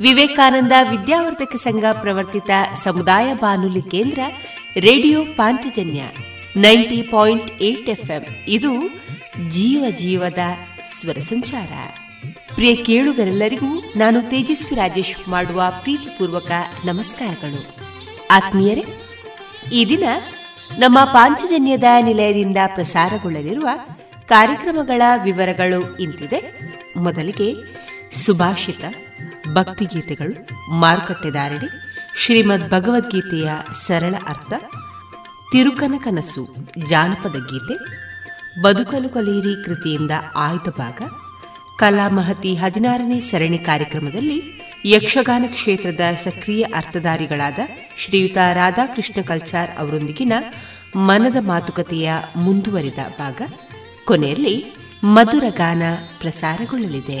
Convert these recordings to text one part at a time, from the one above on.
ವಿವೇಕಾನಂದ ವಿದ್ಯಾವರ್ಧಕ ಸಂಘ ಪ್ರವರ್ತಿತ ಸಮುದಾಯ ಬಾನುಲಿ ಕೇಂದ್ರ radio Panchajanya ninety point eight ಇದು ಜೀವ ಜೀವದ ಸ್ವರ ಸಂಚಾರ. ಪ್ರಿಯ ಕೇಳುಗರೆಲ್ಲರಿಗೂ ನಾನು ತೇಜಸ್ವಿ ರಾಜೇಶ್ ಮಾಡುವ ಪ್ರೀತಿಪೂರ್ವಕ ನಮಸ್ಕಾರಗಳು. ಆತ್ಮೀಯರೇ, ಈ ದಿನ ನಮ್ಮ ಪಾಂಚಜನ್ಯದ ನಿಲಯದಿಂದ ಪ್ರಸಾರಗೊಳ್ಳಲಿರುವ ಕಾರ್ಯಕ್ರಮಗಳ ವಿವರಗಳು ಇಂತಿದೆ. ಮೊದಲಿಗೆ ಸುಭಾಷಿತ. ಭಕ್ತಿಗೀತೆಗಳು ಮಾರುಕಟ್ಟೆದಾರಣೆ, ಶ್ರೀಮದ್ ಭಗವದ್ಗೀತೆಯ ಸರಳ ಅರ್ಥ, ತಿರುಕನ ಕನಸು, ಜಾನಪದ ಗೀತೆ, ಬದುಕಲು ಕಲೀರಿ ಕೃತಿಯಿಂದ ಆಯ್ದ ಭಾಗ ಕಲಾಮಹತಿ ಹದಿನಾರನೇ ಸರಣಿ ಕಾರ್ಯಕ್ರಮದಲ್ಲಿ ಯಕ್ಷಗಾನ ಕ್ಷೇತ್ರದ ಸಕ್ರಿಯ ಅರ್ಥಧಾರಿಗಳಾದ ಶ್ರೀಯುತ ರಾಧಾಕೃಷ್ಣ ಕಲ್ಚಾರ್ ಅವರೊಂದಿಗಿನ ಮನದ ಮಾತುಕತೆಯ ಮುಂದುವರಿದ ಭಾಗ, ಕೊನೆಯಲ್ಲಿ ಮಧುರ ಗಾನ ಪ್ರಸಾರಗೊಳ್ಳಲಿದೆ.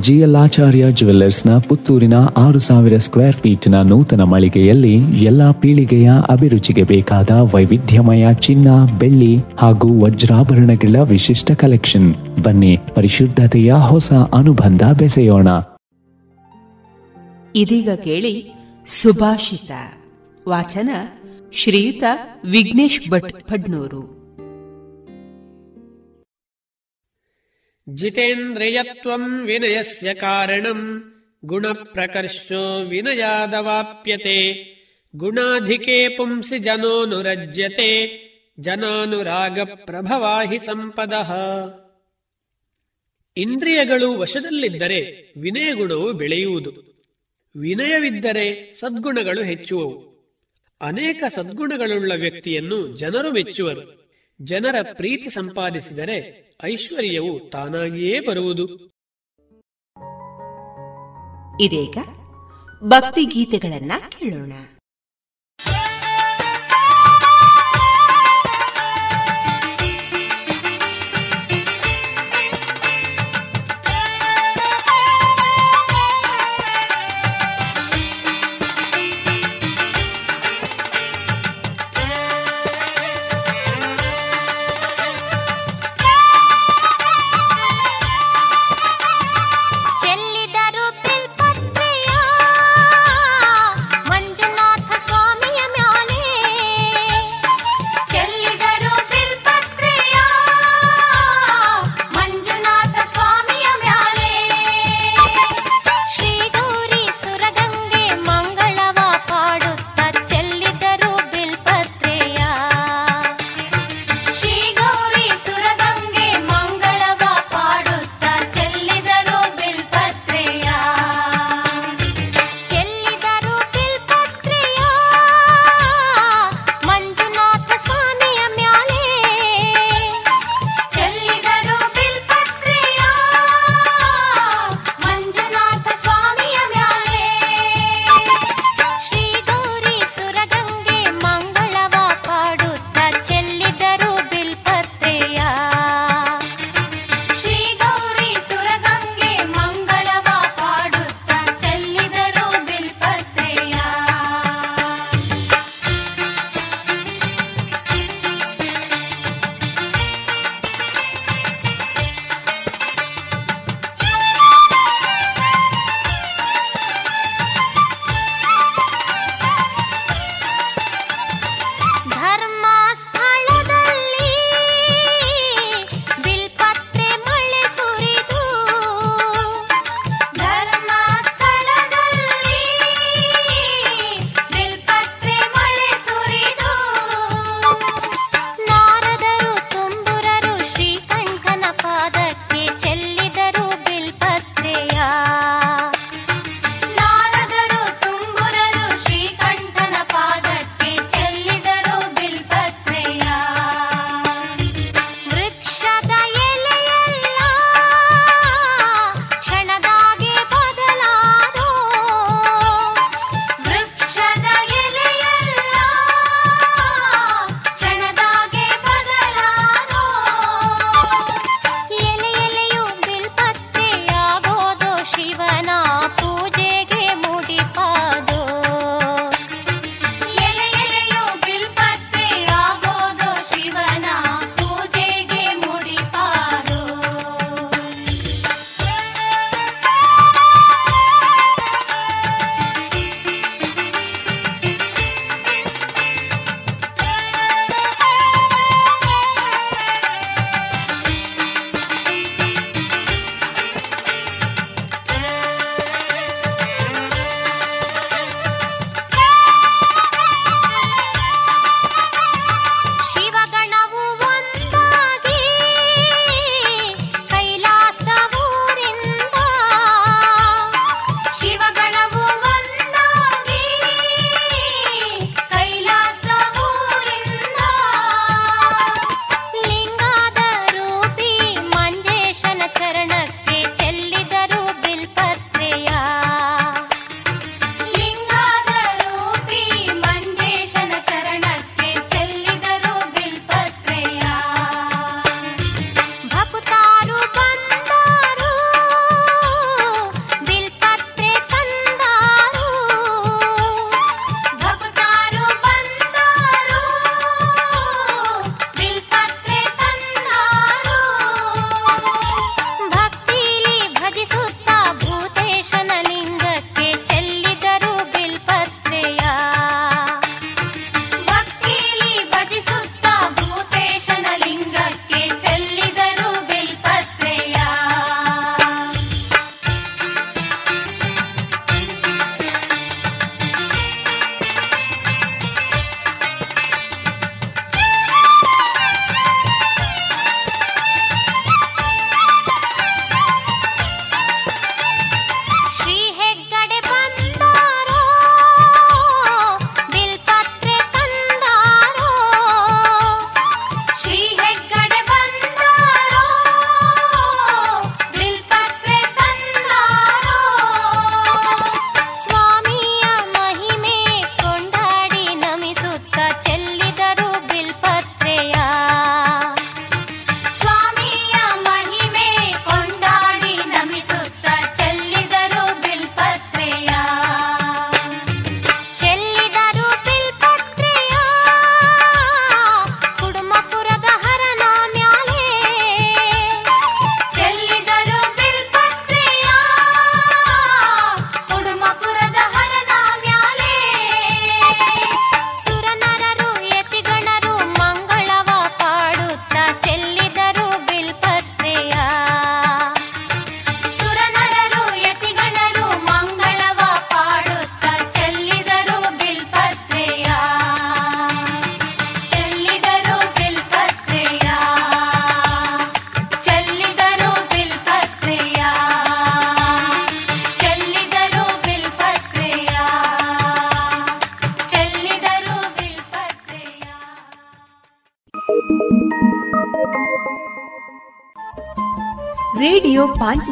ಜಿಎಲ್ ಆಚಾರ್ಯ ನ ಪುತ್ತೂರಿನ ಆರು ಸಾವಿರ ಸ್ಕ್ವೇರ್ ಫೀಟ್ನ ನೂತನ ಮಳಿಗೆಯಲ್ಲಿ ಎಲ್ಲಾ ಪೀಳಿಗೆಯ ಅಭಿರುಚಿಗೆ ಬೇಕಾದ ವೈವಿಧ್ಯಮಯ ಚಿನ್ನ, ಬೆಳ್ಳಿ ಹಾಗೂ ವಜ್ರಾಭರಣಗಳ ವಿಶಿಷ್ಟ ಕಲೆಕ್ಷನ್. ಬನ್ನಿ, ಪರಿಶುದ್ಧತೆಯ ಹೊಸ ಅನುಬಂಧ ಬೆಸೆಯೋಣ. ಇದೀಗ ಕೇಳಿ ಸುಭಾಷಿತ. ವಾಚನ ಶ್ರೀಯುತ ವಿಘ್ನೇಶ್ ಭಟ್ ಫಡ್ನೂರು ಜಿತೇಂದ್ರಿಯತ್ವಂ ವಿನಯಸ್ಯ ಕಾರಣಂ. ಗುಣಪ್ರಕರ್ಷೋ ವಿನಯಾದವಾಪ್ಯತೆ. ಗುಣಾಧಿಕೆ ಪುಂಸಿ ಜನೋನುರಜ್ಯತೆ. ಜನಾನುರಾಗ ಪ್ರಭವಾಹಿ ಸಂಪದ. ಇಂದ್ರಿಯಗಳು ವಶದಲ್ಲಿದ್ದರೆ ವಿನಯಗುಣವು ಬೆಳೆಯುವುದು. ವಿನಯವಿದ್ದರೆ ಸದ್ಗುಣಗಳು ಹೆಚ್ಚುವವು. ಅನೇಕ ಸದ್ಗುಣಗಳುಳ್ಳ ವ್ಯಕ್ತಿಯನ್ನು ಜನರು ಮೆಚ್ಚುವರು. ಜನರ ಪ್ರೀತಿ ಸಂಪಾದಿಸಿದರೆ ಐಶ್ವರ್ಯವು ತಾನಾಗಿಯೇ ಬರುವುದು. ಇದೀಗ ಭಕ್ತಿ ಗೀತೆಗಳನ್ನ ಕೇಳೋಣ.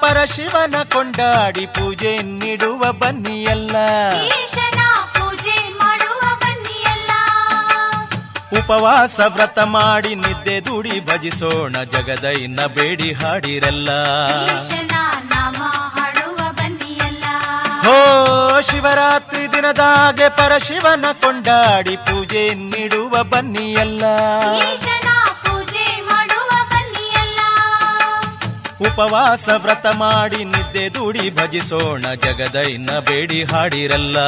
ಪರಶಿವನ ಕೊಂಡಾಡಿ ಪೂಜೆ ನೀಡುವ ಬನ್ನಿಯಲ್ಲ. ಪೂಜೆ ಮಾಡುವ ಬನ್ನಿಯಲ್ಲ. ಉಪವಾಸ ವ್ರತ ಮಾಡಿ ನಿದ್ದೆ ದುಡಿ ಭಜಿಸೋಣ ಜಗದೈನ ಬೇಡಿ ಹಾಡಿರಲ್ಲ. ಹೋ ಶಿವರಾತ್ರಿ ದಿನದಾಗೆ ಪರಶಿವನ ಕೊಂಡಾಡಿ ಪೂಜೆ ನೀಡುವ ಬನ್ನಿಯಲ್ಲ. ಉಪವಾಸ ವ್ರತ ಮಾಡಿ ನಿದ್ದೆ ದುಡಿ ಭಜಿಸೋಣ ಜಗದೈನ ಬೇಡಿ ಹಾಡಿರಲ್ಲ.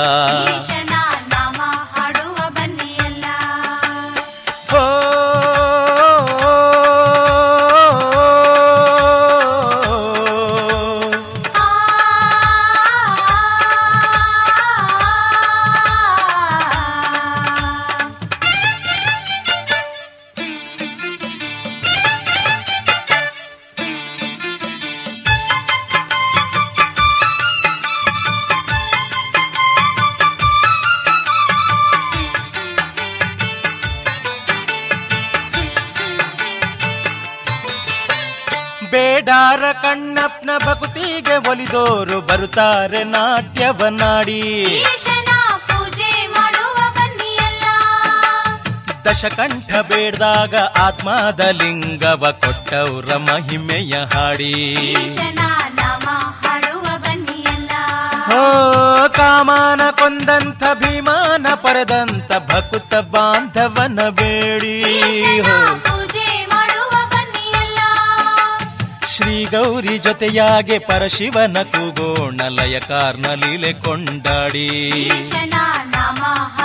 ಒಲಿದೋರು ಬರುತ್ತಾರೆ ನಾಟ್ಯವನ್ನಾಡಿ. ಪೂಜೆ ಮಾಡುವ ಬನ್ನಿಯಲ್ಲ. ದಶಕಂಠ ಬೇಡ್ದಾಗ ಆತ್ಮದ ಲಿಂಗವ ಕೊಟ್ಟವ್ರ ಮಹಿಮೆಯ ಹಾಡಿ. ಹೋ ಕಾಮನ ಕೊಂದಂಥ ಭೀಮಾನ ಪರದಂತ ಭಕುತ ಬಾಂಧವನ ಬೇಡಿ. ಹೋ ಶ್ರೀ ಗೌರಿ ಜೊತೆಯಾಗೆ ಪರಶಿವನ ಕೂಗೋಣ ಲಯಕಾರ್ನ ಲೀಲೆ ಕೊಂಡಾಡಿ. ನಾಮ.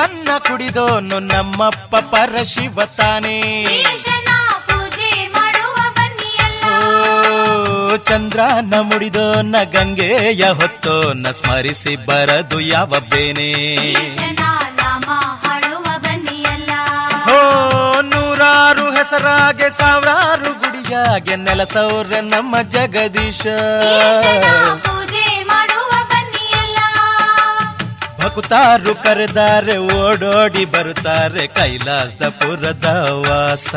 ವಿಷವನ್ನ ಕುಡಿದೋನು ನಮ್ಮಪ್ಪ ಪರಶಿವ ತಾನೇ. ಚಂದ್ರನ ಮುಡಿದೋನ ಗಂಗೆಯ ಹೊತ್ತೋನ ಸ್ಮರಿಸಿ ಬರದು ಯಾವ ಬೇನೆ. ಹೋ ನೂರಾರು ಹೆಸರಾಗೆ ಸಾವಿರಾರು ಗುಡಿಯಾಗೆ ಸೌರ್ಯ ನಮ್ಮ ಜಗದೀಶ. ಭಕ್ತಾರು ಕರೆದಾರೆ ಓಡೋಡಿ ಬರುತ್ತಾರೆ ಕೈಲಾಸದ ಪುರದ ವಾಸ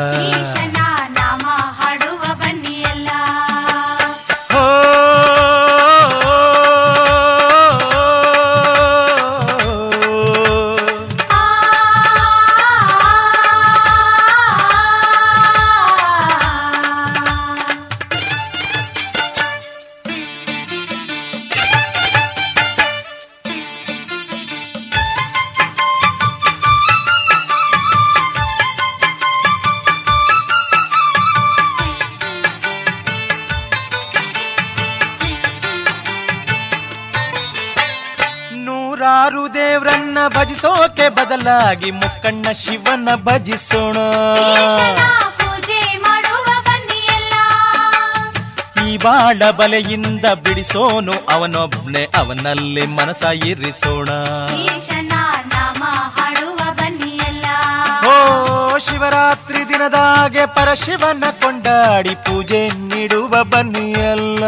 ಭಜಿಸೋಕೆ ಮುಕ್ಕಣ್ಣ ಶಿವನ ಭಜಿಸೋಣ. ಈಶನ ಪೂಜೆ ಮಾಡುವ ಬನ್ನಿಯಲ್ಲ. ಈ ಬಾಳ ಬಲೆಯಿಂದ ಬಿಡಿಸೋನು ಅವನೊಬ್ನೆ ಅವನಲ್ಲಿ ಮನಸ ಇರಿಸೋಣ. ಓ ಶಿವರಾತ್ರಿ ದಿನದಾಗೆ ಪರಶಿವನ ಕೊಂಡಾಡಿ ಪೂಜೆ ನೀಡುವ ಬನ್ನಿಯಲ್ಲ.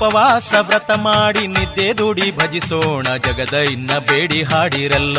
ಉಪವಾಸ ವ್ರತ ಮಾಡಿ ನಿದ್ದೆ ದುಡಿ ಭಜಿಸೋಣ ಜಗದ ಇನ್ನ ಬೇಡಿ ಹಾಡಿರಲ್ಲ.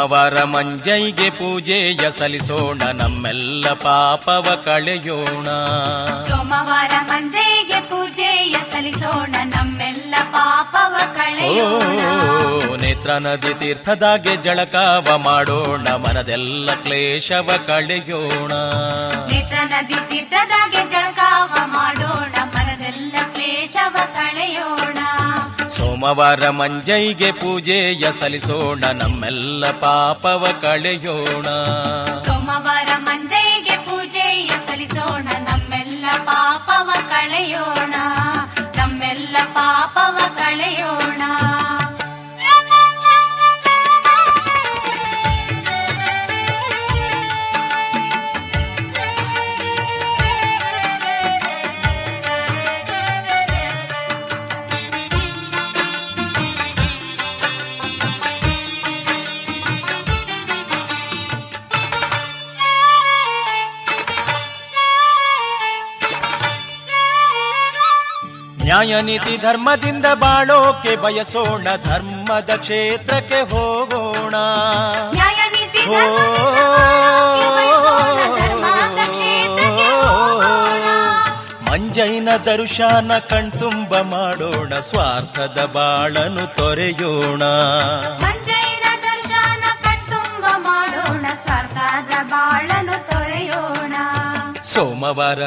ಸೋಮವಾರ ಮಂಜೈಗೆ ಪೂಜೆಯ ಸಲ್ಲಿಸೋಣ ನಮ್ಮೆಲ್ಲ ಪಾಪವ ಕಳೆಯೋಣ. ಸೋಮವಾರ ಮಂಜೈಗೆ ಪೂಜೆಯ ಸಲ್ಲಿಸೋಣ ನಮ್ಮೆಲ್ಲ ಪಾಪವ ಕಳೆಯೋಣ. ನೇತ್ರ ನದಿ ತೀರ್ಥದಾಗೆ ಜಳಕಾವ ಮಾಡೋಣ ಮನದೆಲ್ಲ ಕ್ಲೇಶವ ಕಳೆಯೋಣ. ನೇತ್ರ ನದಿ ತೀರ್ಥದಾಗೆ ಜಳಕಾವ ಸೋಮವಾರ ಮಂಜೈಗೆ ಪೂಜೆಯ ಸಲ್ಲಿಸೋಣ ನಮ್ಮೆಲ್ಲ ಪಾಪವ ಕಳೆಯೋಣ. ಸೋಮವಾರ ಮಂಜೈಗೆ ಪೂಜೆಯ ಸಲ್ಲಿಸೋಣ ನಮ್ಮೆಲ್ಲ ಪಾಪವ ಕಳೆಯೋಣ. ನ್ಯಾಯ ನೀತಿ ಧರ್ಮದಿಂದ ಬಾಳೋಕೆ ಬಯಸೋಣ ಧರ್ಮದ ಕ್ಷೇತ್ರಕ್ಕೆ ಹೋಗೋಣ. ನ್ಯಾಯ ನೀತಿ ಮಂಜೈನ ದರುಶಾನ ಕಣ್ತುಂಬ ಮಾಡೋಣ ಸ್ವಾರ್ಥದ ಬಾಳನು ತೊರೆಯೋಣ. ಮಂಜೈನ ದರ್ಶನ ಕಣ್ತುಂಬ ಮಾಡೋಣ ಸ್ವಾರ್ಥದ ಬಾಳನು ತೊರೆಯೋಣ. ಸೋಮವಾರ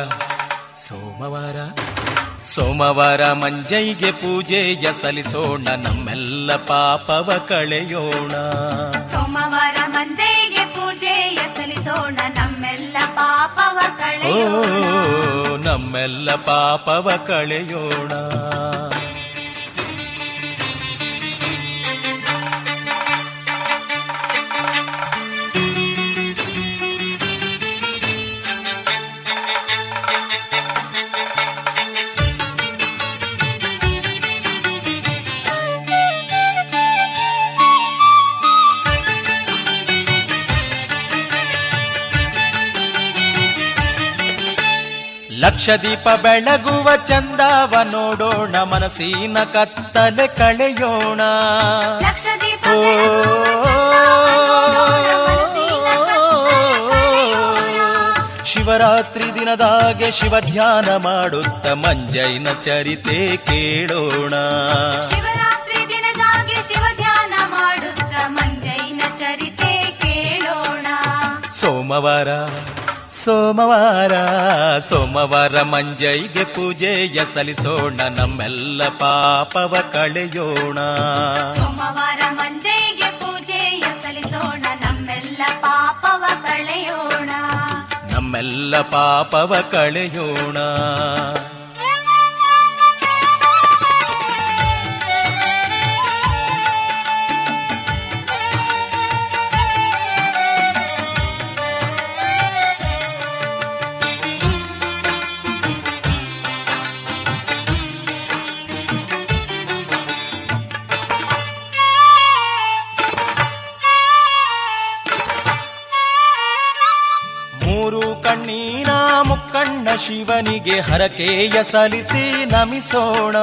ಸೋಮವಾರ. ಸೋಮವಾರ ಮಂಜೈಗೆ ಪೂಜೆಯ ಸಲ್ಲಿಸೋಣ ನಮ್ಮೆಲ್ಲ ಪಾಪವ ಕಳೆಯೋಣ. ಸೋಮವಾರ ಮಂಜೈಗೆ ಪೂಜೆಯ ಸಲ್ಲಿಸೋಣ ನಮ್ಮೆಲ್ಲ ಪಾಪವ ಕಳೆಯೋಣ. ನಮ್ಮೆಲ್ಲ ಪಾಪವ ಕಳೆಯೋಣ. ಲಕ್ಷ ದೀಪ ಬೆಳಗುವ ಚಂದವ ನೋಡೋಣ ಮನಸ್ಸಿನ ಕತ್ತಲೆ ಕಳೆಯೋಣ. ಓ, ಶಿವರಾತ್ರಿ ದಿನದಾಗೆ ಶಿವ ಧ್ಯಾನ ಮಾಡುತ್ತ ಮಂಜೈನ ಚರಿತೆ ಕೇಳೋಣ. ಶಿವರಾತ್ರಿ ದಿನದಾಗಿ ಶಿವ ಧ್ಯಾನ ಮಾಡುತ್ತ ಮಂಜೈನ ಚರಿತೆ ಕೇಳೋಣ. ಸೋಮವಾರ ಸೋಮವಾರ ಸೋಮವಾರ ಮಂಜೈಗೆ ಪೂಜೆಯ ಸಲ್ಲಿಸೋಣ ನಮ್ಮೆಲ್ಲ ಪಾಪವ ಕಳೆಯೋಣ. ಸೋಮವಾರ ಮಂಜೈಗೆ ಪೂಜೆಯ ಸಲ್ಲಿಸೋಣ ನಮ್ಮೆಲ್ಲ ಪಾಪವ ಕಳೆಯೋಣ. ನಮ್ಮೆಲ್ಲ ಪಾಪವ ಕಳೆಯೋಣ. ಕಣ್ಣ ಶಿವನಿಗೆ ಹರಕೆಯ ಸಲ್ಲಿಸಿ ನಮಿಸೋಣ.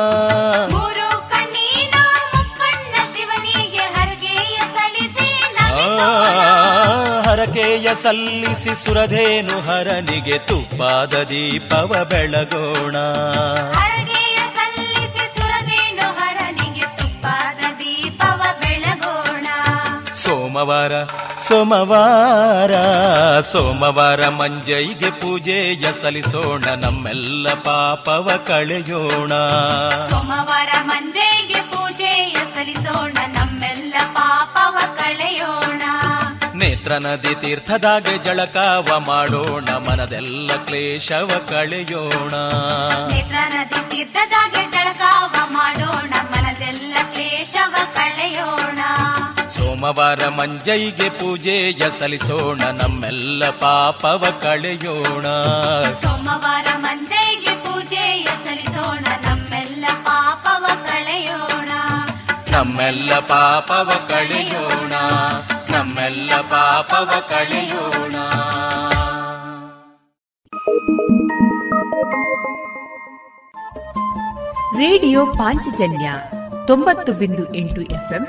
ಹರಕೆಯ ಸಲ್ಲಿಸಿ ಸುರಧೇನು ಹರನಿಗೆ ತುಪ್ಪಾದ ದೀಪವ ಬೆಳಗೋಣ. ಸೋಮವಾರ ಸೋಮವಾರ ಸೋಮವಾರ ಮಂಜೈಗೆ ಪೂಜೆಯ ಸಲ್ಲಿಸೋಣ ನಮ್ಮೆಲ್ಲ ಪಾಪವ ಕಳೆಯೋಣ. ಸೋಮವಾರ ಮಂಜೈಗೆ ಪೂಜೆಯ ಸಲ್ಲಿಸೋಣ ನಮ್ಮೆಲ್ಲ ಪಾಪವ ಕಳೆಯೋಣ. ನೇತ್ರ ನದಿ ತೀರ್ಥದಾಗೆ ಜಳಕಾವ ಮಾಡೋಣ ಮನದೆಲ್ಲ ಕ್ಲೇಶವ ಕಳೆಯೋಣ. ನೇತ್ರ ನದಿ ತೀರ್ಥದಾಗೆ ಸೋಮವಾರ ಮಂಜೈಗೆ ಪೂಜೆಯ ಸಲ್ಲಿಸೋಣ ನಮ್ಮೆಲ್ಲ ಪಾಪವ ಕಳೆಯೋಣ. ಸೋಮವಾರ ಮಂಜೈಗೆ ಪೂಜೆಯ ಸಲ್ಲಿಸೋಣ ನಮ್ಮೆಲ್ಲ ಪಾಪವ ಕಳೆಯೋಣ. ನಮ್ಮೆಲ್ಲ ಪಾಪವ ಕಳೆಯೋಣ ನಮ್ಮೆಲ್ಲ ಪಾಪವ ಕಳೆಯೋಣ. ರೇಡಿಯೋ ಪಾಂಚಜನ್ಯ ತೊಂಬತ್ತು ಬಿಂದು ಎಂಟು ಎಫ್ಎಂ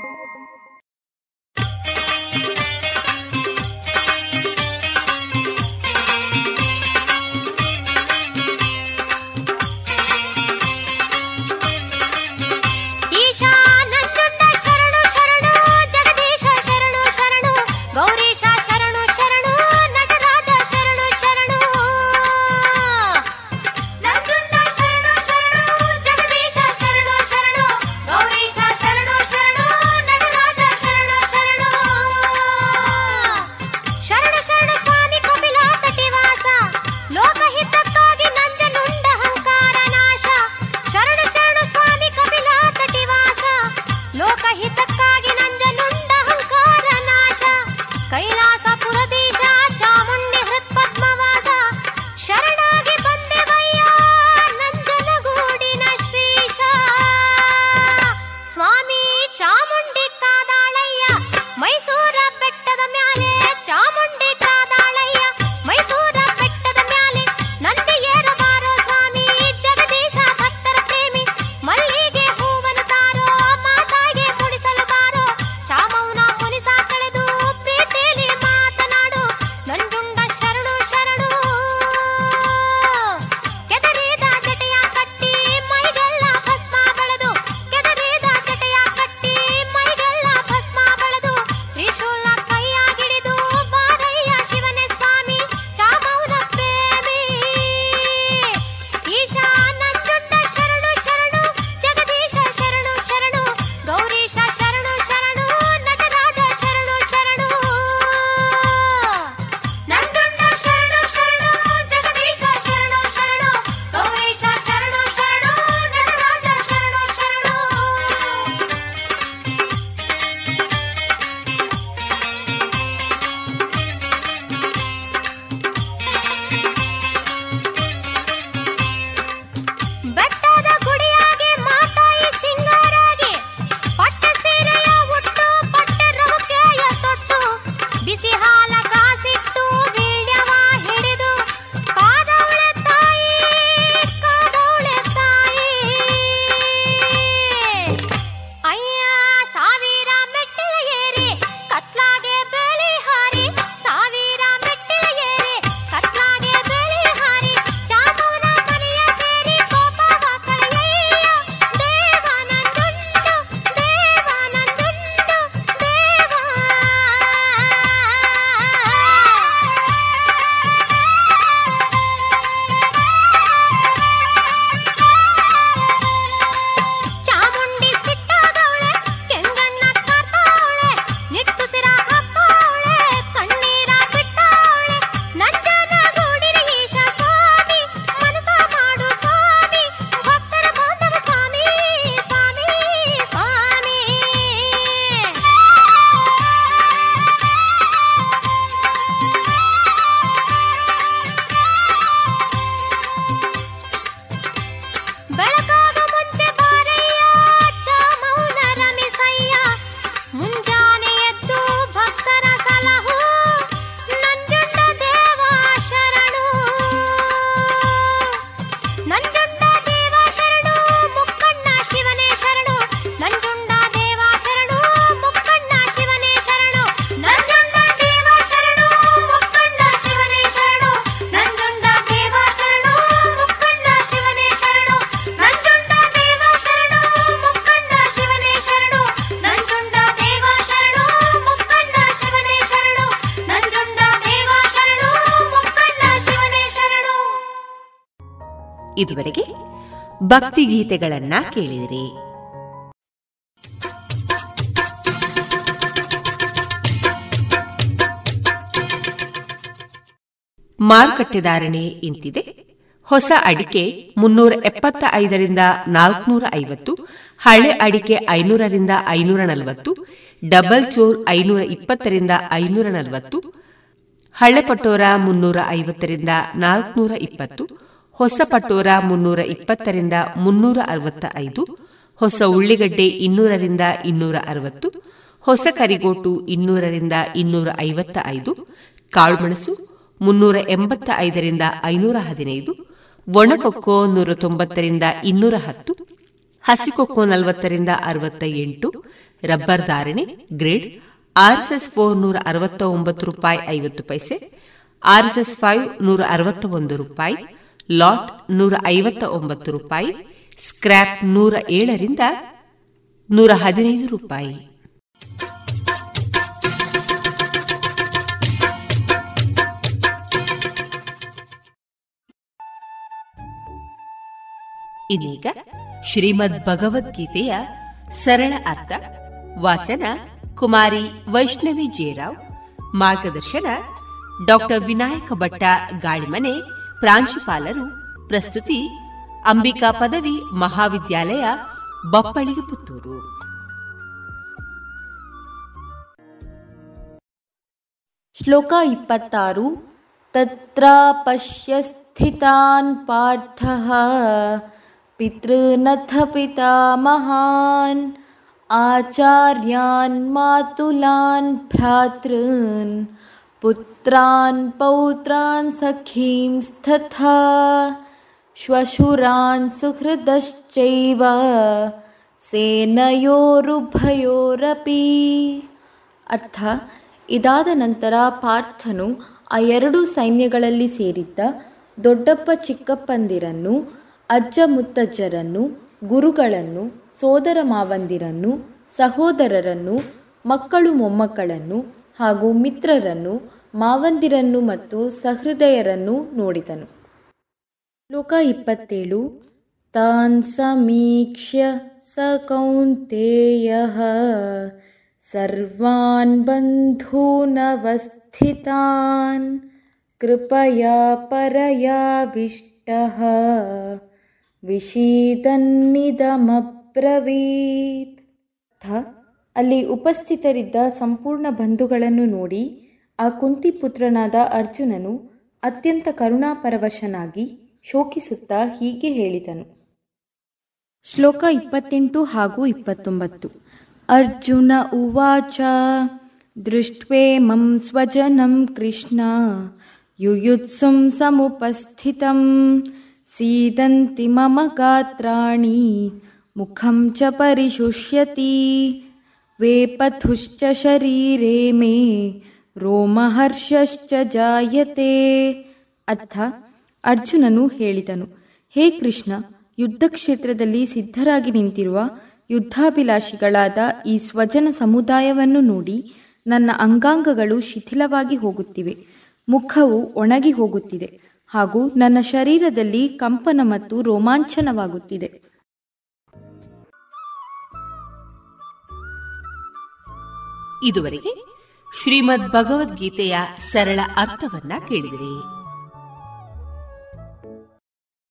ಇದುವರೆಗೆ ಭಕ್ತಿಗೀತೆಗಳನ್ನ ಕೇಳಿದಿರಿ. ಮಾರುಕಟ್ಟೆದಾರಣೆ ಇಂತಿದೆ. ಹೊಸ ಅಡಿಕೆ ಮುನ್ನೂರ ಎಪ್ಪತ್ತ ಐದರಿಂದ ನಾಲ್ಕನೂರ ಐವತ್ತು ಹಳೆ ಅಡಿಕೆ ಐನೂರರಿಂದ ಐನೂರ ನಲವತ್ತು ಡಬಲ್ ಚೋರ್ ಐನೂರ ಇಪ್ಪತ್ತರಿಂದ ಐನೂರ ನಲವತ್ತು ಹಳೆ ಪಟೋರ ಮುನ್ನೂರ ಐವತ್ತರಿಂದ ನಾಲ್ಕನೂರ ಇಪ್ಪತ್ತು ಹೊಸ ಪಟೋರ ಮುನ್ನೂರ ಇಪ್ಪತ್ತರಿಂದ ಮುನ್ನೂರ ಅರವತ್ತ ಐದು ಹೊಸ ಉಳ್ಳಿಗಡ್ಡೆ ಇನ್ನೂರರಿಂದ ಇನ್ನೂರ ಅರವತ್ತು, ಹೊಸ ಕರಿಗೋಟು ಇನ್ನೂರರಿಂದ ಇನ್ನೂರ ಐವತ್ತ ಐದು ಕಾಳುಮೆಣಸು ಮುನ್ನೂರ ಎಂಬತ್ತ ಐದರಿಂದ ಐನೂರ ಹದಿನೈದು, ಒಣಕೊಕ್ಕೋ ನೂರ ತೊಂಬತ್ತರಿಂದ ಇನ್ನೂರ ಹತ್ತು, ಹಸಿಕೊಕ್ಕೋ ನಲವತ್ತರಿಂದ ಅರವತ್ತ ಎಂಟು ರಬ್ಬರ್ ಧಾರಣೆ ಗ್ರೇಡ್ ಆರ್ಎಸ್ಎಸ್ ಫೋರ್ ನೂರ ಅರವತ್ತ ಒಂಬತ್ತು ರೂಪಾಯಿ ಐವತ್ತು ಪೈಸೆ, ಆರ್ಎಸ್ಎಸ್ ಫೈವ್ ನೂರ ಅರವತ್ತ ಒಂದು ರೂಪಾಯಿ ಲಾಟ್ ನೂರ ಐವತ್ತ ಒಂಬತ್ತು ರೂಪಾಯಿ, ಸ್ಕ್ರ್ಯಾಪ್ ನೂರ ಏಳರಿಂದ ನೂರ ಹದಿನೈದು ರೂಪಾಯಿ. ಇನ್ನೀಗ ಶ್ರೀಮದ್ ಭಗವದ್ಗೀತೆಯ ಸರಳ ಅರ್ಥ, ವಾಚನ ಕುಮಾರಿ ವೈಷ್ಣವಿ ಜೇರಾವ್ ಮಾರ್ಗದರ್ಶನ ಡಾಕ್ಟರ್ ವಿನಾಯಕ ಭಟ್ಟ ಗಾಳಿಮನೆ ಪ್ರಾಂಶುಪಾಲರು ಪ್ರಸ್ತುತಿ ಅಂಬಿಕಾ ಪದವಿ ಮಹಾವಿದ್ಯಾಲಯ ಬಪ್ಪಳಿಗೆ ಪುತ್ತೂರು. ಶ್ಲೋಕ ಇಪ್ಪತ್ತಾರು ತತ್ರ ಪಶ್ಯ ಸ್ಥಿತಾನ್ ಪಾರ್ಥ, ಪಿತೃನಥ ಪಿತಾ ಮಹಾನ್, ಆಚಾರ್ಯಾನ್ ಮಾತುಲಾನ್ ಭ್ರಾತೃನ್ पुत्रान् पौत्रान् सखींस्तथा श्वशुरान् सुहृदश्चैव ಸೇನಯೋರುಭಯೋರಪಿ ಅರ್ಥ ಇದಾದ ನಂತರ ಪಾರ್ಥನು ಆ ಎರಡು ಸೈನ್ಯಗಳಲ್ಲಿ ಸೇರಿದ್ದ ದೊಡ್ಡಪ್ಪ ಚಿಕ್ಕಪ್ಪಂದಿರನ್ನು ಅಜ್ಜ ಮುತ್ತಜ್ಜರನ್ನು ಗುರುಗಳನ್ನು ಸೋದರ ಮಾವಂದಿರನ್ನು ಸಹೋದರರನ್ನು ಮಕ್ಕಳು ಮೊಮ್ಮಕ್ಕಳನ್ನು ಹಾಗೂ ಮಿತ್ರರನ್ನು, ಮಾವಂದಿರನ್ನು ಮತ್ತು ಸಹೃದಯರನ್ನು ನೋಡಿದನು. ಲೋಕ ಇಪ್ಪತ್ತೇಳು, ತಾನ್ ಸಮೀಕ್ಷ್ಯ ಸ ಕೌಂತೆಯ ಸರ್ವಾನ್ ಬಂಧೂನವಸ್ಥಿತಾನ್, ಕೃಪಯಾ ಪರಯಾವಿಷ್ಟಃ, ವಿಷೀದನ್ನಿದಮಬ್ರವೀತ್. ಅಲ್ಲಿ ಉಪಸ್ಥಿತರಿದ್ದ ಸಂಪೂರ್ಣ ಬಂಧುಗಳನ್ನು ನೋಡಿ ಆ ಕುಂತಿಪುತ್ರನಾದ ಅರ್ಜುನನು ಅತ್ಯಂತ ಕರುಣಾಪರವಶನಾಗಿ ಶೋಕಿಸುತ್ತಾ ಹೀಗೆ ಹೇಳಿದನು. ಶ್ಲೋಕ ಇಪ್ಪತ್ತೆಂಟು ಹಾಗೂ ಇಪ್ಪತ್ತೊಂಬತ್ತು. ಅರ್ಜುನ ಉವಾಚ, ದೃಷ್ಟ್ವೇ ಮಂ ಸ್ವಜನಂ ಕೃಷ್ಣ, ಯುಯುತ್ಸುಂ ಸಮುಪಸ್ಥಿತಂ, ಸೀದಂತಿ ಮಮ ಗಾತ್ರಾಣಿ, ಮುಖಂ ಚ ಪರಿಶುಷ್ಯತಿ वेपथुश्च शरीरे मे ರೋಮಹರ್ಷಶ್ಚ ಜಾಯತೆ ಅರ್ಥ ಅರ್ಜುನನು ಹೇಳಿದನು ಹೇ ಕೃಷ್ಣ ಯುದ್ಧ ಕ್ಷೇತ್ರದಲ್ಲಿ ಸಿದ್ಧರಾಗಿ ನಿಂತಿರುವ ಯುದ್ಧಾಭಿಲಾಷಿಗಳಾದ ಈ ಸ್ವಜನ ಸಮುದಾಯವನ್ನು ನೋಡಿ ನನ್ನ ಅಂಗಾಂಗಗಳು ಶಿಥಿಲವಾಗಿ ಹೋಗುತ್ತಿವೆ ಮುಖವು ಒಣಗಿ ಹೋಗುತ್ತಿದೆ ಹಾಗೂ ನನ್ನ ಶರೀರದಲ್ಲಿ ಕಂಪನ ಮತ್ತು ರೋಮಾಂಚನವಾಗುತ್ತಿದೆ ಇದುವರೆಗೆ ಶ್ರೀಮದ್ ಭಗವದ್ಗೀತೆಯ ಸರಳ ಅರ್ಥವನ್ನ ಕೇಳಿದಿರಿ.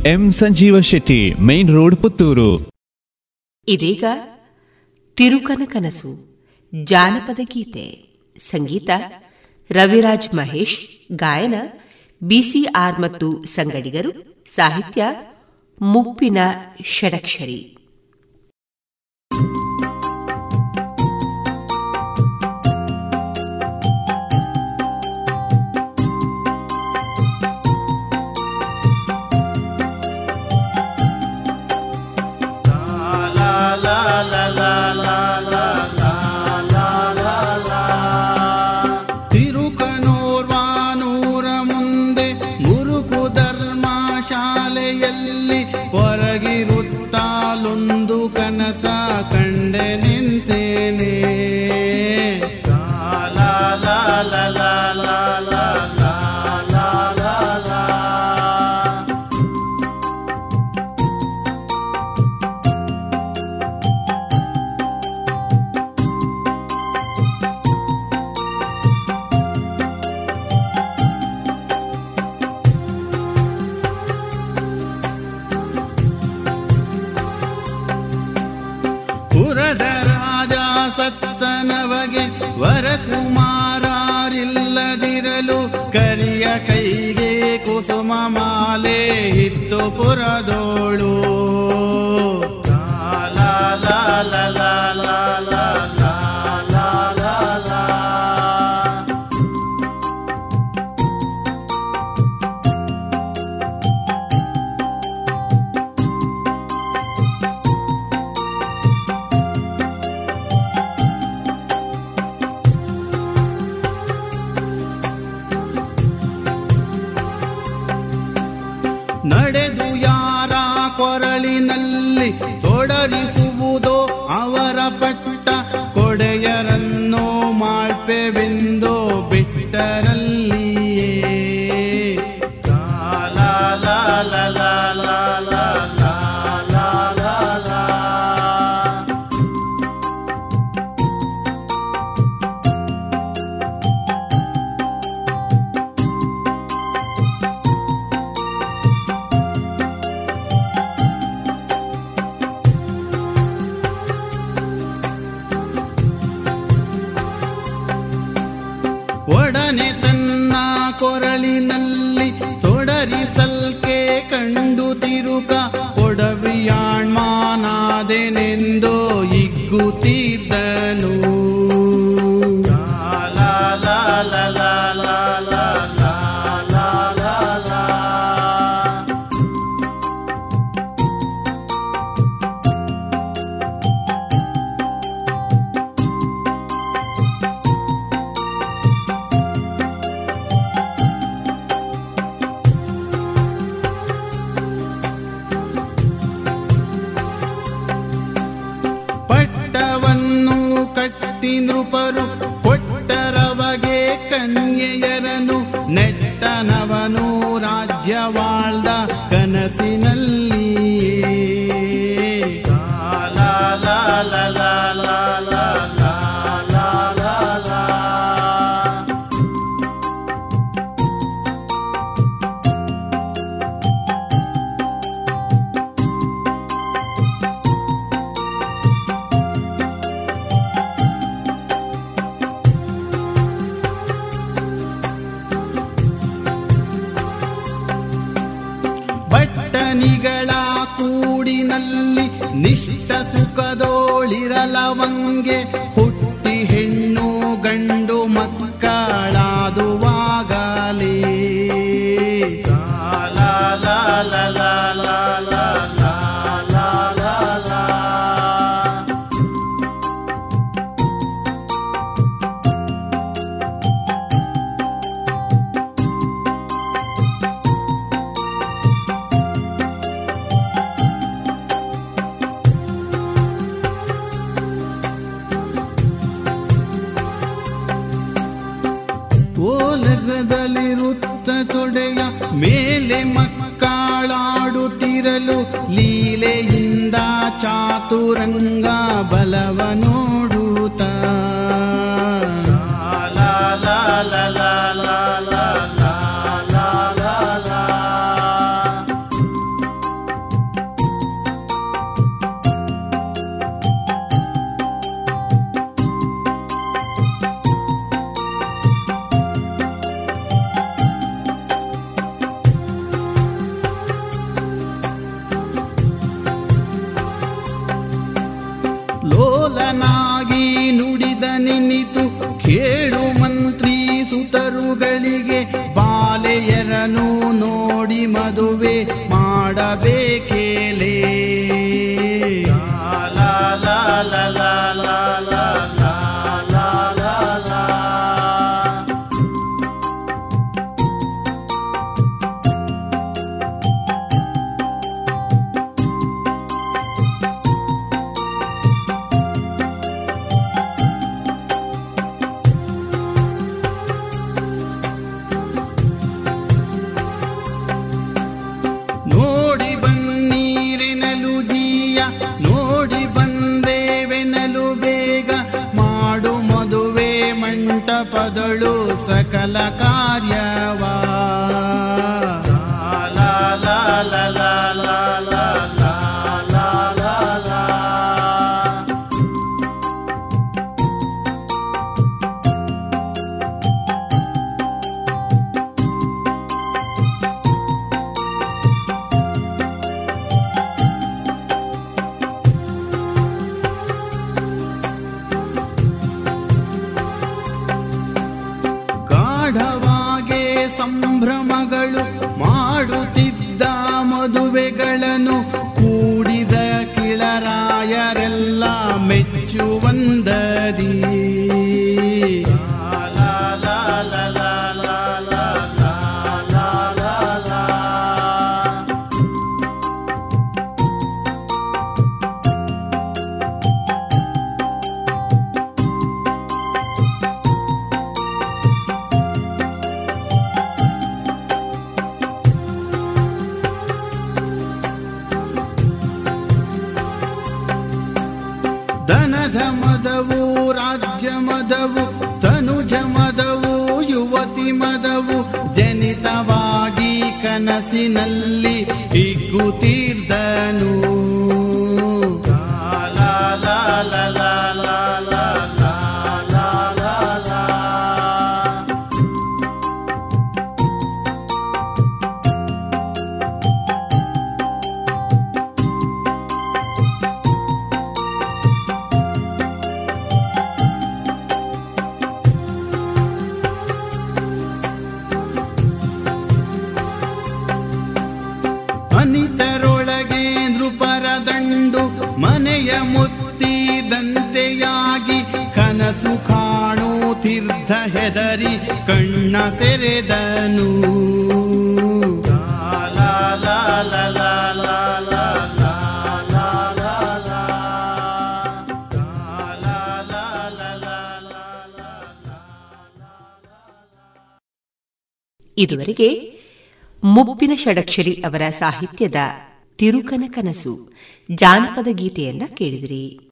M Sanjeeva Shetty, main road Puttur. ಇದೀಗ ತಿರುಕನ ಕನಸು, ಜಾನಪದ ಗೀತೆ, ಸಂಗೀತ, ರವಿರಾಜ್ ಮಹೇಶ್, ಗಾಯನ, ಬಿಸಿಆರ್ ಮತ್ತು ಸಂಗಡಿಗರು, ಸಾಹಿತ್ಯ, ಮುಪ್ಪಿನ ಷಡಕ್ಷರಿ. കാട്ടുരങ്ങ ಕನಸು ಕಾಣುತ್ತಿದ್ದ ಹೆದರಿ ಕಣ್ಣ ತೆರೆದನು. ಇದುವರೆಗೆ ಮುಬ್ಬಿನ ಷಡಕ್ಷರಿ ಅವರ ಸಾಹಿತ್ಯದ ತಿರುಕನ ಕನಸು ಜಾನಪದ ಗೀತೆಯನ್ನ ಕೇಳಿದಿರಿ.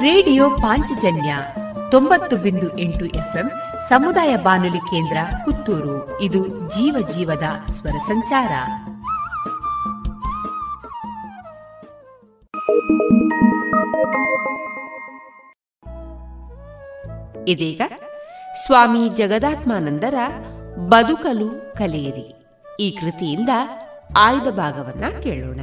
ರೇಡಿಯೋ ಪಾಂಚಜನ್ಯ ತೊಂಬತ್ತು ಬಿಂದು ಎಂಟು ಎಫ್ಎಂ ಸಮುದಾಯ ಬಾನುಲಿ ಕೇಂದ್ರ ಪುತ್ತೂರು. ಇದು ಜೀವ ಜೀವದ ಸ್ವರ ಸಂಚಾರ. ಇದೀಗ ಸ್ವಾಮಿ ಜಗದಾತ್ಮಾನಂದರ ಬದುಕಲು ಕಲಿಯಿರಿ ಈ ಕೃತಿಯಿಂದ ಆಯ್ದ ಭಾಗವನ್ನ ಕೇಳೋಣ.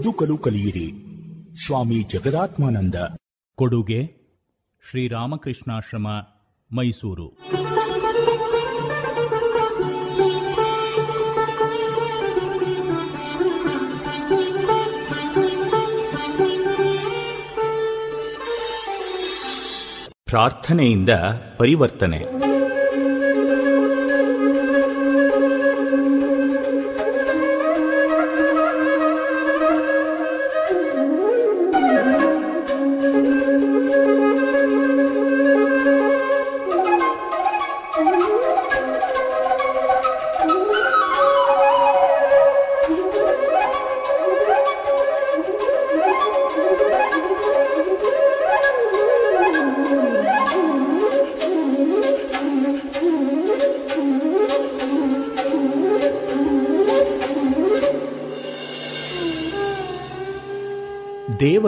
ಬದುಕಲು ಕಲಿಯಿರಿ ಸ್ವಾಮಿ ಜಗದಾತ್ಮಾನಂದ. ಕೊಡುಗೆ ಶ್ರೀರಾಮಕೃಷ್ಣಾಶ್ರಮ ಮೈಸೂರು. ಪ್ರಾರ್ಥನೆಯಿಂದ ಪರಿವರ್ತನೆ.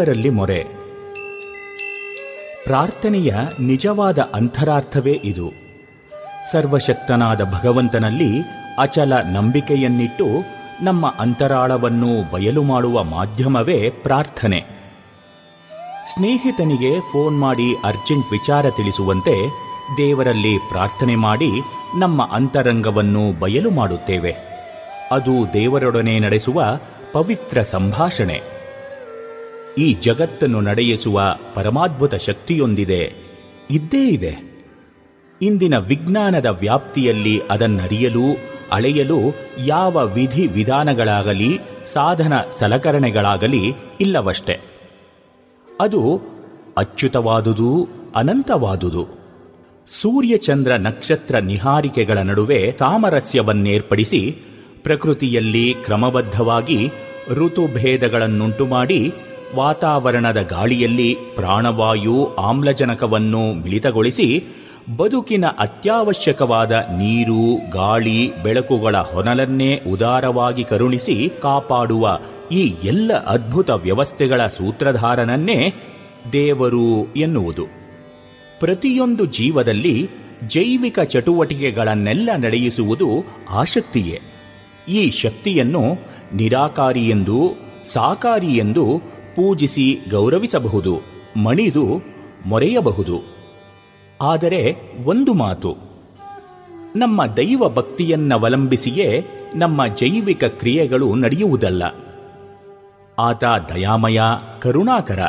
ದೇವರಲ್ಲಿ ಮೊರೆ. ಪ್ರಾರ್ಥನೆಯ ನಿಜವಾದ ಅಂತರಾರ್ಥವೇ ಇದು. ಸರ್ವಶಕ್ತನಾದ ಭಗವಂತನಲ್ಲಿ ಅಚಲ ನಂಬಿಕೆಯನ್ನಿಟ್ಟು ನಮ್ಮ ಅಂತರಾಳವನ್ನು ಬಯಲು ಮಾಡುವ ಮಾಧ್ಯಮವೇ ಪ್ರಾರ್ಥನೆ. ಸ್ನೇಹಿತನಿಗೆ ಫೋನ್ ಮಾಡಿ ಅರ್ಜೆಂಟ್ ವಿಚಾರ ತಿಳಿಸುವಂತೆ ದೇವರಲ್ಲಿ ಪ್ರಾರ್ಥನೆ ಮಾಡಿ ನಮ್ಮ ಅಂತರಂಗವನ್ನು ಬಯಲು ಮಾಡುತ್ತೇವೆ. ಅದು ದೇವರೊಡನೆ ನಡೆಸುವ ಪವಿತ್ರ ಸಂಭಾಷಣೆ. ಈ ಜಗತ್ತನ್ನು ನಡೆಯಿಸುವ ಪರಮಾದ್ಭುತ ಶಕ್ತಿಯೊಂದಿದೆ. ಇದ್ದೇ ಇದೆ. ಇಂದಿನ ವಿಜ್ಞಾನದ ವ್ಯಾಪ್ತಿಯಲ್ಲಿ ಅದನ್ನರಿಯಲು, ಅಳೆಯಲು ಯಾವ ವಿಧಿ ವಿಧಾನಗಳಾಗಲಿ, ಸಾಧನ ಸಲಕರಣೆಗಳಾಗಲಿ ಇಲ್ಲವಷ್ಟೆ. ಅದು ಅಚ್ಯುತವಾದುದು, ಅನಂತವಾದುದು. ಸೂರ್ಯಚಂದ್ರ ನಕ್ಷತ್ರ ನಿಹಾರಿಕೆಗಳ ನಡುವೆ ಸಾಮರಸ್ಯವನ್ನೇರ್ಪಡಿಸಿ ಪ್ರಕೃತಿಯಲ್ಲಿ ಕ್ರಮಬದ್ಧವಾಗಿ ಋತುಭೇದಗಳನ್ನುಂಟು ಮಾಡಿ ವಾತಾವರಣದ ಗಾಳಿಯಲ್ಲಿ ಪ್ರಾಣವಾಯು ಆಮ್ಲಜನಕವನ್ನು ಮಿಳಿತಗೊಳಿಸಿ ಬದುಕಿನ ಅತ್ಯವಶ್ಯಕವಾದ ನೀರು, ಗಾಳಿ, ಬೆಳಕುಗಳ ಹೊನಲನ್ನೇ ಉದಾರವಾಗಿ ಕರುಣಿಸಿ ಕಾಪಾಡುವ ಈ ಎಲ್ಲ ಅದ್ಭುತ ವ್ಯವಸ್ಥೆಗಳ ಸೂತ್ರಧಾರನನ್ನೇ ದೇವರು ಎನ್ನುವುದು. ಪ್ರತಿಯೊಂದು ಜೀವದಲ್ಲಿ ಜೈವಿಕ ಚಟುವಟಿಕೆಗಳನ್ನೆಲ್ಲ ನಡೆಯಿಸುವುದು ಆಸಕ್ತಿಯೇ. ಈ ಶಕ್ತಿಯನ್ನು ನಿರಾಕಾರಿ ಎಂದು, ಸಾಕಾರಿ ಪೂಜಿಸಿ ಗೌರವಿಸಬಹುದು, ಮಣಿದು ಮೊರೆಯಬಹುದು. ಆದರೆ ಒಂದು ಮಾತು, ನಮ್ಮ ದೈವ ಭಕ್ತಿಯನ್ನವಲಂಬಿಸಿಯೇ ನಮ್ಮ ಜೈವಿಕ ಕ್ರಿಯೆಗಳು ನಡೆಯುವುದಲ್ಲ. ಆತ ದಯಾಮಯ, ಕರುಣಾಕರ.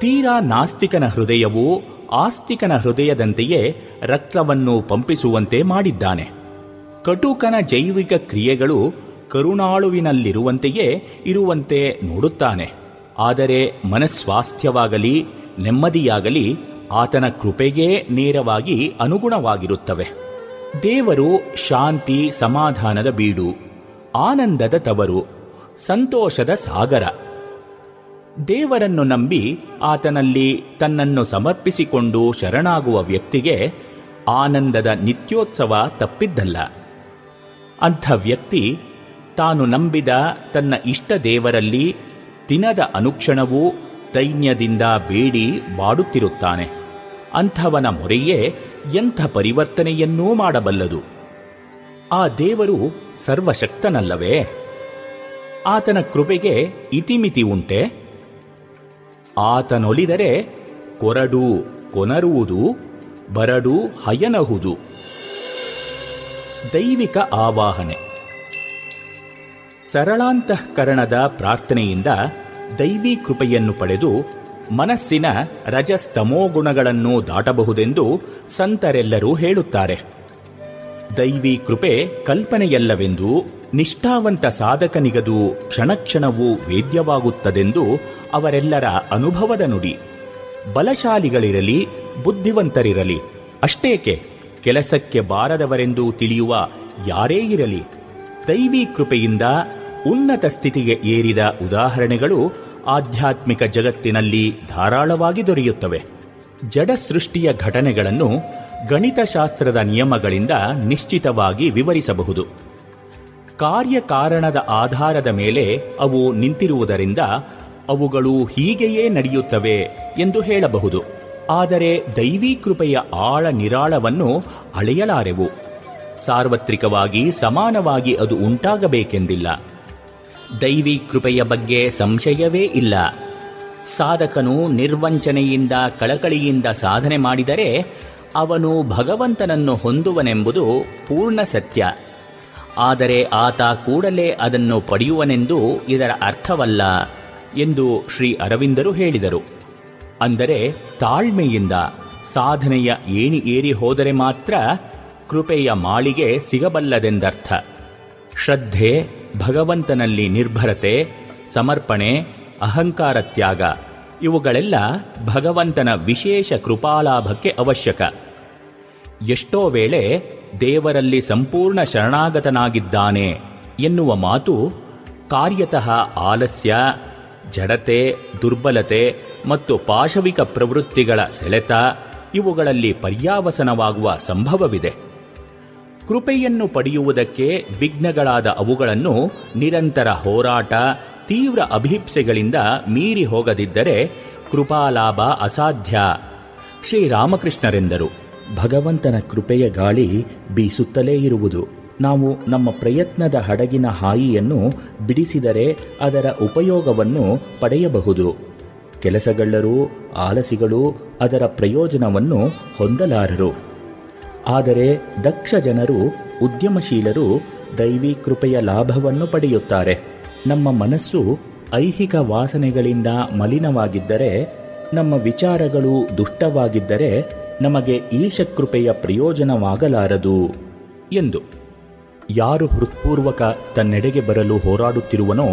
ತೀರಾ ನಾಸ್ತಿಕನ ಹೃದಯವು ಆಸ್ತಿಕನ ಹೃದಯದಂತೆಯೇ ರಕ್ತವನ್ನು ಪಂಪಿಸುವಂತೆ ಮಾಡಿದ್ದಾನೆ. ಕಟುಕನ ಜೈವಿಕ ಕ್ರಿಯೆಗಳು ಕರುಣಾಳುವಿನಲ್ಲಿರುವಂತೆಯೇ ಇರುವಂತೆ ನೋಡುತ್ತಾನೆ. ಆದರೆ ಮನಸ್ವಾಸ್ಥ್ಯವಾಗಲಿ, ನೆಮ್ಮದಿಯಾಗಲಿ ಆತನ ಕೃಪೆಗೇ ನೇರವಾಗಿ ಅನುಗುಣವಾಗಿರುತ್ತವೆ. ದೇವರು ಶಾಂತಿ, ಸಮಾಧಾನದ ಬೀಡು, ಆನಂದದ ತವರು, ಸಂತೋಷದ ಸಾಗರ. ದೇವರನ್ನು ನಂಬಿ ಆತನಲ್ಲಿ ತನ್ನನ್ನು ಸಮರ್ಪಿಸಿಕೊಂಡು ಶರಣಾಗುವ ವ್ಯಕ್ತಿಗೆ ಆನಂದದ ನಿತ್ಯೋತ್ಸವ ತಪ್ಪಿದ್ದಲ್ಲ. ಅಂಥ ವ್ಯಕ್ತಿ ತಾನು ನಂಬಿದ ತನ್ನ ಇಷ್ಟ ದೇವರಲ್ಲಿ ದಿನದ ಅನುಕ್ಷಣವೂ ದೈನ್ಯದಿಂದ ಬೇಡಿ ಬಾಡುತ್ತಿರುತ್ತಾನೆ. ಅಂಥವನ ಮೊರೆಯೇ ಎಂಥ ಪರಿವರ್ತನೆಯನ್ನೂ ಮಾಡಬಲ್ಲದು. ಆ ದೇವರು ಸರ್ವಶಕ್ತನಲ್ಲವೇ? ಆತನ ಕೃಪೆಗೆ ಇತಿಮಿತಿ ಉಂಟೆ? ಆತನೊಲಿದರೆ ಕೊರಡು ಕೊನರುವುದು, ಬರಡು ಹಯನಹುದು. ದೈವಿಕ ಆವಾಹನೆ. ಸರಳಾಂತಃಕರಣದ ಪ್ರಾರ್ಥನೆಯಿಂದ ದೈವಿ ಕೃಪೆಯನ್ನು ಪಡೆದು ಮನಸ್ಸಿನ ರಜಸ್ತಮೋಗುಣಗಳನ್ನು ದಾಟಬಹುದೆಂದು ಸಂತರೆಲ್ಲರೂ ಹೇಳುತ್ತಾರೆ. ದೈವಿ ಕೃಪೆ ಕಲ್ಪನೆಯಲ್ಲವೆಂದು ನಿಷ್ಠಾವಂತ ಸಾಧಕನಿಗದು ಕ್ಷಣಕ್ಷಣವೂ ವೇದ್ಯವಾಗುತ್ತದೆಂದು ಅವರೆಲ್ಲರ ಅನುಭವದ ನುಡಿ. ಬಲಶಾಲಿಗಳಿರಲಿ, ಬುದ್ಧಿವಂತರಿರಲಿ, ಅಷ್ಟೇಕೆ ಕೆಲಸಕ್ಕೆ ಬಾರದವರೆಂದು ತಿಳಿಯುವ ಯಾರೇ ಇರಲಿ ದೈವಿ ಕೃಪೆಯಿಂದ ಉನ್ನತ ಸ್ಥಿತಿಗೆ ಏರಿದ ಉದಾಹರಣೆಗಳು ಆಧ್ಯಾತ್ಮಿಕ ಜಗತ್ತಿನಲ್ಲಿ ಧಾರಾಳವಾಗಿ ದೊರೆಯುತ್ತವೆ. ಜಡ ಸೃಷ್ಟಿಯ ಘಟನೆಗಳನ್ನು ಗಣಿತಶಾಸ್ತ್ರದ ನಿಯಮಗಳಿಂದ ನಿಶ್ಚಿತವಾಗಿ ವಿವರಿಸಬಹುದು. ಕಾರ್ಯಕಾರಣದ ಆಧಾರದ ಮೇಲೆ ಅವು ನಿಂತಿರುವುದರಿಂದ ಅವುಗಳು ಹೀಗೆಯೇ ನಡೆಯುತ್ತವೆ ಎಂದು ಹೇಳಬಹುದು. ಆದರೆ ದೈವೀ ಕೃಪೆಯ ಆಳ ನಿರಾಳವನ್ನು ಅಳೆಯಲಾರೆವು. ಸಾರ್ವತ್ರಿಕವಾಗಿ ಸಮಾನವಾಗಿ ಅದು ಉಂಟಾಗಬೇಕೆಂದಿಲ್ಲ. ದೈವಿ ಕೃಪೆಯ ಬಗ್ಗೆ ಸಂಶಯವೇ ಇಲ್ಲ. ಸಾಧಕನು ನಿರ್ವಂಚನೆಯಿಂದ, ಕಳಕಳಿಯಿಂದ ಸಾಧನೆ ಮಾಡಿದರೆ ಅವನು ಭಗವಂತನನ್ನು ಹೊಂದುವನೆಂಬುದು ಪೂರ್ಣ ಸತ್ಯ. ಆದರೆ ಆತ ಕೂಡಲೇ ಅದನ್ನು ಪಡೆಯುವನೆಂದು ಇದರ ಅರ್ಥವಲ್ಲ ಎಂದು ಶ್ರೀ ಅರವಿಂದರು ಹೇಳಿದರು. ಅಂದರೆ ತಾಳ್ಮೆಯಿಂದ, ಸಾಧನೆಯ ಏಣಿ ಏರಿ ಹೋದರೆ ಮಾತ್ರ ಕೃಪೆಯ ಮಾಳಿಗೆ ಸಿಗಬಲ್ಲದೆಂದರ್ಥ. ಶ್ರದ್ಧೆ, ಭಗವಂತನಲ್ಲಿ ನಿರ್ಭರತೆ, ಸಮರ್ಪಣೆ, ಅಹಂಕಾರ ತ್ಯಾಗ, ಇವುಗಳೆಲ್ಲ ಭಗವಂತನ ವಿಶೇಷ ಕೃಪಾಲಾಭಕ್ಕೆ ಅವಶ್ಯಕ. ಎಷ್ಟೋ ವೇಳೆ ದೇವರಲ್ಲಿ ಸಂಪೂರ್ಣ ಶರಣಾಗತನಾಗಿದ್ದಾನೆ ಎನ್ನುವ ಮಾತು ಕಾರ್ಯತಃ ಆಲಸ್ಯ, ಜಡತೆ, ದುರ್ಬಲತೆ ಮತ್ತು ಪಾಶವಿಕ ಪ್ರವೃತ್ತಿಗಳ ಸೆಳೆತ ಇವುಗಳಲ್ಲಿ ಪರ್ಯಾವಸನವಾಗುವ ಸಂಭವವಿದೆ. ಕೃಪೆಯನ್ನು ಪಡೆಯುವುದಕ್ಕೆ ವಿಘ್ನಗಳಾದ ಅವುಗಳನ್ನು ನಿರಂತರ ಹೋರಾಟ, ತೀವ್ರ ಅಭಿಪ್ಸೆಗಳಿಂದ ಮೀರಿ ಹೋಗದಿದ್ದರೆ ಕೃಪಾಲಾಭ ಅಸಾಧ್ಯ. ಶ್ರೀರಾಮಕೃಷ್ಣರೆಂದರು, ಭಗವಂತನ ಕೃಪೆಯ ಗಾಳಿ ಬೀಸುತ್ತಲೇ ಇರುವುದು. ನಾವು ನಮ್ಮ ಪ್ರಯತ್ನದ ಹಡಗಿನ ಹಾಯಿಯನ್ನು ಬಿಡಿಸಿದರೆ ಅದರ ಉಪಯೋಗವನ್ನು ಪಡೆಯಬಹುದು. ಕೆಲಸಗಳ್ಳರು, ಆಲಸಿಗಳು ಅದರ ಪ್ರಯೋಜನವನ್ನು ಹೊಂದಲಾರರು. ಆದರೆ ದಕ್ಷ ಜನರು, ಉದ್ಯಮಶೀಲರು ದೈವಿ ಕೃಪೆಯ ಲಾಭವನ್ನು ಪಡೆಯುತ್ತಾರೆ. ನಮ್ಮ ಮನಸ್ಸು ಐಹಿಕ ವಾಸನೆಗಳಿಂದ ಮಲಿನವಾಗಿದ್ದರೆ, ನಮ್ಮ ವಿಚಾರಗಳು ದುಷ್ಟವಾಗಿದ್ದರೆ ನಮಗೆ ಈಶಕೃಪೆಯ ಪ್ರಯೋಜನವಾಗಲಾರದು ಎಂದು. ಯಾರು ಹೃತ್ಪೂರ್ವಕ ತನ್ನೆಡೆಗೆ ಬರಲು ಹೋರಾಡುತ್ತಿರುವನೋ,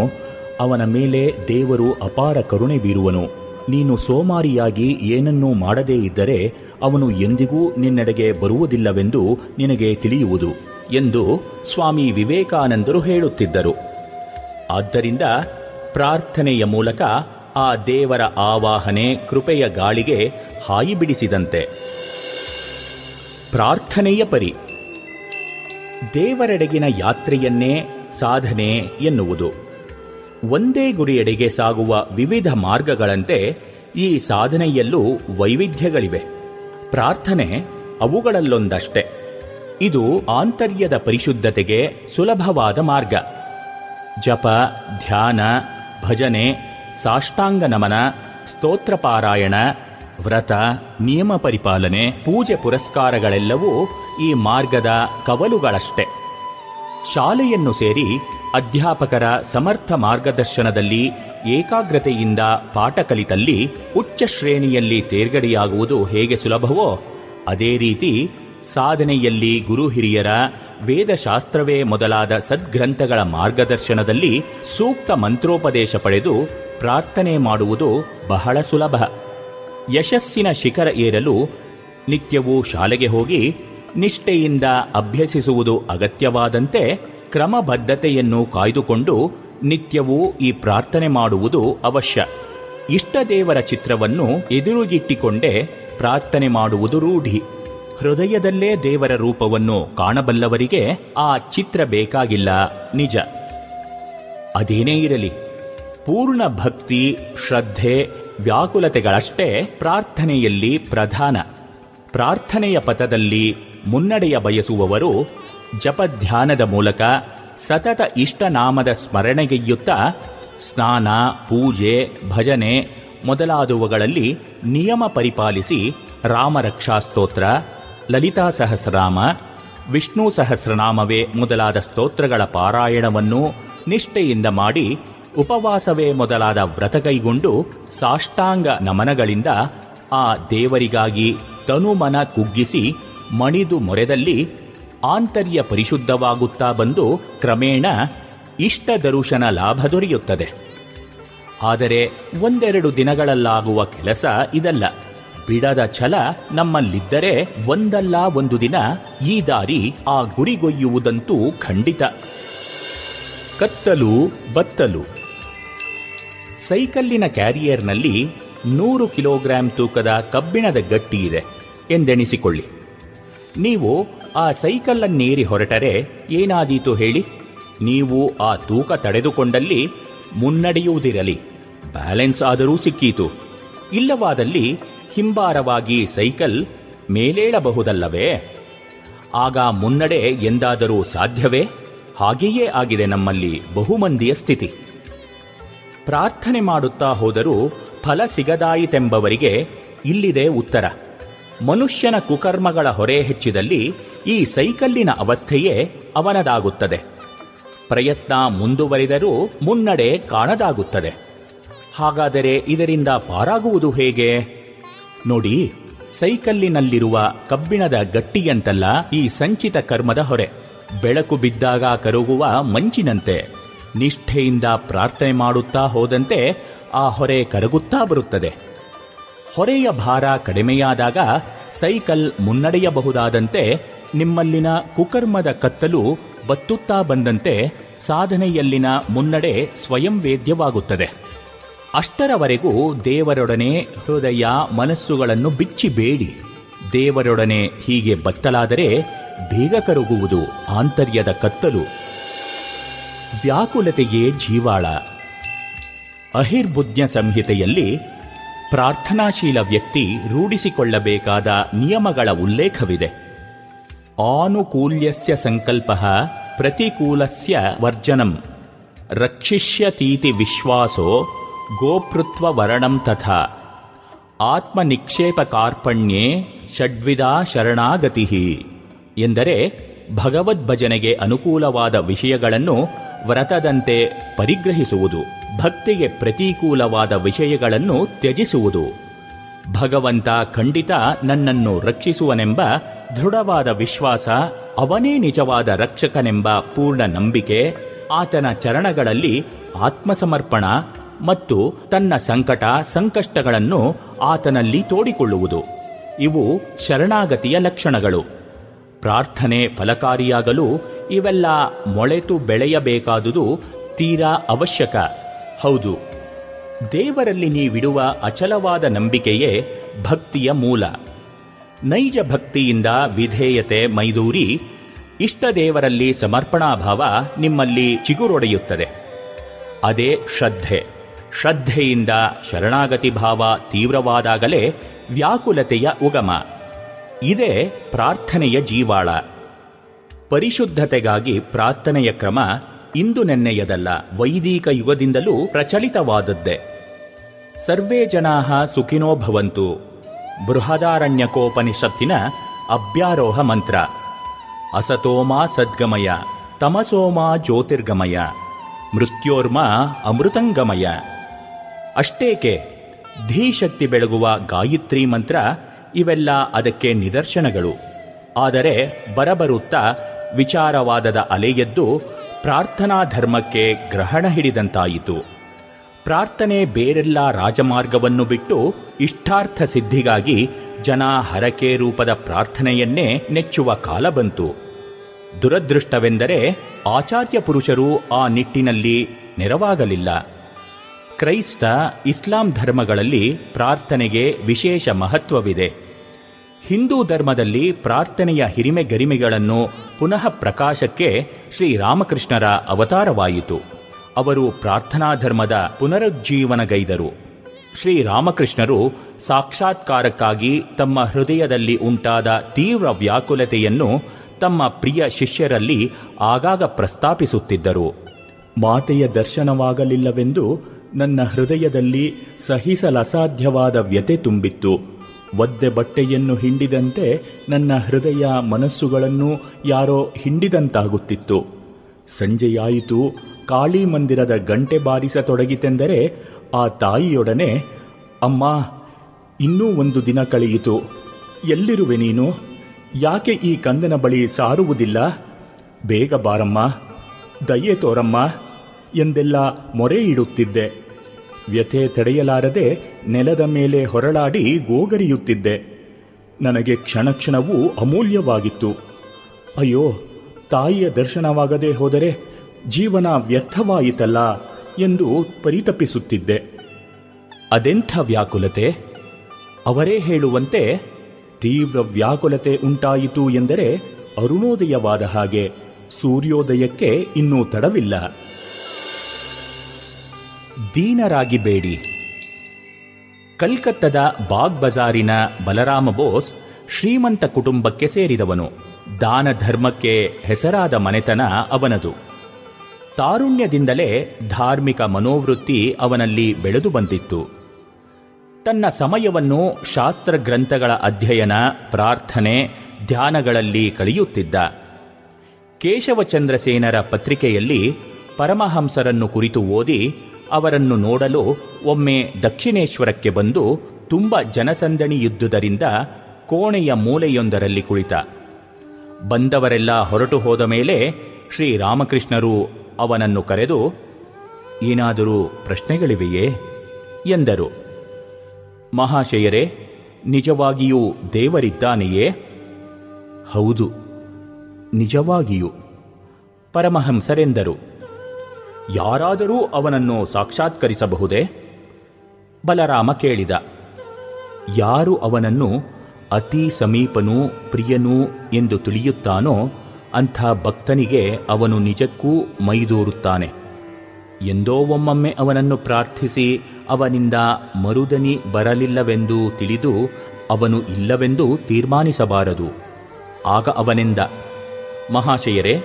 ಅವನ ಮೇಲೆ ದೇವರು ಅಪಾರ ಕರುಣೆ ಬೀರುವನು. ನೀನು ಸೋಮಾರಿಯಾಗಿ ಏನನ್ನೂ ಮಾಡದೇ ಇದ್ದರೆ ಅವನು ಎಂದಿಗೂ ನಿನ್ನೆಡೆಗೆ ಬರುವುದಿಲ್ಲವೆಂದು ನಿನಗೆ ತಿಳಿಯುವುದು ಎಂದು ಸ್ವಾಮಿ ವಿವೇಕಾನಂದರು ಹೇಳುತ್ತಿದ್ದರು. ಆದ್ದರಿಂದ ಪ್ರಾರ್ಥನೆಯ ಮೂಲಕ ಆ ದೇವರ ಆವಾಹನೆ ಕೃಪೆಯ ಗಾಳಿಗೆ ಹಾಯಿ ಬಿಡಿಸಿದಂತೆ. ಪ್ರಾರ್ಥನೆಯ ಪರಿ. ದೇವರೆಡೆಗಿನ ಯಾತ್ರೆಯನ್ನೇ ಸಾಧನೆ ಎನ್ನುವುದು. ಒಂದೇ ಗುರಿಯೆಡೆಗೆ ಸಾಗುವ ವಿವಿಧ ಮಾರ್ಗಗಳಂತೆ ಈ ಸಾಧನೆಯಲ್ಲೂ ವೈವಿಧ್ಯಗಳಿವೆ. ಪ್ರಾರ್ಥನೆ ಅವುಗಳಲ್ಲೊಂದಷ್ಟೆ. ಇದು ಆಂತರ್ಯದ ಪರಿಶುದ್ಧತೆಗೆ ಸುಲಭವಾದ ಮಾರ್ಗ. ಜಪ, ಧ್ಯಾನ, ಭಜನೆ, ಸಾಷ್ಟಾಂಗ ನಮನ ಸ್ತೋತ್ರ ಪಾರಾಯಣ ವ್ರತ, ನಿಯಮ ಪರಿಪಾಲನೆ, ಪೂಜೆ ಪುರಸ್ಕಾರಗಳೆಲ್ಲವೂ ಈ ಮಾರ್ಗದ ಕವಲುಗಳಷ್ಟೆ. ಶಾಲೆಯನ್ನು ಸೇರಿ ಅಧ್ಯಾಪಕರ ಸಮರ್ಥ ಮಾರ್ಗದರ್ಶನದಲ್ಲಿ ಏಕಾಗ್ರತೆಯಿಂದ ಪಾಠ ಕಲಿತಲ್ಲಿ ಉಚ್ಚ ಶ್ರೇಣಿಯಲ್ಲಿ ತೇರ್ಗಡೆಯಾಗುವುದು ಹೇಗೆ ಸುಲಭವೋ, ಅದೇ ರೀತಿ ಸಾಧನೆಯಲ್ಲಿ ಗುರು ಹಿರಿಯರ ವೇದಶಾಸ್ತ್ರವೇ ಮೊದಲಾದ ಸದ್ಗ್ರಂಥಗಳ ಮಾರ್ಗದರ್ಶನದಲ್ಲಿ ಸೂಕ್ತ ಮಂತ್ರೋಪದೇಶ ಪಡೆದು ಪ್ರಾರ್ಥನೆ ಮಾಡುವುದು ಬಹಳ ಸುಲಭ. ಯಶಸ್ಸಿನ ಶಿಖರ ಏರಲು ನಿತ್ಯವೂ ಶಾಲೆಗೆ ಹೋಗಿ ನಿಷ್ಠೆಯಿಂದ ಅಭ್ಯಸಿಸುವುದು ಅಗತ್ಯವಾದಂತೆ ಕ್ರಮಬದ್ಧತೆಯನ್ನು ಕಾಯ್ದುಕೊಂಡು ನಿತ್ಯವೂ ಈ ಪ್ರಾರ್ಥನೆ ಮಾಡುವುದು ಅವಶ್ಯ. ಇಷ್ಟ ದೇವರ ಚಿತ್ರವನ್ನು ಎದುರುಗಿಟ್ಟಿಕೊಂಡೇ ಪ್ರಾರ್ಥನೆ ಮಾಡುವುದು ರೂಢಿ. ಹೃದಯದಲ್ಲೇ ದೇವರ ರೂಪವನ್ನು ಕಾಣಬಲ್ಲವರಿಗೆ ಆ ಚಿತ್ರ ಬೇಕಾಗಿಲ್ಲ. ನಿಜ. ಅದೇನೇ ಇರಲಿ. ಪೂರ್ಣ ಭಕ್ತಿ, ಶ್ರದ್ಧೆ, ವ್ಯಾಕುಲತೆಗಳಷ್ಟೇ ಪ್ರಾರ್ಥನೆಯಲ್ಲಿ ಪ್ರಧಾನ. ಪ್ರಾರ್ಥನೆಯ ಪಥದಲ್ಲಿ ಮುನ್ನಡೆಯ ಬಯಸುವವರು ಜಪಧ್ಯಾನದ ಮೂಲಕ ಸತತ ಇಷ್ಟನಾಮದ ಸ್ಮರಣೆಗೆಯುತ್ತ ಸ್ನಾನ, ಪೂಜೆ, ಭಜನೆ ಮೊದಲಾದವುಗಳಲ್ಲಿ ನಿಯಮ ಪರಿಪಾಲಿಸಿ ರಾಮರಕ್ಷಾ ಸ್ತೋತ್ರ ಲಲಿತಾ ಸಹಸ್ರನಾಮ, ವಿಷ್ಣು ಸಹಸ್ರನಾಮವೇ ಮೊದಲಾದ ಸ್ತೋತ್ರಗಳ ಪಾರಾಯಣವನ್ನು ನಿಷ್ಠೆಯಿಂದ ಮಾಡಿ ಉಪವಾಸವೇ ಮೊದಲಾದ ವ್ರತ ಕೈಗೊಂಡು ಸಾಷ್ಟಾಂಗ ನಮನಗಳಿಂದ ಆ ದೇವರಿಗಾಗಿ ತನುಮನ ಕುಗ್ಗಿಸಿ ಮಣಿದು ಮೊರೆದಲ್ಲಿ ಆಂತರ್ಯ ಪರಿಶುದ್ಧವಾಗುತ್ತಾ ಬಂದು ಕ್ರಮೇಣ ಇಷ್ಟ ದರುಶನ ಲಾಭ ದೊರೆಯುತ್ತದೆ. ಆದರೆ ಒಂದೆರಡು ದಿನಗಳಲ್ಲಾಗುವ ಕೆಲಸ ಇದಲ್ಲ. ಬಿಡದ ಛಲ ನಮ್ಮಲ್ಲಿದ್ದರೆ ಒಂದಲ್ಲ ಒಂದು ದಿನ ಈ ದಾರಿ ಆ ಗುರಿಗೊಯ್ಯುವುದಂತೂ ಖಂಡಿತ. ಕತ್ತಲು ಬತ್ತಲು. ಸೈಕಲ್ಲಿನ ಕ್ಯಾರಿಯರ್ನಲ್ಲಿ ನೂರು ಕಿಲೋಗ್ರಾಂ ತೂಕದ ಕಬ್ಬಿಣದ ಗಟ್ಟಿ ಇದೆ. ಎಂದೆಣಿಸಿಕೊಳ್ಳಿ. ನೀವು ಆ ಸೈಕಲ್ಲನ್ನೇರಿ ಹೊರಟರೆ, ಏನಾದೀತು ಹೇಳಿ? ನೀವು ಆ ತೂಕ ತಡೆದುಕೊಂಡಲ್ಲಿ ಮುನ್ನಡೆಯುವುದಿರಲಿ. ಬ್ಯಾಲೆನ್ಸ್ ಆದರೂ ಸಿಕ್ಕೀತು. ಇಲ್ಲವಾದಲ್ಲಿ ಹಿಂಬಾರವಾಗಿ ಸೈಕಲ್ ಮೇಲೇಳಬಹುದಲ್ಲವೇ? ಆಗ ಮುನ್ನಡೆ ಎಂದಾದರೂ ಸಾಧ್ಯವೇ? ಹಾಗೆಯೇ ಆಗಿದೆ ನಮ್ಮಲ್ಲಿ ಬಹುಮಂದಿಯ ಸ್ಥಿತಿ. ಪ್ರಾರ್ಥನೆ ಮಾಡುತ್ತಾ ಹೋದರೂ ಫಲ ಸಿಗದಾಯಿತೆಂಬವರಿಗೆ ಇಲ್ಲಿದೆ ಉತ್ತರ. ಮನುಷ್ಯನ ಕುಕರ್ಮಗಳ ಹೊರೆ ಹೆಚ್ಚಿದಲ್ಲಿ ಈ ಸೈಕಲ್ಲಿನ ಅವಸ್ಥೆಯೇ ಅವನದಾಗುತ್ತದೆ. ಪ್ರಯತ್ನ ಮುಂದುವರಿದರೂ ಮುನ್ನಡೆ ಕಾಣದಾಗುತ್ತದೆ. ಹಾಗಾದರೆ ಇದರಿಂದ ಪಾರಾಗುವುದು ಹೇಗೆ? ನೋಡಿ, ಸೈಕಲ್ಲಿನಲ್ಲಿರುವ ಕಬ್ಬಿಣದ ಗಟ್ಟಿಯಂತಲ್ಲ ಈ ಸಂಚಿತ ಕರ್ಮದ ಹೊರೆ. ಬೆಳಕು ಬಿದ್ದಾಗ ಕರಗುವ ಮಂಚಿನಂತೆ. ನಿಷ್ಠೆಯಿಂದ ಪ್ರಾರ್ಥನೆ ಮಾಡುತ್ತಾ ಹೋದಂತೆ ಆ ಹೊರೆ ಕರಗುತ್ತಾ ಬರುತ್ತದೆ. ಹೊರೆಯ ಭಾರ ಕಡಿಮೆಯಾದಾಗ ಸೈಕಲ್ ಮುನ್ನಡೆಯಬಹುದಾದಂತೆ ನಿಮ್ಮಲ್ಲಿನ ಕುಕರ್ಮದ ಕತ್ತಲು ಬತ್ತುತ್ತಾ ಬಂದಂತೆ ಸಾಧನೆಯಲ್ಲಿನ ಮುನ್ನಡೆ ಸ್ವಯಂ ವೇದ್ಯವಾಗುತ್ತದೆ. ಅಷ್ಟರವರೆಗೂ ದೇವರೊಡನೆ ಹೃದಯ ಮನಸ್ಸುಗಳನ್ನು ಬಿಚ್ಚಿಬೇಡಿ. ದೇವರೊಡನೆ ಹೀಗೆ ಬತ್ತಲಾದರೆ ಬೇಗ ಕರುಗುವುದು ಆಂತರ್ಯದ ಕತ್ತಲು. ವ್ಯಾಕುಲತೆಗೆ ಜೀವಾಳ. ಅಹಿರ್ಬುದ್ಧ ಸಂಹಿತೆಯಲ್ಲಿ ಪ್ರಾರ್ಥನಾಶೀಲ ವ್ಯಕ್ತಿ ರೂಢಿಸಿಕೊಳ್ಳಬೇಕಾದ ನಿಯಮಗಳ ಉಲ್ಲೇಖವಿದೆ. ಆನುಕೂಲ್ಯಸ್ಯ ಸಂಕಲ್ಪ ಪ್ರತಿಕೂಲಸ್ಯ ವರ್ಜನಂ. ರಕ್ಷಿಷ್ಯತೀತಿ ವಿಶ್ವಾಸೋ ಗೋಪೃತ್ವ ವರ್ಣಂ ತಥಾ. ಆತ್ಮನಿಕ್ಷೇಪ ಕಾರ್ಪಣ್ಯೇ ಷಡ್ವಿಧಾ ಶರಣಾಗತಿ. ಎಂದರೆ ಭಗವದ್ಭಜನೆಗೆ ಅನುಕೂಲವಾದ ವಿಷಯಗಳನ್ನು ವ್ರತದಂತೆ ಪರಿಗ್ರಹಿಸುವುದು, ಭಕ್ತಿಗೆ ಪ್ರತಿಕೂಲವಾದ ವಿಷಯಗಳನ್ನು ತ್ಯಜಿಸುವುದು. ಭಗವಂತ ಖಂಡಿತ ನನ್ನನ್ನು ರಕ್ಷಿಸುವನೆಂಬ ದೃಢವಾದ ವಿಶ್ವಾಸ, ಅವನೇ ನಿಜವಾದ ರಕ್ಷಕನೆಂಬ ಪೂರ್ಣ ನಂಬಿಕೆ, ಆತನ ಚರಣಗಳಲ್ಲಿ ಆತ್ಮಸಮರ್ಪಣ ಮತ್ತು ತನ್ನ ಸಂಕಟ, ಸಂಕಷ್ಟಗಳನ್ನು ಆತನಲ್ಲಿ ತೋಡಿಕೊಳ್ಳುವುದು. ಇವು ಶರಣಾಗತಿಯ ಲಕ್ಷಣಗಳು. ಪ್ರಾರ್ಥನೆ ಫಲಕಾರಿಯಾಗಲು ಇವೆಲ್ಲ ಮೊಳೆತು ಬೆಳೆಯಬೇಕಾದುದು ತೀರಾ ಅವಶ್ಯಕ. ಹೌದು. ದೇವರಲ್ಲಿ ನೀವಿಡುವ ಅಚಲವಾದ ನಂಬಿಕೆಯೇ ಭಕ್ತಿಯ ಮೂಲ. ನೈಜ ಭಕ್ತಿಯಿಂದ ವಿಧೇಯತೆ ಮೈದೂರಿ, ಇಷ್ಟ ದೇವರಲ್ಲಿ ಸಮರ್ಪಣಾಭಾವ ನಿಮ್ಮಲ್ಲಿ ಚಿಗುರೊಡೆಯುತ್ತದೆ. ಅದೇ ಶ್ರದ್ಧೆ. ಶ್ರದ್ಧೆಯಿಂದ ಶರಣಾಗತಿ ಭಾವ ತೀವ್ರವಾದಾಗಲೇ ವ್ಯಾಕುಲತೆಯ ಉಗಮ. ಇದೇ ಪ್ರಾರ್ಥನೆಯ ಜೀವಾಳ. ಪರಿಶುದ್ಧತೆಗಾಗಿ ಪ್ರಾರ್ಥನೆಯ ಕ್ರಮ ಇಂದು ನೆನ್ನೆಯದಲ್ಲ, ವೈದಿಕ ಯುಗದಿಂದಲೂ ಪ್ರಚಲಿತವಾದದ್ದೇ. ಸರ್ವೇ ಜನಾಹ ಸುಖಿನೋ ಭವಂತು. ಬೃಹದಾರಣ್ಯಕೋಪನಿಷತ್ತಿನ ಅಭ್ಯಾರೋಹ ಮಂತ್ರ. ಅಸತೋಮಾ ಸದ್ಗಮಯ, ತಮಸೋಮಾ ಜ್ಯೋತಿರ್ಗಮಯ, ಮೃತ್ಯೋರ್ಮ ಅಮೃತಂಗಮಯ. ಅಷ್ಟೇಕೆ, ಧೀಶಕ್ತಿ ಬೆಳಗುವ ಗಾಯತ್ರಿ ಮಂತ್ರ ಇವೆಲ್ಲ ಅದಕ್ಕೆ ನಿದರ್ಶನಗಳು. ಆದರೆ ಬರಬರುತ್ತಾ ವಿಚಾರವಾದದ ಅಲೆಯೆದ್ದು ಪ್ರಾರ್ಥನಾ ಧರ್ಮಕ್ಕೆ ಗ್ರಹಣ ಹಿಡಿದಂತಾಯಿತು. ಪ್ರಾರ್ಥನೆ ಬೇರೆಲ್ಲ ರಾಜಮಾರ್ಗವನ್ನು ಬಿಟ್ಟು ಇಷ್ಟಾರ್ಥ ಸಿದ್ಧಿಗಾಗಿ ಜನ ಹರಕೆ ರೂಪದ ಪ್ರಾರ್ಥನೆಯನ್ನೇ ನೆಚ್ಚುವ ಕಾಲ ಬಂತು. ದುರದೃಷ್ಟವೆಂದರೆ ಆಚಾರ್ಯ ಪುರುಷರು ಆ ನಿಟ್ಟಿನಲ್ಲಿ ನೆರವಾಗಲಿಲ್ಲ. ಕ್ರೈಸ್ತ ಇಸ್ಲಾಂ ಧರ್ಮಗಳಲ್ಲಿ ಪ್ರಾರ್ಥನೆಗೆ ವಿಶೇಷ ಮಹತ್ವವಿದೆ. ಹಿಂದೂ ಧರ್ಮದಲ್ಲಿ ಪ್ರಾರ್ಥನೆಯ ಹಿರಿಮೆ ಗರಿಮೆಗಳನ್ನು ಪುನಃ ಪ್ರಕಾಶಕ್ಕೆ ಶ್ರೀರಾಮಕೃಷ್ಣರ ಅವತಾರವಾಯಿತು. ಅವರು ಪ್ರಾರ್ಥನಾ ಧರ್ಮದ ಪುನರುಜ್ಜೀವನಗೈದರು. ಶ್ರೀರಾಮಕೃಷ್ಣರು ಸಾಕ್ಷಾತ್ಕಾರಕ್ಕಾಗಿ ತಮ್ಮ ಹೃದಯದಲ್ಲಿ ಉಂಟಾದ ತೀವ್ರ ವ್ಯಾಕುಲತೆಯನ್ನು ತಮ್ಮ ಪ್ರಿಯ ಶಿಷ್ಯರಲ್ಲಿ ಆಗಾಗ ಪ್ರಸ್ತಾಪಿಸುತ್ತಿದ್ದರು. ಮಾತೆಯ ದರ್ಶನವಾಗಲಿಲ್ಲವೆಂದು ನನ್ನ ಹೃದಯದಲ್ಲಿ ಸಹಿಸಲಸಾಧ್ಯವಾದ ವ್ಯತೆ ತುಂಬಿತ್ತು. ಒದ್ದೆ ಬಟ್ಟೆಯನ್ನು ಹಿಂಡಿದಂತೆ ನನ್ನ ಹೃದಯ ಮನಸ್ಸುಗಳನ್ನು ಯಾರೋ ಹಿಂಡಿದಂತಾಗುತ್ತಿತ್ತು. ಸಂಜೆಯಾಯಿತು, ಕಾಳಿ ಮಂದಿರದ ಗಂಟೆ ಬಾರಿಸತೊಡಗಿತೆಂದರೆ ಆ ತಾಯಿಯೊಡನೆ, ಅಮ್ಮ, ಇನ್ನೂ ಒಂದು ದಿನ ಕಳೆಯಿತು. ಎಲ್ಲಿರುವೆ ನೀನು? ಯಾಕೆ ಈ ಕಂದನ ಬಳಿ ಸಾರುವುದಿಲ್ಲ? ಬೇಗ ಬಾರಮ್ಮ. ದಯೆ ತೋರಮ್ಮ. ಎಂದೆಲ್ಲ ಮೊರೆ ಇಡುತ್ತಿದ್ದೆ ವ್ಯಥೆ ತಡೆಯಲಾರದೆ ನೆಲದ ಮೇಲೆ ಹೊರಳಾಡಿ ಗೋಗರಿಯುತ್ತಿದ್ದೆ. ನನಗೆ ಕ್ಷಣ ಕ್ಷಣವೂ ಅಮೂಲ್ಯವಾಗಿತ್ತು. ಅಯ್ಯೋ, ತಾಯಿಯ ದರ್ಶನವಾಗದೆ ಹೋದರೆ ಜೀವನ ವ್ಯರ್ಥವಾಯಿತಲ್ಲ ಎಂದು ಪರಿತಪಿಸುತ್ತಿದ್ದೆ. ಅದೆಂಥ ವ್ಯಾಕುಲತೆ? ಅವರೇ ಹೇಳುವಂತೆ ತೀವ್ರ ವ್ಯಾಕುಲತೆ ಉಂಟಾಯಿತು ಎಂದರೆ ಅರುಣೋದಯವಾದ ಹಾಗೆ ಸೂರ್ಯೋದಯಕ್ಕೆ ಇನ್ನೂ ತಡವಿಲ್ಲ. ದೀನರಾಗಿ ಬೇಡಿ ಕಲ್ಕತ್ತದ ಬಾಗ್ ಬಜಾರಿನ ಬಲರಾಮ ಬೋಸ್ ಶ್ರೀಮಂತ ಕುಟುಂಬಕ್ಕೆ ಸೇರಿದವನು. ದಾನ ಧರ್ಮಕ್ಕೆ ಹೆಸರಾದ ಮನೆತನ ಅವನದು. ತಾರುಣ್ಯದಿಂದಲೇ ಧಾರ್ಮಿಕ ಮನೋವೃತ್ತಿ ಅವನಲ್ಲಿ ಬೆಳೆದು ಬಂದಿತ್ತು. ತನ್ನ ಸಮಯವನ್ನು ಶಾಸ್ತ್ರ ಗ್ರಂಥಗಳ ಅಧ್ಯಯನ, ಪ್ರಾರ್ಥನೆ, ಧ್ಯಾನಗಳಲ್ಲಿ ಕಳೆಯುತ್ತಿದ್ದ. ಕೇಶವಚಂದ್ರಸೇನರ ಪತ್ರಿಕೆಯಲ್ಲಿ ಪರಮಹಂಸರನ್ನು ಕುರಿತು ಓದಿ ಅವರನ್ನು ನೋಡಲು ಒಮ್ಮೆ ದಕ್ಷಿಣೇಶ್ವರಕ್ಕೆ ಬಂದು ತುಂಬ ಜನಸಂದಣಿಯುದ್ದುದರಿಂದ ಕೋಣೆಯ ಮೂಲೆಯೊಂದರಲ್ಲಿ ಕುಳಿತ. ಬಂದವರೆಲ್ಲ ಹೊರಟು ಹೋದ ಮೇಲೆ ಶ್ರೀರಾಮಕೃಷ್ಣರು ಅವನನ್ನು ಕರೆದು, ಏನಾದರೂ ಪ್ರಶ್ನೆಗಳಿವೆಯೇ? ಎಂದರು. ಮಹಾಶಯರೇ, ನಿಜವಾಗಿಯೂ ದೇವರಿದ್ದಾನೆಯೇ? ಹೌದು, ನಿಜವಾಗಿಯೂ. ಪರಮಹಂಸರೆಂದರು. ಯಾರಾದರೂ ಅವನನ್ನು ಸಾಕ್ಷಾತ್ಕರಿಸಬಹುದೇ? ಬಲರಾಮ ಕೇಳಿದ. ಯಾರು ಅವನನ್ನು ಅತಿ ಸಮೀಪನೂ ಪ್ರಿಯನೂ ಎಂದು ತಿಳಿಯುತ್ತಾನೋ ಅಂಥ ಭಕ್ತನಿಗೆ ಅವನು ನಿಜಕ್ಕೂ ಮೈದೂರುತ್ತಾನೆ. ಎಂದೋ ಒಮ್ಮೊಮ್ಮೆ ಅವನನ್ನು ಪ್ರಾರ್ಥಿಸಿ ಅವನಿಂದ ಮರುದನಿ ಬರಲಿಲ್ಲವೆಂದು ತಿಳಿದು ಅವನು ಇಲ್ಲವೆಂದು ತೀರ್ಮಾನಿಸಬಾರದು. ಆಗ ಅವನೆಂದ, ಮಹಾಶಯರೇ,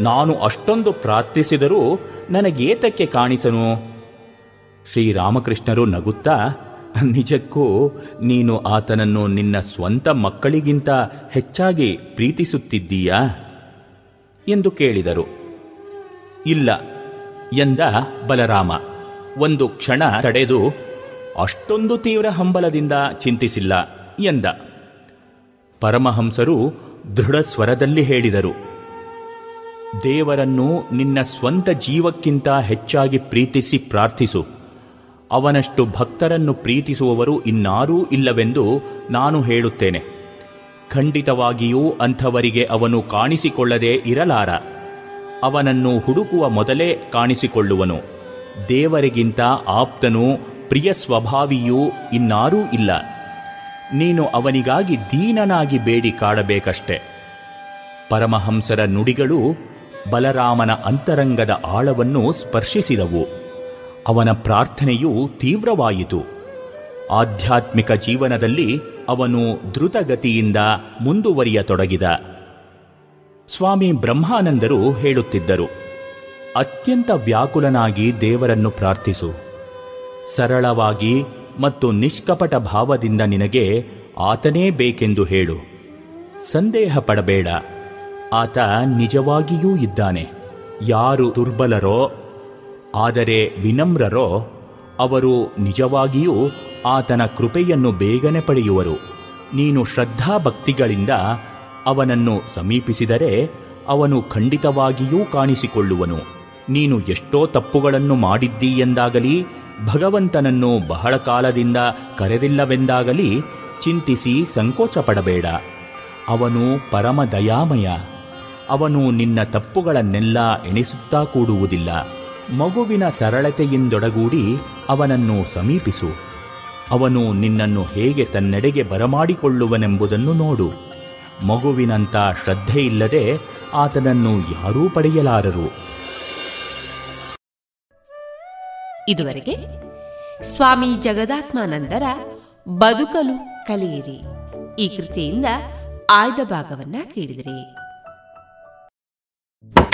ನಾನು ಅಷ್ಟೊಂದು ಪ್ರಾರ್ಥಿಸಿದರೂ ನನಗೇತಕ್ಕೆ ಕಾಣಿಸನು? ಶ್ರೀರಾಮಕೃಷ್ಣರು ನಗುತ್ತಾ, ನಿಜಕ್ಕೂ ನೀನು ಆತನನ್ನು ನಿನ್ನ ಸ್ವಂತ ಮಕ್ಕಳಿಗಿಂತ ಹೆಚ್ಚಾಗಿ ಪ್ರೀತಿಸುತ್ತಿದ್ದೀಯಾ? ಎಂದು ಕೇಳಿದರು. ಇಲ್ಲ ಎಂದ ಬಲರಾಮ. ಒಂದು ಕ್ಷಣ ತಡೆದು, ಅಷ್ಟೊಂದು ತೀವ್ರ ಹಂಬಲದಿಂದ ಚಿಂತಿಸಿಲ್ಲ ಎಂದ. ಪರಮಹಂಸರು ದೃಢ ಸ್ವರದಲ್ಲಿ ಹೇಳಿದರು. ದೇವರನ್ನು ನಿನ್ನ ಸ್ವಂತ ಜೀವಕ್ಕಿಂತ ಹೆಚ್ಚಾಗಿ ಪ್ರೀತಿಸಿ ಪ್ರಾರ್ಥಿಸು. ಅವನಷ್ಟು ಭಕ್ತರನ್ನು ಪ್ರೀತಿಸುವವರು ಇನ್ನಾರೂ ಇಲ್ಲವೆಂದು ನಾನು ಹೇಳುತ್ತೇನೆ. ಖಂಡಿತವಾಗಿಯೂ ಅಂಥವರಿಗೆ ಅವನು ಕಾಣಿಸಿಕೊಳ್ಳದೆ ಇರಲಾರ. ಅವನನ್ನು ಹುಡುಕುವ ಮೊದಲೇ ಕಾಣಿಸಿಕೊಳ್ಳುವನು. ದೇವರಿಗಿಂತ ಆಪ್ತನೂ ಪ್ರಿಯ ಸ್ವಭಾವಿಯೂ ಇನ್ನಾರೂ ಇಲ್ಲ. ನೀನು ಅವನಿಗಾಗಿ ದೀನನಾಗಿ ಬೇಡಿ ಕಾಡಬೇಕಷ್ಟೆ ಪರಮಹಂಸರ ನುಡಿಗಳು ಬಲರಾಮನ ಅಂತರಂಗದ ಆಳವನ್ನು ಸ್ಪರ್ಶಿಸಿದವು. ಅವನ ಪ್ರಾರ್ಥನೆಯು ತೀವ್ರವಾಯಿತು. ಆಧ್ಯಾತ್ಮಿಕ ಜೀವನದಲ್ಲಿ ಅವನು ದ್ರುತಗತಿಯಿಂದ ಮುಂದುವರಿಯತೊಡಗಿದ. ಸ್ವಾಮಿ ಬ್ರಹ್ಮಾನಂದರು ಹೇಳುತ್ತಿದ್ದರು, ಅತ್ಯಂತ ವ್ಯಾಕುಲನಾಗಿ ದೇವರನ್ನು ಪ್ರಾರ್ಥಿಸು. ಸರಳವಾಗಿ ಮತ್ತು ನಿಷ್ಕಪಟ ಭಾವದಿಂದ ನಿನಗೆ ಆತನೇ ಬೇಕೆಂದು ಹೇಳು. ಸಂದೇಹ ಪಡಬೇಡ ಆತ ನಿಜವಾಗಿಯೂ ಇದ್ದಾನೆ. ಯಾರು ದುರ್ಬಲರೋ, ಆದರೆ ವಿನಮ್ರರೋ, ಅವರು ನಿಜವಾಗಿಯೂ ಆತನ ಕೃಪೆಯನ್ನು ಬೇಗನೆ ಪಡೆಯುವರು. ನೀನು ಶ್ರದ್ಧಾಭಕ್ತಿಗಳಿಂದ ಅವನನ್ನು ಸಮೀಪಿಸಿದರೆ ಅವನು ಖಂಡಿತವಾಗಿಯೂ ಕಾಣಿಸಿಕೊಳ್ಳುವನು. ನೀನು ಎಷ್ಟೋ ತಪ್ಪುಗಳನ್ನು ಮಾಡಿದ್ದೀಯೆಂದಾಗಲಿ ಭಗವಂತನನ್ನು ಬಹಳ ಕಾಲದಿಂದ ಕರೆದಿಲ್ಲವೆಂದಾಗಲಿ ಚಿಂತಿಸಿ ಸಂಕೋಚ ಪಡಬೇಡ ಅವನು ಪರಮ ದಯಾಮಯ. ಅವನು ನಿನ್ನ ತಪ್ಪುಗಳನ್ನೆಲ್ಲ ಎಣಿಸುತ್ತಾ ಕೂಡುವುದಿಲ್ಲ. ಮಗುವಿನ ಸರಳತೆಯಿಂದೊಡಗೂಡಿ ಅವನನ್ನು ಸಮೀಪಿಸು. ಅವನು ನಿನ್ನನ್ನು ಹೇಗೆ ತನ್ನೆಡೆಗೆ ಬರಮಾಡಿಕೊಳ್ಳುವನೆಂಬುದನ್ನು ನೋಡು. ಮಗುವಿನಂಥ ಶ್ರದ್ಧೆಯಿಲ್ಲದೆ ಆತನನ್ನು ಯಾರೂ ಪಡೆಯಲಾರರು. ಇದುವರೆಗೆ ಸ್ವಾಮಿ ಜಗದಾತ್ಮಾನಂದರ ಬದುಕಲು ಕಲಿಯಿರಿ. ಈ ಕೃತಿಯಿಂದ ಆಯ್ದ ಭಾಗವನ್ನ ಕೇಳಿದ್ರಿ.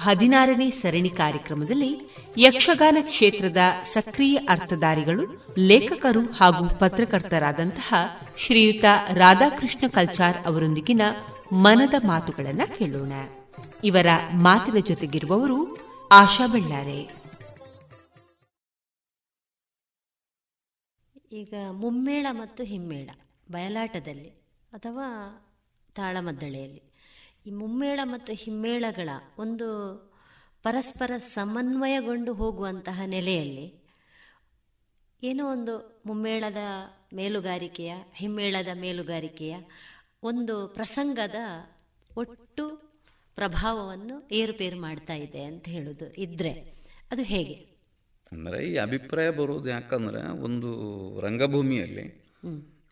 ಹದಿನಾರನೇ ಸರಣಿ ಕಾರ್ಯಕ್ರಮದಲ್ಲಿ ಯಕ್ಷಗಾನ ಕ್ಷೇತ್ರದ ಸಕ್ರಿಯ ಅರ್ಥಧಾರಿಗಳು, ಲೇಖಕರು ಹಾಗೂ ಪತ್ರಕರ್ತರಾದಂತಹ ಶ್ರೀಯುತ ರಾಧಾಕೃಷ್ಣ ಕಲ್ಚಾರ್ ಅವರೊಂದಿಗಿನ ಮನದ ಮಾತುಗಳನ್ನು ಕೇಳೋಣ. ಇವರ ಮಾತಿನ ಜೊತೆಗಿರುವವರು ಆಶಾ ಬಳ್ಳಾರೆ. ಈಗ ಮುಮ್ಮೇಳ ಮತ್ತು ಹಿಮ್ಮೇಳ, ಬಯಲಾಟದಲ್ಲಿ ಅಥವಾ ತಾಳಮದ್ದಳೆಯಲ್ಲಿ. ಈ ಮುಮ್ಮೇಳ ಮತ್ತು ಹಿಮ್ಮೇಳಗಳ ಒಂದು ಪರಸ್ಪರ ಸಮನ್ವಯಗೊಂಡು ಹೋಗುವಂತಹ ನೆಲೆಯಲ್ಲಿ ಏನೋ ಒಂದು ಮುಮ್ಮೇಳದ ಮೇಲುಗಾರಿಕೆಯ ಹಿಮ್ಮೇಳದ ಮೇಲುಗಾರಿಕೆಯ ಒಂದು ಪ್ರಸಂಗದ ಒಟ್ಟು ಪ್ರಭಾವವನ್ನು ಏರುಪೇರು ಮಾಡ್ತಾ ಇದೆ ಅಂತ ಹೇಳೋದು ಇದ್ರೆ. ಅದು ಹೇಗೆ? ಅಂದರೆ ಈ ಅಭಿಪ್ರಾಯ ಬರೋದು ಯಾಕಂದ್ರೆ ಒಂದು ರಂಗಭೂಮಿಯಲ್ಲಿ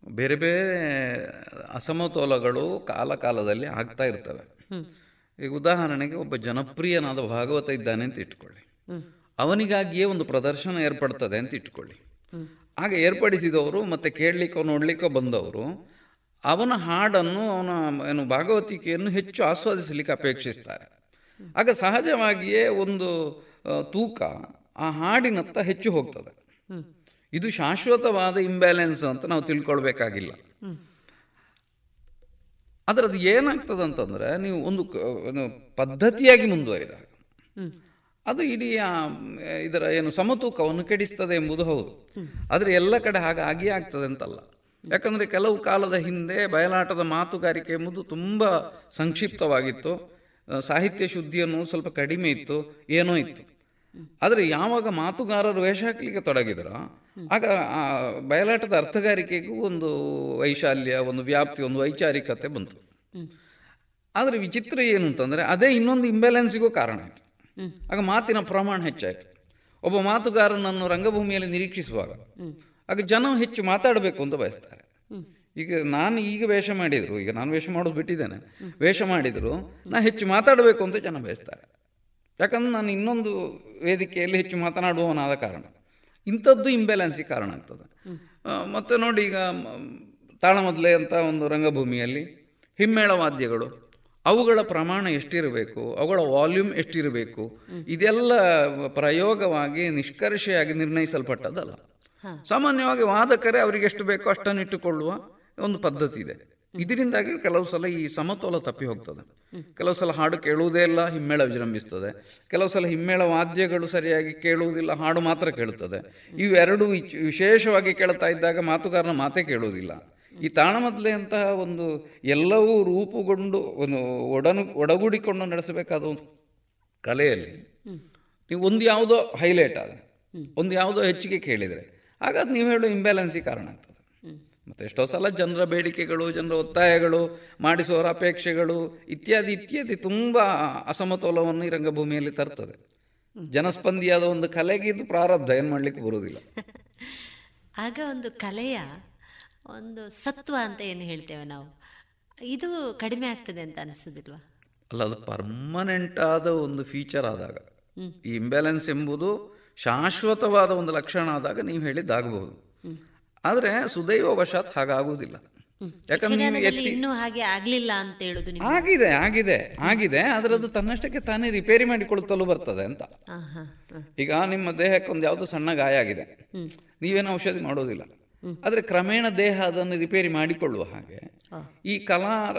ಬೇರೆ ಬೇರೆ ಅಸಮತೋಲಗಳು ಕಾಲಕಾಲದಲ್ಲಿ ಆಗ್ತಾ ಇರ್ತವೆ. ಈಗ ಉದಾಹರಣೆಗೆ ಒಬ್ಬ ಜನಪ್ರಿಯನಾದ ಭಾಗವತ ಇದ್ದಾನೆ ಅಂತ ಇಟ್ಕೊಳ್ಳಿ. ಅವನಿಗಾಗಿಯೇ ಒಂದು ಪ್ರದರ್ಶನ ಏರ್ಪಡ್ತದೆ ಅಂತ ಇಟ್ಕೊಳ್ಳಿ. ಆಗ ಏರ್ಪಡಿಸಿದವರು ಮತ್ತೆ ಕೇಳಲಿಕ್ಕೋ ನೋಡ್ಲಿಕ್ಕೋ ಬಂದವರು ಅವನ ಹಾಡನ್ನು ಅವನ ಏನು ಭಾಗವತಿಕೆಯನ್ನು ಹೆಚ್ಚು ಆಸ್ವಾದಿಸಲಿಕ್ಕೆ ಅಪೇಕ್ಷಿಸ್ತಾರೆ. ಆಗ ಸಹಜವಾಗಿಯೇ ಒಂದು ತೂಕ ಆ ಹಾಡಿನತ್ತ ಹೆಚ್ಚು ಹೋಗ್ತದೆ. ಇದು ಶಾಶ್ವತವಾದ ಇಂಬ್ಯಾಲೆನ್ಸ್ ಅಂತ ನಾವು ತಿಳ್ಕೊಳ್ಬೇಕಾಗಿಲ್ಲ. ಆದರೆ ಅದು ಏನಾಗ್ತದೆ ಅಂತಂದರೆ ನೀವು ಒಂದು ಪದ್ಧತಿಯಾಗಿ ಮುಂದುವರಿದಾಗ, ಅದು ಇಡೀ ಇದರ ಏನು ಸಮತೂಕವನ್ನು ಕೆಡಿಸ್ತದೆ ಎಂಬುದು ಹೌದು. ಆದರೆ ಎಲ್ಲ ಕಡೆ ಹಾಗೆ ಆಗಿಯೇ ಆಗ್ತದೆ ಅಂತಲ್ಲ. ಯಾಕಂದರೆ ಕೆಲವು ಕಾಲದ ಹಿಂದೆ ಬಯಲಾಟದ ಮಾತುಗಾರಿಕೆ ಎಂಬುದು ತುಂಬ ಸಂಕ್ಷಿಪ್ತವಾಗಿತ್ತು. ಸಾಹಿತ್ಯ ಶುದ್ಧಿಯನ್ನು ಸ್ವಲ್ಪ ಕಡಿಮೆ ಇತ್ತು, ಏನೋ ಇತ್ತು. ಆದರೆ ಯಾವಾಗ ಮಾತುಗಾರರು ವೇಷ ಹಾಕ್ಲಿಕ್ಕೆ ತೊಡಗಿದರೋ ಆಗ ಆ ಬಯಲಾಟದ ಅರ್ಥಗಾರಿಕೆಗೂ ಒಂದು ವೈಶಾಲ್ಯ ಒಂದು ವ್ಯಾಪ್ತಿ ಒಂದು ವೈಚಾರಿಕತೆ ಬಂತು. ಆದರೆ ವಿಚಿತ್ರ ಏನು ಅಂತಂದರೆ ಅದೇ ಇನ್ನೊಂದು ಇಂಬ್ಯಾಲೆನ್ಸಿಗೂ ಕಾರಣ ಆಯಿತು. ಆಗ ಮಾತಿನ ಪ್ರಮಾಣ ಹೆಚ್ಚಾಯಿತು. ಒಬ್ಬ ಮಾತುಗಾರನನ್ನು ರಂಗಭೂಮಿಯಲ್ಲಿ ನಿರೀಕ್ಷಿಸುವಾಗ ಆಗ ಜನ ಹೆಚ್ಚು ಮಾತಾಡಬೇಕು ಅಂತ ಬಯಸ್ತಾರೆ. ಈಗ ನಾನು ಈಗ ವೇಷ ಮಾಡಿದ್ರು ಈಗ ನಾನು ವೇಷ ಮಾಡೋದು ಬಿಟ್ಟಿದ್ದೇನೆ. ವೇಷ ಮಾಡಿದ್ರು ನಾನು ಹೆಚ್ಚು ಮಾತಾಡಬೇಕು ಅಂತ ಜನ ಬಯಸ್ತಾರೆ. ಯಾಕಂದ್ರೆ ನಾನು ಇನ್ನೊಂದು ವೇದಿಕೆಯಲ್ಲಿ ಹೆಚ್ಚು ಮಾತನಾಡುವವನಾದ ಕಾರಣ. ಇಂಥದ್ದು ಇಂಬ್ಯಾಲೆನ್ಸಿಗೆ ಕಾರಣ ಆಗ್ತದೆ. ಮತ್ತು ನೋಡಿ ಈಗ ತಾಳಮದ್ಲೆ ಅಂತ ಒಂದು ರಂಗಭೂಮಿಯಲ್ಲಿ ಹಿಮ್ಮೇಳ ವಾದ್ಯಗಳು. ಅವುಗಳ ಪ್ರಮಾಣ ಎಷ್ಟಿರಬೇಕು ಅವುಗಳ ವಾಲ್ಯೂಮ್ ಎಷ್ಟಿರಬೇಕು ಇದೆಲ್ಲ ಪ್ರಯೋಗವಾಗಿ ನಿಷ್ಕರ್ಷೆಯಾಗಿ ನಿರ್ಣಯಿಸಲ್ಪಟ್ಟದಲ್ಲ ಸಾಮಾನ್ಯವಾಗಿ ವಾದಕರೇ ಅವರಿಗೆ ಎಷ್ಟು ಬೇಕೋ ಅಷ್ಟನ್ನು ಇಟ್ಟುಕೊಳ್ಳುವ ಒಂದು ಪದ್ಧತಿ ಇದೆ. ಇದರಿಂದಾಗಿ ಕೆಲವು ಸಲ ಈ ಸಮತೋಲ ತಪ್ಪಿ ಹೋಗ್ತದೆ. ಕೆಲವು ಸಲ ಹಾಡು ಕೇಳುವುದೇ ಇಲ್ಲ ಹಿಮ್ಮೇಳ ವಿಜೃಂಭಿಸ್ತದೆ. ಕೆಲವು ಸಲ ಹಿಮ್ಮೇಳ ವಾದ್ಯಗಳು ಸರಿಯಾಗಿ ಕೇಳುವುದಿಲ್ಲ ಹಾಡು ಮಾತ್ರ ಕೇಳುತ್ತದೆ ಇವೆರಡು ವಿಶೇಷವಾಗಿ ಕೇಳ್ತಾ ಇದ್ದಾಗ ಮಾತುಗಾರನ ಮಾತೇ ಕೇಳುವುದಿಲ್ಲ. ಈ ತಾಳಮದ್ಲೆ ಅಂತಹ ಒಂದು ಎಲ್ಲವೂ ರೂಪುಗೊಂಡು ಒಂದು ಒಡನು ಒಡಗೂಡಿಕೊಂಡು ನಡೆಸಬೇಕಾದ ಒಂದು ಕಲೆಯಲ್ಲಿ ನೀವು ಒಂದು ಯಾವುದೋ ಹೈಲೈಟ್ ಆದರೆ ಒಂದು ಯಾವುದೋ ಹೆಚ್ಚಿಗೆ ಕೇಳಿದರೆ ಆಗ ನೀವು ಹೇಳೋ ಇಂಬ್ಯಾಲೆನ್ಸಿಗೆ ಕಾರಣ ಆಗ್ತದೆ. ಮತ್ತು ಎಷ್ಟೋ ಸಲ ಜನರ ಬೇಡಿಕೆಗಳು ಜನರ ಒತ್ತಾಯಗಳು ಮಾಡಿಸುವವರ ಅಪೇಕ್ಷೆಗಳು ಇತ್ಯಾದಿ ಇತ್ಯಾದಿ ತುಂಬ ಅಸಮತೋಲವನ್ನು ಈ ರಂಗಭೂಮಿಯಲ್ಲಿ ತರ್ತದೆ. ಜನಸ್ಪಂದಿಯಾದ ಒಂದು ಕಲೆಗೆ ಇದು ಪ್ರಾರಬ್ಧ ಏನು ಮಾಡಲಿಕ್ಕೆ ಬರುವುದಿಲ್ಲ. ಆಗ ಒಂದು ಕಲೆಯ ಒಂದು ಸತ್ವ ಅಂತ ಏನು ಹೇಳ್ತೇವೆ ನಾವು? ಇದು ಕಡಿಮೆ ಆಗ್ತದೆ ಅಂತ ಅನಿಸೋದಿಲ್ವಾ ಅಲ್ಲ ಅದು ಪರ್ಮನೆಂಟ್ ಆದ ಒಂದು ಫೀಚರ್ ಆದಾಗ. ಈ ಇಂಬ್ಯಾಲೆನ್ಸ್ ಎಂಬುದು ಶಾಶ್ವತವಾದ ಒಂದು ಲಕ್ಷಣ ಆದಾಗ ನೀವು ಹೇಳಿದ್ದಾಗಬಹುದು. ಆದರೆ ಸುದೈವ ವಶಾತ್ ಹಾಗಾಗುವುದಿಲ್ಲ. ಯಾಕಂದ್ರೆ ಹಾಗೆ ಆಗ್ಲಿಲ್ಲ ಅಂತ ಹೇಳುದು ಆಗಿದೆ ಆಗಿದೆ ಆಗಿದೆ. ಆದ್ರೆ ಅದು ತನ್ನಷ್ಟಕ್ಕೆ ತಾನೇ ರಿಪೇರಿ ಮಾಡಿಕೊಳ್ಳುತ್ತಲೂ ಬರ್ತದೆ ಅಂತ. ಈಗ ನಿಮ್ಮ ದೇಹಕ್ಕೆ ಒಂದು ಯಾವುದೋ ಸಣ್ಣ ಗಾಯ ಆಗಿದೆ. ನೀವೇನು ಔಷಧಿ ಮಾಡೋದಿಲ್ಲ. ಆದರೆ ಕ್ರಮೇಣ ದೇಹ ಅದನ್ನು ರಿಪೇರಿ ಮಾಡಿಕೊಳ್ಳುವ ಹಾಗೆ ಈ ಕಲಾ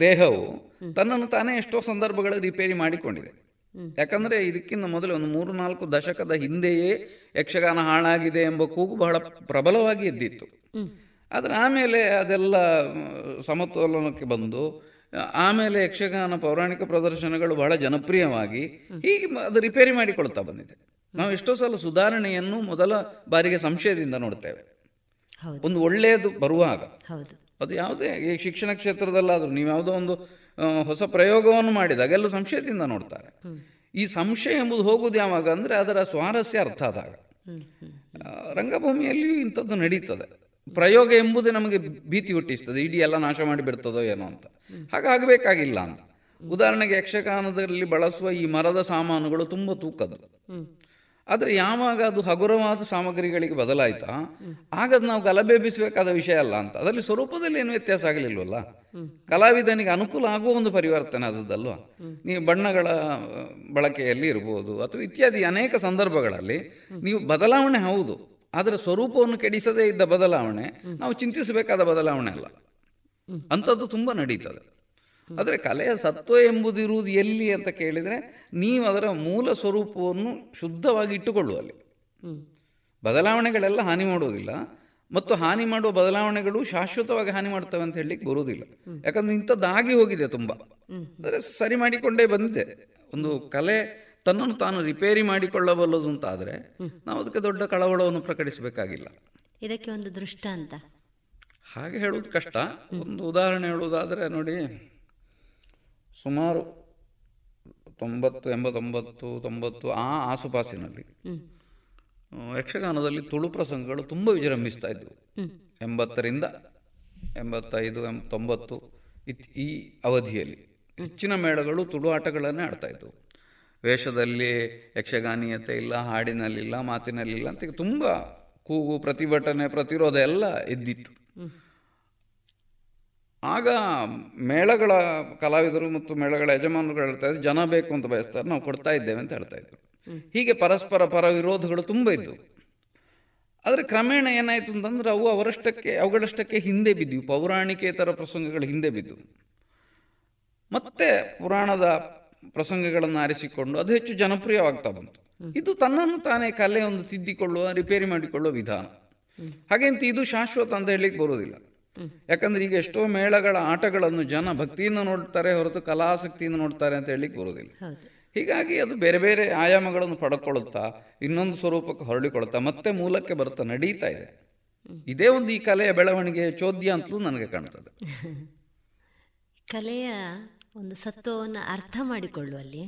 ದೇಹವು ತನ್ನನ್ನು ತಾನೇ ಎಷ್ಟೋ ಸಂದರ್ಭಗಳಲ್ಲಿ ರಿಪೇರಿ ಮಾಡಿಕೊಂಡಿದೆ. ಯಾಕಂದ್ರೆ ಇದಕ್ಕಿಂತ ಮೊದಲು ಒಂದು ಮೂರು ನಾಲ್ಕು ದಶಕದ ಹಿಂದೆಯೇ ಯಕ್ಷಗಾನ ಹಾಳಾಗಿದೆ ಎಂಬ ಕೂಗು ಬಹಳ ಪ್ರಬಲವಾಗಿ ಎದ್ದಿತ್ತು. ಆದರೆ ಆಮೇಲೆ ಅದೆಲ್ಲ ಸಮತೋಲನಕ್ಕೆ ಬಂದು ಆಮೇಲೆ ಯಕ್ಷಗಾನ ಪೌರಾಣಿಕ ಪ್ರದರ್ಶನಗಳು ಬಹಳ ಜನಪ್ರಿಯವಾಗಿ ಹೀಗೆ ಅದು ರಿಪೇರಿ ಮಾಡಿಕೊಳ್ತಾ ಬಂದಿದೆ. ನಾವು ಎಷ್ಟೋ ಸಲ ಸುಧಾರಣೆಯನ್ನು ಮೊದಲ ಬಾರಿಗೆ ಸಂಶಯದಿಂದ ನೋಡ್ತೇವೆ. ಒಂದು ಒಳ್ಳೆಯದು ಬರುವಾಗ. ಅದು ಯಾವುದೇ ಈ ಶಿಕ್ಷಣ ಕ್ಷೇತ್ರದಲ್ಲಾದರೂ ನೀವು ಯಾವುದೋ ಒಂದು ಹೊಸ ಪ್ರಯೋಗವನ್ನು ಮಾಡಿದಾಗ ಎಲ್ಲ ಸಂಶಯದಿಂದ ನೋಡ್ತಾರೆ. ಈ ಸಂಶಯ ಎಂಬುದು ಹೋಗುವುದು ಯಾವಾಗ ಅಂದರೆ ಅದರ ಸ್ವಾರಸ್ಯ ಅರ್ಥ ಆದಾಗ. ರಂಗಭೂಮಿಯಲ್ಲಿಯೂ ಇಂಥದ್ದು ನಡೀತದೆ. ಪ್ರಯೋಗ ಎಂಬುದೇ ನಮಗೆ ಭೀತಿ ಹುಟ್ಟಿಸ್ತದೆ. ಇಡೀ ಎಲ್ಲ ನಾಶ ಮಾಡಿ ಬಿಡ್ತದೋ ಏನೋ ಅಂತ. ಹಾಗಾಗಬೇಕಾಗಿಲ್ಲ ಅಂತ. ಉದಾಹರಣೆಗೆ ಯಕ್ಷಗಾನದಲ್ಲಿ ಬಳಸುವ ಈ ಮರದ ಸಾಮಾನುಗಳು ತುಂಬ ತೂಕದ್ದು ಆದರೆ ಯಾವಾಗ ಅದು ಹಗುರವಾದ ಸಾಮಗ್ರಿಗಳಿಗೆ ಬದಲಾಯ್ತಾ ಆಗ ಅದು ನಾವು ಗಲಭೆ ಎಬ್ಬಿಸಬೇಕಾದ ವಿಷಯ ಅಲ್ಲ ಅಂತ. ಅದರಲ್ಲಿ ಸ್ವರೂಪದಲ್ಲಿ ಏನು ವ್ಯತ್ಯಾಸ ಆಗಲಿಲ್ವಲ್ಲ? ಕಲಾವಿದನಿಗೆ ಅನುಕೂಲ ಆಗುವ ಒಂದು ಪರಿವರ್ತನೆ ಆದದ್ದಲ್ವಾ? ನೀವು ಬಣ್ಣಗಳ ಬಳಕೆಯಲ್ಲಿ ಇರ್ಬೋದು ಅಥವಾ ಇತ್ಯಾದಿ ಅನೇಕ ಸಂದರ್ಭಗಳಲ್ಲಿ ನೀವು ಬದಲಾವಣೆ ಹೌದು ಆದರೆ ಸ್ವರೂಪವನ್ನು ಕೆಡಿಸದೇ ಇದ್ದ ಬದಲಾವಣೆ ನಾವು ಚಿಂತಿಸಬೇಕಾದ ಬದಲಾವಣೆ ಅಲ್ಲ. ಅಂಥದ್ದು ತುಂಬ ನಡೀತದೆ. ಆದರೆ ಕಲೆಯ ಸತ್ವ ಎಂಬುದಿರುವುದು ಎಲ್ಲಿ ಅಂತ ಕೇಳಿದರೆ ನೀವು ಅದರ ಮೂಲ ಸ್ವರೂಪವನ್ನು ಶುದ್ಧವಾಗಿ ಇಟ್ಟುಕೊಳ್ಳುವಲ್ಲಿ ಬದಲಾವಣೆಗಳೆಲ್ಲ ಹಾನಿ ಮಾಡುವುದಿಲ್ಲ. ಮತ್ತು ಹಾನಿ ಮಾಡುವ ಬದಲಾವಣೆಗಳು ಶಾಶ್ವತವಾಗಿ ಹಾನಿ ಮಾಡ್ತವೆ ಅಂತ ಹೇಳಲಿಕ್ಕೆ ಬರುವುದಿಲ್ಲ. ಯಾಕಂದ್ರೆ ಇಂಥದ್ದಾಗಿ ಹೋಗಿದೆ ತುಂಬ. ಅಂದರೆ ಸರಿ ಮಾಡಿಕೊಂಡೇ ಬಂದಿದೆ. ಒಂದು ಕಲೆ ತನ್ನನ್ನು ತಾನು ರಿಪೇರಿ ಮಾಡಿಕೊಳ್ಳಬಲ್ಲದು ಅಂತ ಆದರೆ ನಾವು ಅದಕ್ಕೆ ದೊಡ್ಡ ಕಳವಳವನ್ನು ಪ್ರಕಟಿಸಬೇಕಾಗಿಲ್ಲ. ಇದಕ್ಕೆ ಒಂದು ದೃಷ್ಟಾಂತ ಹಾಗೆ ಹೇಳುವುದು ಕಷ್ಟ. ಒಂದು ಉದಾಹರಣೆ ಹೇಳುವುದಾದರೆ ನೋಡಿ ಸುಮಾರು ತೊಂಬತ್ತು ಎಂಬತ್ತೊಂಬತ್ತು ತೊಂಬತ್ತು ಆ ಆಸುಪಾಸಿನಲ್ಲಿ ಯಕ್ಷಗಾನದಲ್ಲಿ ತುಳು ಪ್ರಸಂಗಗಳು ತುಂಬ ವಿಜೃಂಭಿಸ್ತಾ ಇದ್ವು. ಎಂಬತ್ತರಿಂದ ಎಂಬತ್ತೈದು ಎಂ ತೊಂಬತ್ತು ಇತ್ ಈ ಅವಧಿಯಲ್ಲಿ ಹೆಚ್ಚಿನ ಮೇಳಗಳು ತುಳು ಆಟಗಳನ್ನೇ ಆಡ್ತಾ ಇದ್ವು. ವೇಷದಲ್ಲಿ ಯಕ್ಷಗಾನೀಯತೆ ಇಲ್ಲ ಹಾಡಿನಲ್ಲಿಲ್ಲ ಮಾತಿನಲ್ಲಿಲ್ಲ ಅಂತ ತುಂಬ ಕೂಗು ಪ್ರತಿಭಟನೆ ಪ್ರತಿರೋಧ ಎಲ್ಲ ಎದ್ದಿತ್ತು. ಆಗ ಮೇಳಗಳ ಕಲಾವಿದರು ಮತ್ತು ಮೇಳಗಳ ಯಜಮಾನರುಗಳು ಹೇಳ್ತಾ ಇದ್ರು ಜನ ಬೇಕು ಅಂತ ಬಯಸ್ತಾರೆ ನಾವು ಕೊಡ್ತಾ ಇದ್ದೇವೆ ಅಂತ ಹೇಳ್ತಾ ಇದ್ರು. ಹೀಗೆ ಪರಸ್ಪರ ಪರ ವಿರೋಧಗಳು ತುಂಬ ಇದ್ದವು. ಆದರೆ ಕ್ರಮೇಣ ಏನಾಯಿತು ಅಂತಂದ್ರೆ ಅವು ಅವರಷ್ಟಕ್ಕೆ ಅವುಗಳಷ್ಟಕ್ಕೆ ಹಿಂದೆ ಬಿದ್ದವು. ಪೌರಾಣಿಕೇತರ ಪ್ರಸಂಗಗಳು ಹಿಂದೆ ಬಿದ್ದು ಮತ್ತೆ ಪುರಾಣದ ಪ್ರಸಂಗಗಳನ್ನು ಆರಿಸಿಕೊಂಡು ಅದು ಹೆಚ್ಚು ಜನಪ್ರಿಯವಾಗ್ತಾ ಬಂತು. ಇದು ತನ್ನನ್ನು ತಾನೇ ಕಲೆ ಒಂದು ತಿದ್ದಿಕೊಳ್ಳುವ ರಿಪೇರಿ ಮಾಡಿಕೊಳ್ಳುವ ವಿಧಾನ. ಹಾಗೆಂತ ಇದು ಶಾಶ್ವತ ಅಂತ ಹೇಳಿಕ್ಕೆ ಬರುವುದಿಲ್ಲ. ಯಾಕಂದ್ರೆ ಈಗ ಎಷ್ಟೋ ಮೇಳಗಳ ಆಟಗಳನ್ನು ಜನ ಭಕ್ತಿಯಿಂದ ನೋಡ್ತಾರೆ ಹೊರತು ಕಲಾಸಕ್ತಿಯಿಂದ ನೋಡ್ತಾರೆ ಅಂತ ಹೇಳಲಿಕ್ಕೆ ಬರುವುದಿಲ್ಲ. ಹೀಗಾಗಿ ಅದು ಬೇರೆ ಬೇರೆ ಆಯಾಮಗಳನ್ನು ಪಡ್ಕೊಳ್ಳುತ್ತಾ ಇನ್ನೊಂದು ಸ್ವರೂಪಕ್ಕೆ ಹೊರಳಿಕೊಳ್ಳುತ್ತಾ ಮತ್ತೆ ಮೂಲಕ್ಕೆ ಬರ್ತಾ ನಡೀತಾ ಇದೆ. ಇದೇ ಒಂದು ಈ ಕಲೆಯ ಬೆಳವಣಿಗೆ ಚೋದ್ಯ ಅಂತಲೂ ನನಗೆ ಕಾಣ್ತದೆ. ಕಲೆಯ ಒಂದು ಸತ್ವವನ್ನು ಅರ್ಥ ಮಾಡಿಕೊಳ್ಳುವಲ್ಲಿ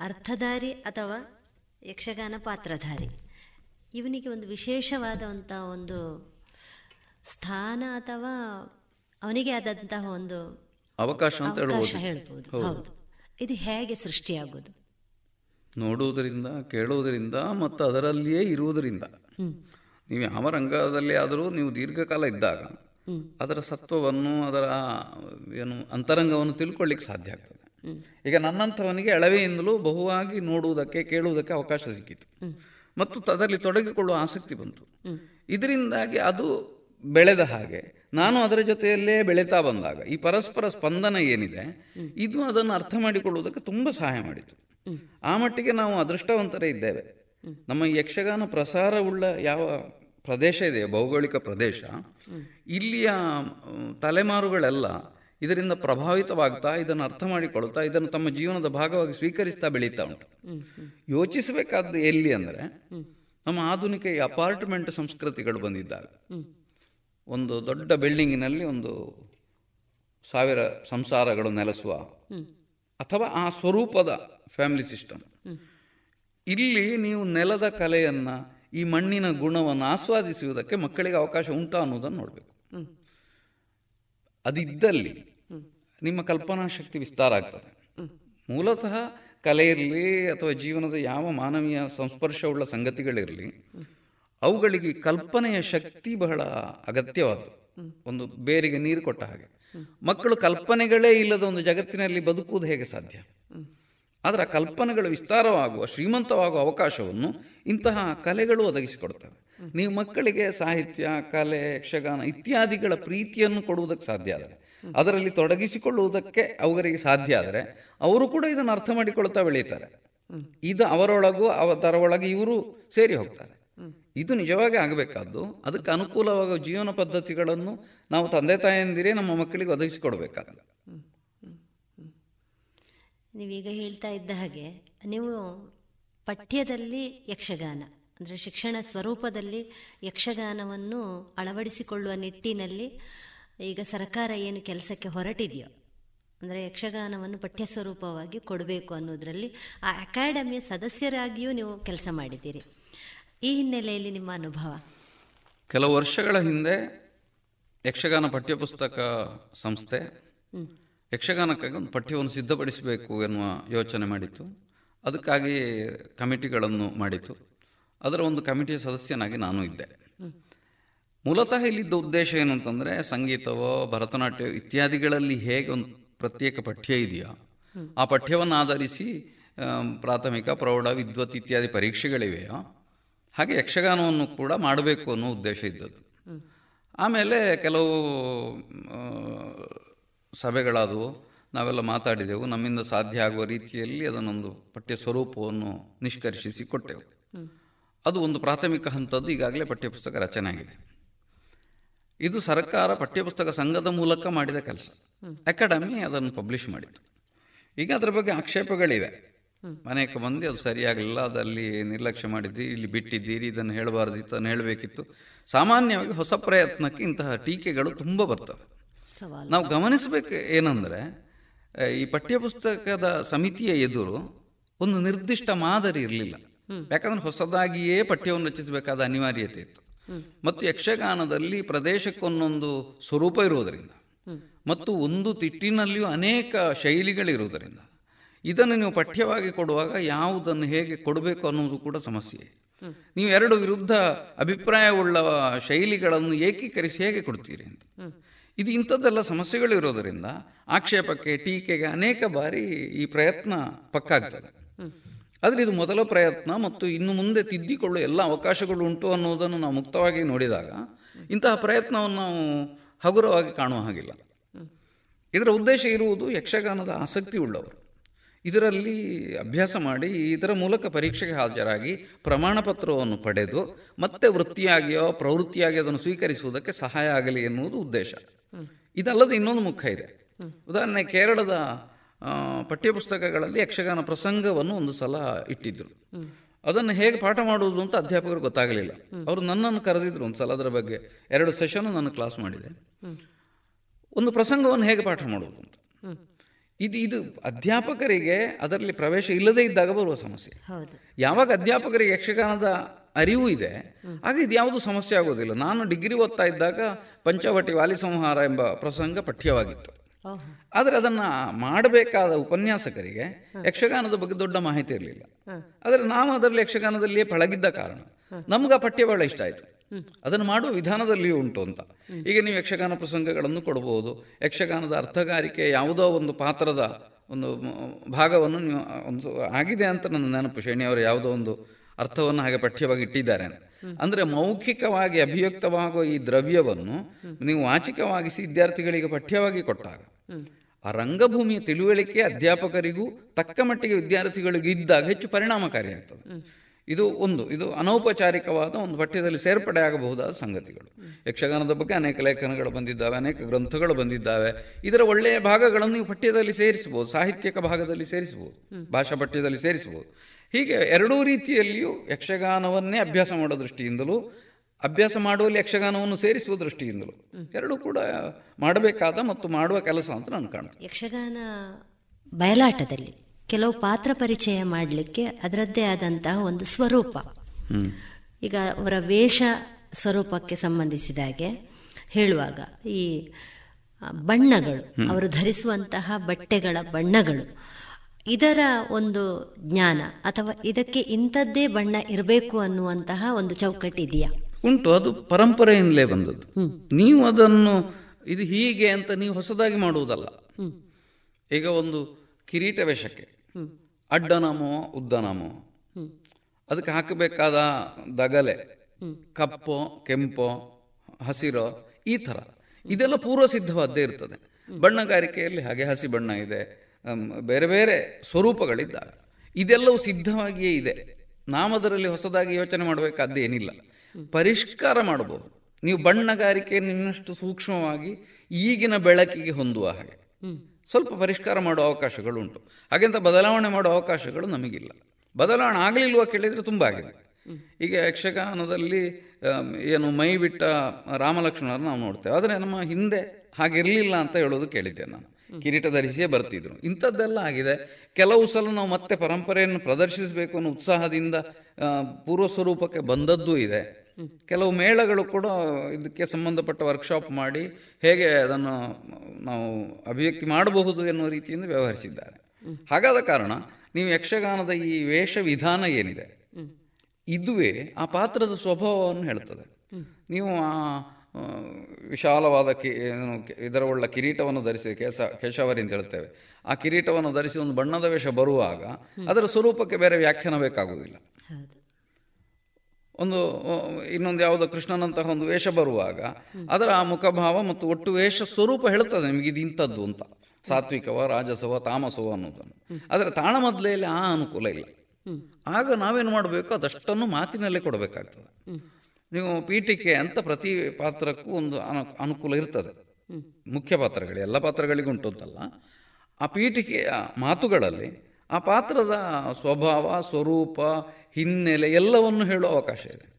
ಅರ್ಥಧಾರಿ ಅಥವಾ ಯಕ್ಷಗಾನ ಪಾತ್ರಧಾರಿ ಇವನಿಗೆ ಒಂದು ವಿಶೇಷವಾದಂಥ ಒಂದು ಸ್ಥಾನ ಅಥವಾ ಅವನಿಗೆ ಆದಂತಹ ಒಂದು ಅವಕಾಶ ಅಂತ ಹೇಳ್ಬೋದು. ಹೌದು. ಇದು ಹೇಗೆ ಸೃಷ್ಟಿಯಾಗೋದು? ನೋಡುವುದರಿಂದ ಕೇಳುವುದರಿಂದ ಮತ್ತು ಅದರಲ್ಲಿಯೇ ಇರುವುದರಿಂದ. ನೀವು ಯಾವ ರಂಗದಲ್ಲಿ ಆದರೂ ನೀವು ದೀರ್ಘಕಾಲ ಇದ್ದಾಗ ಅದರ ಸತ್ವವನ್ನು ಅದರ ಏನು ಅಂತರಂಗವನ್ನು ತಿಳ್ಕೊಳ್ಳಿಕ್ಕೆ ಸಾಧ್ಯ ಆಗ್ತದೆ. ಈಗ ನನ್ನಂಥವನಿಗೆ ಎಳವೆಯಿಂದಲೂ ಬಹುವಾಗಿ ನೋಡುವುದಕ್ಕೆ ಕೇಳುವುದಕ್ಕೆ ಅವಕಾಶ ಸಿಕ್ಕಿತು. ಮತ್ತು ಅದರಲ್ಲಿ ತೊಡಗಿಕೊಳ್ಳುವ ಆಸಕ್ತಿ ಬಂತು. ಇದರಿಂದಾಗಿ ಅದು ಬೆಳೆದ ಹಾಗೆ. ನಾನು ಅದರ ಜೊತೆಯಲ್ಲೇ ಬೆಳೀತಾ ಬಂದಾಗ ಈ ಪರಸ್ಪರ ಸ್ಪಂದನ ಏನಿದೆ, ಇದು ಅದನ್ನು ಅರ್ಥ ಮಾಡಿಕೊಳ್ಳುವುದಕ್ಕೆ ತುಂಬ ಸಹಾಯ ಮಾಡಿತು. ಆ ಮಟ್ಟಿಗೆ ನಾವು ಅದೃಷ್ಟವಂತರೇ ಇದ್ದೇವೆ. ನಮ್ಮ ಯಕ್ಷಗಾನ ಪ್ರಸಾರವುಳ್ಳ ಯಾವ ಪ್ರದೇಶ ಇದೆ ಭೌಗೋಳಿಕ ಪ್ರದೇಶ, ಇಲ್ಲಿಯ ತಲೆಮಾರುಗಳೆಲ್ಲ ಇದರಿಂದ ಪ್ರಭಾವಿತವಾಗ್ತಾ, ಇದನ್ನು ಅರ್ಥ ಮಾಡಿಕೊಳ್ತಾ, ಇದನ್ನು ತಮ್ಮ ಜೀವನದ ಭಾಗವಾಗಿ ಸ್ವೀಕರಿಸ್ತಾ ಬೆಳೀತಾ ಉಂಟು. ಯೋಚಿಸಬೇಕಾದ್ದು ಎಲ್ಲಿ ಅಂದರೆ, ನಮ್ಮ ಆಧುನಿಕ ಈ ಅಪಾರ್ಟ್ಮೆಂಟ್ ಸಂಸ್ಕೃತಿಗಳು ಬಂದಿದ್ದಾಗ. ಒಂದು ದೊಡ್ಡ ಬಿಲ್ಡಿಂಗಿನಲ್ಲಿ ಒಂದು ಸಾವಿರ ಸಂಸಾರಗಳು ನೆಲೆಸುವ ಅಥವಾ ಆ ಸ್ವರೂಪದ ಫ್ಯಾಮಿಲಿ ಸಿಸ್ಟಮ್. ಇಲ್ಲಿ ನೀವು ನೆಲದ ಕಲೆಯನ್ನು ಈ ಮಣ್ಣಿನ ಗುಣವನ್ನು ಆಸ್ವಾದಿಸುವುದಕ್ಕೆ ಮಕ್ಕಳಿಗೆ ಅವಕಾಶ ಉಂಟಾ ಅನ್ನೋದನ್ನು ನೋಡಬೇಕು. ಅದಿದ್ದಲ್ಲಿ ನಿಮ್ಮ ಕಲ್ಪನಾ ಶಕ್ತಿ ವಿಸ್ತಾರ ಆಗ್ತದೆ. ಮೂಲತಃ ಕಲೆ ಇರಲಿ ಅಥವಾ ಜೀವನದ ಯಾವ ಮಾನವೀಯ ಸಂಸ್ಪರ್ಶವುಳ್ಳ ಸಂಗತಿಗಳಿರಲಿ ಅವುಗಳಿಗೆ ಕಲ್ಪನೆಯ ಶಕ್ತಿ ಬಹಳ ಅಗತ್ಯವಾದ್ದು. ಒಂದು ಬೇರಿಗೆ ನೀರು ಕೊಟ್ಟ ಹಾಗೆ. ಮಕ್ಕಳು ಕಲ್ಪನೆಗಳೇ ಇಲ್ಲದ ಒಂದು ಜಗತ್ತಿನಲ್ಲಿ ಬದುಕುವುದು ಹೇಗೆ ಸಾಧ್ಯ? ಆದರೆ ಆ ಕಲ್ಪನೆಗಳು ವಿಸ್ತಾರವಾಗುವ, ಶ್ರೀಮಂತವಾಗುವ ಅವಕಾಶವನ್ನು ಇಂತಹ ಕಲೆಗಳು ಒದಗಿಸಿಕೊಡ್ತವೆ. ನೀವು ಮಕ್ಕಳಿಗೆ ಸಾಹಿತ್ಯ, ಕಲೆ, ಯಕ್ಷಗಾನ ಇತ್ಯಾದಿಗಳ ಪ್ರೀತಿಯನ್ನು ಕೊಡುವುದಕ್ಕೆ ಸಾಧ್ಯ ಆದರೆ, ಅದರಲ್ಲಿ ತೊಡಗಿಸಿಕೊಳ್ಳುವುದಕ್ಕೆ ಅವರಿಗೆ ಸಾಧ್ಯ ಆದರೆ, ಅವರು ಕೂಡ ಇದನ್ನು ಅರ್ಥ ಮಾಡಿಕೊಳ್ತಾ ಬೆಳೀತಾರೆ ಇದು ಅವರೊಳಗೂ ಅವರೊಳಗೆ ಇವರು ಸೇರಿ ಹೋಗ್ತಾರೆ. ಇದು ನಿಜವಾಗಿ ಆಗಬೇಕಾದ್ದು. ಅದಕ್ಕೆ ಅನುಕೂಲವಾಗುವ ಜೀವನ ಪದ್ಧತಿಗಳನ್ನು ನಾವು ತಂದೆ ತಾಯಿಯಂದಿರೇ ನಮ್ಮ ಮಕ್ಕಳಿಗೆ ಒದಗಿಸಿಕೊಡ್ಬೇಕಾಗಲ್ಲ ನೀವೀಗ ಹೇಳ್ತಾ ಇದ್ದ ಹಾಗೆ ನೀವು ಪಠ್ಯದಲ್ಲಿ ಯಕ್ಷಗಾನ, ಅಂದರೆ ಶಿಕ್ಷಣ ಸ್ವರೂಪದಲ್ಲಿ ಯಕ್ಷಗಾನವನ್ನು ಅಳವಡಿಸಿಕೊಳ್ಳುವ ನಿಟ್ಟಿನಲ್ಲಿ ಈಗ ಸರ್ಕಾರ ಏನು ಕೆಲಸಕ್ಕೆ ಹೊರಟಿದೆಯೋ, ಅಂದರೆ ಯಕ್ಷಗಾನವನ್ನು ಪಠ್ಯ ಸ್ವರೂಪವಾಗಿ ಕೊಡಬೇಕು ಅನ್ನೋದರಲ್ಲಿ ಆ ಅಕಾಡೆಮಿಯ ಸದಸ್ಯರಾಗಿಯೂ ನೀವು ಕೆಲಸ ಮಾಡಿದ್ದೀರಿ. ಈ ಹಿನ್ನೆಲೆಯಲ್ಲಿ ನಿಮ್ಮ ಅನುಭವ? ಕೆಲವು ವರ್ಷಗಳ ಹಿಂದೆ ಯಕ್ಷಗಾನ ಪಠ್ಯಪುಸ್ತಕ ಸಂಸ್ಥೆ ಯಕ್ಷಗಾನಕ್ಕಾಗಿ ಒಂದು ಪಠ್ಯವನ್ನು ಸಿದ್ಧಪಡಿಸಬೇಕು ಎನ್ನುವ ಯೋಚನೆ ಮಾಡಿತ್ತು. ಅದಕ್ಕಾಗಿ ಕಮಿಟಿಗಳನ್ನು ಮಾಡಿತ್ತು. ಅದರ ಒಂದು ಕಮಿಟಿಯ ಸದಸ್ಯನಾಗಿ ನಾನು ಇದ್ದೆ. ಮೂಲತಃ ಇಲ್ಲಿದ್ದ ಉದ್ದೇಶ ಏನು ಅಂತಂದರೆ ಸಂಗೀತವೋ ಭರತನಾಟ್ಯ ಇತ್ಯಾದಿಗಳಲ್ಲಿ ಹೇಗೆ ಒಂದು ಪ್ರತ್ಯೇಕ ಪಠ್ಯ ಇದೆಯೋ ಆ ಪಠ್ಯವನ್ನು ಆಧರಿಸಿ ಪ್ರಾಥಮಿಕ ಪ್ರೌಢ ವಿದ್ವತ್ ಇತ್ಯಾದಿ ಪರೀಕ್ಷೆಗಳಿವೆಯೋ ಹಾಗೆ ಯಕ್ಷಗಾನವನ್ನು ಕೂಡ ಮಾಡಬೇಕು ಅನ್ನೋ ಉದ್ದೇಶ ಇದ್ದದ್ದು. ಆಮೇಲೆ ಕೆಲವು ಸಭೆಗಳಾದವು, ನಾವೆಲ್ಲ ಮಾತಾಡಿದೆವು. ನಮ್ಮಿಂದ ಸಾಧ್ಯ ಆಗುವ ರೀತಿಯಲ್ಲಿ ಅದನ್ನೊಂದು ಪಠ್ಯ ಸ್ವರೂಪವನ್ನು ನಿಷ್ಕರ್ಷಿಸಿ ಕೊಟ್ಟೆವು. ಅದು ಒಂದು ಪ್ರಾಥಮಿಕ ಹಂತದ್ದು, ಈಗಾಗಲೇ ಪಠ್ಯಪುಸ್ತಕ ರಚನೆ ಆಗಿದೆ. ಇದು ಸರ್ಕಾರ ಪಠ್ಯಪುಸ್ತಕ ಸಂಘದ ಮೂಲಕ ಮಾಡಿದ ಕೆಲಸ. ಅಕಾಡೆಮಿ ಅದನ್ನು ಪಬ್ಲಿಷ್ ಮಾಡಿತು ಈಗ ಅದರ ಬಗ್ಗೆ ಆಕ್ಷೇಪಗಳಿವೆ. ಅನೇಕ ಮಂದಿ ಅದು ಸರಿಯಾಗಲಿಲ್ಲ ಅದಲ್ಲಿ ನಿರ್ಲಕ್ಷ್ಯ ಮಾಡಿದ್ದೀರಿ ಇಲ್ಲಿ ಬಿಟ್ಟಿದ್ದೀರಿ ಇದನ್ನು ಹೇಳಬಾರ್ದಿತ್ತು ಅದನ್ನು ಹೇಳಬೇಕಿತ್ತು. ಸಾಮಾನ್ಯವಾಗಿ ಹೊಸ ಪ್ರಯತ್ನಕ್ಕೆ ಇಂತಹ ಟೀಕೆಗಳು ತುಂಬ ಬರ್ತವೆ. ನಾವು ಗಮನಿಸಬೇಕು ಏನಂದರೆ ಈ ಪಠ್ಯಪುಸ್ತಕದ ಸಮಿತಿಯ ಎದುರು ಒಂದು ನಿರ್ದಿಷ್ಟ ಮಾದರಿ ಇರಲಿಲ್ಲ. ಯಾಕಂದ್ರೆ ಹೊಸದಾಗಿಯೇ ಪಠ್ಯವನ್ನು ರಚಿಸಬೇಕಾದ ಅನಿವಾರ್ಯತೆ ಇತ್ತು. ಮತ್ತು ಯಕ್ಷಗಾನದಲ್ಲಿ ಪ್ರದೇಶಕ್ಕೊಂದೊಂದು ಸ್ವರೂಪ ಇರುವುದರಿಂದ ಮತ್ತು ಒಂದು ತಿಟ್ಟಿನಲ್ಲಿಯೂ ಅನೇಕ ಶೈಲಿಗಳಿರುವುದರಿಂದ ಇದನ್ನು ನೀವು ಪಠ್ಯವಾಗಿ ಕೊಡುವಾಗ ಯಾವುದನ್ನು ಹೇಗೆ ಕೊಡಬೇಕು ಅನ್ನೋದು ಕೂಡ ಸಮಸ್ಯೆ. ನೀವು ಎರಡು ವಿರುದ್ಧ ಅಭಿಪ್ರಾಯವುಳ್ಳ ಶೈಲಿಗಳನ್ನು ಏಕೀಕರಿಸಿ ಹೇಗೆ ಕೊಡ್ತೀರಿ ಅಂತ. ಇದು ಇಂಥದ್ದೆಲ್ಲ ಸಮಸ್ಯೆಗಳಿರೋದರಿಂದ ಆಕ್ಷೇಪಕ್ಕೆ, ಟೀಕೆಗೆ ಅನೇಕ ಬಾರಿ ಈ ಪ್ರಯತ್ನ ಪಕ್ಕಾಗ್ತದೆ ಆದರೆ ಇದು ಮೊದಲ ಪ್ರಯತ್ನ ಮತ್ತು ಇನ್ನು ಮುಂದೆ ತಿದ್ದಿಕೊಳ್ಳುವ ಎಲ್ಲ ಅವಕಾಶಗಳು ಉಂಟು ಅನ್ನೋದನ್ನು ನಾವು ಮುಕ್ತವಾಗಿ ನೋಡಿದಾಗ ಇಂತಹ ಪ್ರಯತ್ನವನ್ನು ನಾವು ಹಗುರವಾಗಿ ಕಾಣುವ ಹಾಗಿಲ್ಲ. ಇದರ ಉದ್ದೇಶ ಇರುವುದು ಯಕ್ಷಗಾನದ ಆಸಕ್ತಿ ಉಳ್ಳವರು. ಇದರಲ್ಲಿ ಅಭ್ಯಾಸ ಮಾಡಿ ಇದರ ಮೂಲಕ ಪರೀಕ್ಷೆಗೆ ಹಾಜರಾಗಿ ಪ್ರಮಾಣ ಪತ್ರವನ್ನು ಪಡೆದು ಮತ್ತೆ ವೃತ್ತಿಯಾಗಿಯೋ ಪ್ರವೃತ್ತಿಯಾಗಿ ಅದನ್ನು ಸ್ವೀಕರಿಸುವುದಕ್ಕೆ ಸಹಾಯ ಆಗಲಿ ಎನ್ನುವುದು ಉದ್ದೇಶ. ಇದಲ್ಲದೆ ಇನ್ನೊಂದು ಮುಖ ಇದೆ. ಉದಾಹರಣೆ ಕೇರಳದ ಪಠ್ಯಪುಸ್ತಕಗಳಲ್ಲಿ ಯಕ್ಷಗಾನ ಪ್ರಸಂಗವನ್ನು ಒಂದು ಸಲ ಇಟ್ಟಿದ್ದರು ಅದನ್ನು ಹೇಗೆ ಪಾಠ ಮಾಡುವುದು ಅಂತ ಅಧ್ಯಾಪಕರು ಗೊತ್ತಾಗಲಿಲ್ಲ. ಅವರು ನನ್ನನ್ನು ಕರೆದಿದ್ರು ಒಂದು ಸಲ ಅದರ ಬಗ್ಗೆ. ಎರಡು ಸೆಷನ್ ನಾನು ಕ್ಲಾಸ್ ಮಾಡಿದೆ. ಒಂದು ಪ್ರಸಂಗವನ್ನು ಹೇಗೆ ಪಾಠ ಮಾಡುವುದು ಅಂತ. ಇದು ಇದು ಅಧ್ಯಾಪಕರಿಗೆ ಅದರಲ್ಲಿ ಪ್ರವೇಶ ಇಲ್ಲದೇ ಇದ್ದಾಗ ಬರುವ ಸಮಸ್ಯೆ. ಯಾವಾಗ ಅಧ್ಯಾಪಕರಿಗೆ ಯಕ್ಷಗಾನದ ಅರಿವು ಇದೆ ಆಗ ಇದು ಯಾವುದು ಸಮಸ್ಯೆ ಆಗೋದಿಲ್ಲ. ನಾನು ಡಿಗ್ರಿ ಓದ್ತಾ ಇದ್ದಾಗ ಪಂಚವಟಿ ವಾಲಿ ಸಂಹಾರ ಎಂಬ ಪ್ರಸಂಗ ಪಠ್ಯವಾಗಿತ್ತು. ಆದರೆ ಅದನ್ನು ಮಾಡಬೇಕಾದ ಉಪನ್ಯಾಸಕರಿಗೆ ಯಕ್ಷಗಾನದ ಬಗ್ಗೆ ದೊಡ್ಡ ಮಾಹಿತಿ ಇರಲಿಲ್ಲ. ಆದರೆ ನಾವು ಅದರಲ್ಲಿ ಯಕ್ಷಗಾನದಲ್ಲಿಯೇ ಪಳಗಿದ್ದ ಕಾರಣ. ನಮ್ಗೆ ಆ ಪಠ್ಯ ಬಹಳ ಇಷ್ಟ ಆಯಿತು. ಅದನ್ನು ಮಾಡುವ ವಿಧಾನದಲ್ಲಿಯೂ ಉಂಟು ಅಂತ. ಈಗ ನೀವು ಯಕ್ಷಗಾನ ಪ್ರಸಂಗಗಳನ್ನು ಕೊಡಬಹುದು ಯಕ್ಷಗಾನದ ಅರ್ಥಗಾರಿಕೆ ಯಾವುದೋ ಒಂದು ಪಾತ್ರದ ಒಂದು ಭಾಗವನ್ನು ನೀವು ಒಂದು ಆಗಿದೆ ಅಂತ ನನ್ನ ನೆನಪು. ಶೇಣಿಯವರು ಯಾವುದೋ ಒಂದು ಅರ್ಥವನ್ನು ಹಾಗೆ ಪಠ್ಯವಾಗಿ ಇಟ್ಟಿದ್ದಾರೆ. ಅಂದರೆ ಮೌಖಿಕವಾಗಿ ಅಭಿವ್ಯಕ್ತವಾಗುವ ಈ ದ್ರವ್ಯವನ್ನು ನೀವು ವಾಚಿಕವಾಗಿಸಿ ವಿದ್ಯಾರ್ಥಿಗಳಿಗೆ ಪಠ್ಯವಾಗಿ ಕೊಟ್ಟಾಗ, ಆ ರಂಗಭೂಮಿಯ ತಿಳುವಳಿಕೆ ಅಧ್ಯಾಪಕರಿಗೂ ತಕ್ಕ ಮಟ್ಟಿಗೆ ವಿದ್ಯಾರ್ಥಿಗಳಿಗೂ ಇದ್ದಾಗ ಹೆಚ್ಚು ಪರಿಣಾಮಕಾರಿಯಾಗ್ತದೆ. ಇದು ಒಂದು, ಇದು ಅನೌಪಚಾರಿಕವಾದ ಒಂದು ಪಠ್ಯದಲ್ಲಿ ಸೇರ್ಪಡೆ ಆಗಬಹುದಾದ ಸಂಗತಿಗಳು. ಯಕ್ಷಗಾನದ ಬಗ್ಗೆ ಅನೇಕ ಲೇಖನಗಳು ಬಂದಿದ್ದಾವೆ, ಅನೇಕ ಗ್ರಂಥಗಳು ಬಂದಿದ್ದಾವೆ. ಇದರ ಒಳ್ಳೆಯ ಭಾಗಗಳನ್ನು ನೀವು ಪಠ್ಯದಲ್ಲಿ ಸೇರಿಸಬಹುದು, ಸಾಹಿತ್ಯಕ ಭಾಗದಲ್ಲಿ ಸೇರಿಸಬಹುದು, ಭಾಷಾ ಪಠ್ಯದಲ್ಲಿ ಸೇರಿಸಬಹುದು. ಹೀಗೆ ಎರಡೂ ರೀತಿಯಲ್ಲಿಯೂ ಯಕ್ಷಗಾನವನ್ನೇ ಅಭ್ಯಾಸ ಮಾಡೋ ದೃಷ್ಟಿಯಿಂದಲೂ, ಅಭ್ಯಾಸ ಮಾಡುವಲ್ಲಿ ಯಕ್ಷಗಾನವನ್ನು ಸೇರಿಸುವ ದೃಷ್ಟಿಯಿಂದಲೂ ಎರಡೂ ಕೂಡ ಮಾಡಬೇಕಾದ ಮತ್ತು ಮಾಡುವ ಕೆಲಸ ಅಂತ ನಾನು ಕಾಣ್ತೇನೆ. ಯಕ್ಷಗಾನ ಬಯಲಾಟದಲ್ಲಿ ಕೆಲವು ಪಾತ್ರ ಪರಿಚಯ ಮಾಡಲಿಕ್ಕೆ ಅದರದ್ದೇ ಆದಂತಹ ಒಂದು ಸ್ವರೂಪ. ಈಗ ಅವರ ವೇಷ ಸ್ವರೂಪಕ್ಕೆ ಸಂಬಂಧಿಸಿದ ಹಾಗೆ ಹೇಳುವಾಗ ಈ ಬಣ್ಣಗಳು ಅವರು ಧರಿಸುವಂತಹ ಬಟ್ಟೆಗಳ ಬಣ್ಣಗಳು ಇದರ ಒಂದು ಜ್ಞಾನ ಅಥವಾ ಇದಕ್ಕೆ ಇಂಥದ್ದೇ ಬಣ್ಣ ಇರಬೇಕು ಅನ್ನುವಂತಹ ಒಂದು ಚೌಕಟ್ಟಿದೆಯಾ ಉಂಟು ಅದು ಪರಂಪರೆಯಿಂದಲೇ ಬಂದದ್ದು. ನೀವು ಅದನ್ನು ಇದು ಹೀಗೆ ಅಂತ ನೀವು ಹೊಸದಾಗಿ ಮಾಡುವುದಲ್ಲ. ಈಗ ಒಂದು ಕಿರೀಟ ವೇಷಕ್ಕೆ. ಅಡ್ಡನಾಮೋ, ಉದ್ದನಾಮೋ. ಅದಕ್ಕೆ ಹಾಕಬೇಕಾದ ದಗಲೆ, ಕಪ್ಪೋ, ಕೆಂಪು, ಹಸಿರೋ, ಈ ಥರ. ಇದೆಲ್ಲ ಪೂರ್ವ ಸಿದ್ಧವಾದ್ದೇ ಇರ್ತದೆ. ಬಣ್ಣಗಾರಿಕೆಯಲ್ಲಿ ಹಾಗೆ ಹಸಿ ಬಣ್ಣ ಇದೆ. ಬೇರೆ ಬೇರೆ ಸ್ವರೂಪಗಳಿದ್ದಾವೆ. ಇದೆಲ್ಲವೂ ಸಿದ್ಧವಾಗಿಯೇ ಇದೆ. ನಾಮದರಲ್ಲಿ ಹೊಸದಾಗಿ ಯೋಚನೆ ಮಾಡಬೇಕಾದ್ದೇನಿಲ್ಲ ಪರಿಷ್ಕಾರ ಮಾಡಬಹುದು ನೀವು ಬಣ್ಣಗಾರಿಕೆಯನ್ನು ಇನ್ನಷ್ಟು ಸೂಕ್ಷ್ಮವಾಗಿ ಈಗಿನ ಬೆಳಕಿಗೆ ಹೊಂದುವ ಹಾಗೆ. ಸ್ವಲ್ಪ ಪರಿಷ್ಕಾರ ಮಾಡೋ ಅವಕಾಶಗಳುಂಟು. ಹಾಗೆಂತ ಬದಲಾವಣೆ ಮಾಡೋ ಅವಕಾಶಗಳು ನಮಗಿಲ್ಲ. ಬದಲಾವಣೆ ಆಗಲಿಲ್ವ ಕೇಳಿದರೆ ತುಂಬ ಆಗಿದೆ. ಈಗ ಯಕ್ಷಗಾನದಲ್ಲಿ ಏನು ಮೈ ಬಿಟ್ಟ ರಾಮಲಕ್ಷ್ಮಣರು ನಾವು ನೋಡ್ತೇವೆ. ಆದರೆ ನಮ್ಮ ಹಿಂದೆ ಹಾಗಿರಲಿಲ್ಲ ಅಂತ ಹೇಳೋದು ಕೇಳಿದ್ದೆ ನಾನು. ಕಿರೀಟ ಧರಿಸಿಯೇ ಬರ್ತಿದ್ರು. ಇಂಥದ್ದೆಲ್ಲ ಆಗಿದೆ. ಕೆಲವು ಸಲ ನಾವು ಮತ್ತೆ ಪರಂಪರೆಯನ್ನು ಪ್ರದರ್ಶಿಸಬೇಕು ಅನ್ನೋ ಉತ್ಸಾಹದಿಂದ ಪೂರ್ವ ಸ್ವರೂಪಕ್ಕೆ ಬಂದದ್ದು ಇದೆ. ಕೆಲವು ಮೇಳಗಳು ಕೂಡ ಇದಕ್ಕೆ ಸಂಬಂಧಪಟ್ಟ ವರ್ಕ್ಶಾಪ್ ಮಾಡಿ ಹೇಗೆ ಅದನ್ನು ನಾವು ಅಭಿವ್ಯಕ್ತಿ ಮಾಡಬಹುದು ಎನ್ನುವ ರೀತಿಯಿಂದ ವ್ಯವಹರಿಸಿದ್ದಾರೆ. ಹಾಗಾದ ಕಾರಣ ನೀವು ಯಕ್ಷಗಾನದ ಈ ವೇಷ ವಿಧಾನ ಏನಿದೆ? ಇದುವೇ ಆ ಪಾತ್ರದ ಸ್ವಭಾವವನ್ನು ಹೇಳ್ತದೆ. ನೀವು ಆ ವಿಶಾಲವಾದ ಕಿ, ಏನು ಇದರ ಉಳ್ಳ ಕಿರೀಟವನ್ನು ಧರಿಸಿ ಕೇಶ ಕೇಶವರಿ ಅಂತ ಹೇಳ್ತೇವೆ. ಆ ಕಿರೀಟವನ್ನು ಧರಿಸಿ ಒಂದು ಬಣ್ಣದ ವೇಷ ಬರುವಾಗ ಅದರ ಸ್ವರೂಪಕ್ಕೆ ಬೇರೆ ವ್ಯಾಖ್ಯಾನ ಬೇಕಾಗುವುದಿಲ್ಲ. ಒಂದು ಇನ್ನೊಂದು ಯಾವುದೋ ಕೃಷ್ಣನಂತಹ ಒಂದು ವೇಷ ಬರುವಾಗ, ಅದರ ಆ ಮುಖಭಾವ ಮತ್ತು ಒಟ್ಟು ವೇಷ ಸ್ವರೂಪ ಹೇಳ್ತದೆ ನಿಮಗೆ ಇದು ಇಂಥದ್ದು ಅಂತ. ಸಾತ್ವಿಕವ, ರಾಜಸವ, ತಾಮಸವ ಅನ್ನೋದನ್ನು. ಆದರೆ ತಾಳಮದ್ಲೆಯಲ್ಲಿ ಆ ಅನುಕೂಲ ಇಲ್ಲ. ಆಗ ನಾವೇನು ಮಾಡಬೇಕು? ಅದಷ್ಟನ್ನು ಮಾತಿನಲ್ಲೇ ಕೊಡಬೇಕಾಗ್ತದೆ. ನೀವು ಪೀಠಿಕೆ ಅಂತ ಪ್ರತಿ ಪಾತ್ರಕ್ಕೂ ಒಂದು ಅನು, ಅನುಕೂಲ ಇರ್ತದೆ. ಮುಖ್ಯ ಪಾತ್ರಗಳು, ಎಲ್ಲ ಪಾತ್ರಗಳಿಗೂ ಉಂಟು ಅಂತಲ್ಲ ಆ ಪೀಠಿಕೆಯ ಮಾತುಗಳಲ್ಲಿ ಆ ಪಾತ್ರದ ಸ್ವಭಾವ, ಸ್ವರೂಪ ಹಿನ್ನೆಲೆ ಎಲ್ಲವನ್ನು ಹೇಳುವ ಅವಕಾಶ ಇದೆ.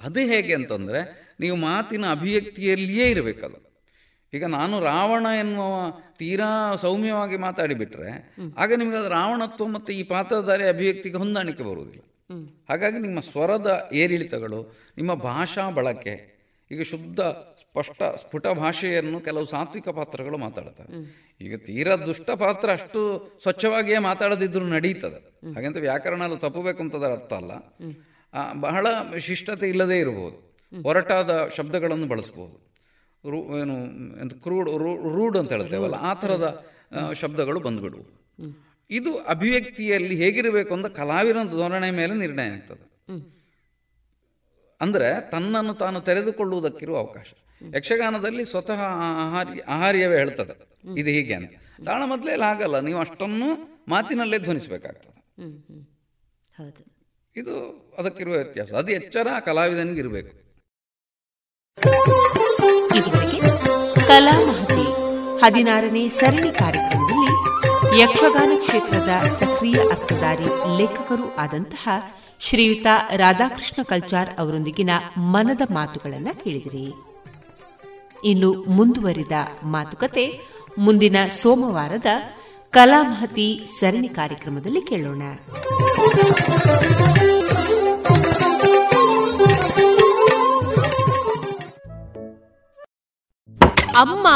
ಅದು ಹೇಗೆ ಅಂತಂದರೆ, ನೀವು ಮಾತಿನ ಅಭಿವ್ಯಕ್ತಿಯಲ್ಲಿಯೇ ಇರಬೇಕಲ್ಲ ಈಗ ನಾನು ರಾವಣ ಎನ್ನುವ ತೀರಾ ಸೌಮ್ಯವಾಗಿ ಮಾತಾಡಿಬಿಟ್ರೆ, ಆಗ ನಿಮಗೆ ಅದು ರಾವಣತ್ವ ಮತ್ತು ಈ ಪಾತ್ರಧಾರಿ ಅಭಿವ್ಯಕ್ತಿಗೆ ಹೊಂದಾಣಿಕೆ ಬರುವುದಿಲ್ಲ. ಹಾಗಾಗಿ ನಿಮ್ಮ ಸ್ವರದ ಏರಿಳಿತಗಳು, ನಿಮ್ಮ ಭಾಷಾ ಬಳಕೆ ಈಗ ಶುದ್ಧ, ಸ್ಪಷ್ಟ, ಸ್ಫುಟ ಭಾಷೆಯನ್ನು ಕೆಲವು ಸಾತ್ವಿಕ ಪಾತ್ರಗಳು ಮಾತಾಡ್ತವೆ ಈಗ ತೀರಾ ದುಷ್ಟ ಪಾತ್ರ ಅಷ್ಟು ಸ್ವಚ್ಛವಾಗಿಯೇ ಮಾತಾಡದಿದ್ರು ನಡೀತದೆ. ಹಾಗಂತ ವ್ಯಾಕರಣ ಅಲ್ಲಿ ತಪ್ಪಬೇಕು ಅಂತದರ ಅರ್ಥ ಅಲ್ಲ. ಬಹಳ ಶಿಷ್ಟತೆ ಇಲ್ಲದೇ ಇರಬಹುದು. ಒರಟಾದ ಶಬ್ದಗಳನ್ನು ಬಳಸ್ಬೋದು. ರೂ, ಏನು, ಎಂತ ಕ್ರೂಡ್ ರೂಡ್ ಅಂತ ಹೇಳ್ತೇವಲ್ಲ, ಆ ಥರದ ಶಬ್ದಗಳು ಬಂದ್ಬಿಡುವು. ಇದು ಅಭಿವ್ಯಕ್ತಿಯಲ್ಲಿ ಹೇಗಿರಬೇಕು ಅಂತ ಕಲಾವಿದನ ಧೋರಣೆ ಮೇಲೆ ನಿರ್ಣಯ ಆಗ್ತದೆ. ಅಂದರೆ ತನ್ನನ್ನು ತಾನು ತೆರೆದುಕೊಳ್ಳುವುದಕ್ಕಿರುವ ಅವಕಾಶ. ಯಕ್ಷಗಾನದಲ್ಲಿ ಸ್ವತಃ ಆಹಾರ್ಯ ಆಹಾರ್ಯವೇ ಹೇಳ್ತದೆ. ಇದು ಹೀಗೆ ಅಂತ. ತಾಳ ಮೊದಲೇಲಿ ಆಗಲ್ಲ ನೀವು ಅಷ್ಟನ್ನು ಮಾತಿನಲ್ಲೇ ಧ್ವನಿಸಬೇಕಾಗ್ತದೆ. ಹೌದು. ಇದು ಅದಕ್ಕಿರುವ ವ್ಯತ್ಯಾಸ. ಅದು ಎಚ್ಚರ ಕಲಾವಿದನಿಗಿರಬೇಕು ಕಲಾವಿದನಿಗೆ ಇರಬೇಕು. ಇದುವರೆಗೆ ಕಲಾ ಮಹತಿ ಹದಿನಾರನೇ ಸರಣಿ ಕಾರ್ಯಕ್ರಮದಲ್ಲಿ ಯಕ್ಷಗಾನ ಕ್ಷೇತ್ರದ ಸಕ್ರಿಯ ಅರ್ಥಧಾರಿ ಲೇಖಕರು ಆದಂತಹ ಶ್ರೀಯುತ ರಾಧಾಕೃಷ್ಣ ಕಲ್ಚಾರ್ ಅವರೊಂದಿಗಿನ ಮನದ ಮಾತುಗಳನ್ನು ಕೇಳಿದಿರಿ. ಇನ್ನು ಮುಂದುವರಿದ ಮಾತುಕತೆ ಮುಂದಿನ ಸೋಮವಾರದ ಕಲಾಮಹತಿ ಸರಣಿ ಕಾರ್ಯಕ್ರಮದಲ್ಲಿ ಕೇಳೋಣ. ಅಮ್ಮ,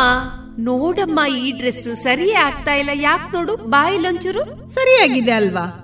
ನೋಡಮ್ಮ, ಈ ಡ್ರೆಸ್ ಸರಿಯೇ ಆಗ್ತಾ ಇಲ್ಲ. ಯಾಕೆ ನೋಡು ಬಾಯಿಲೊಂಚೂರು ಸರಿಯಾಗಿದೆ ಅಲ್ವಾ?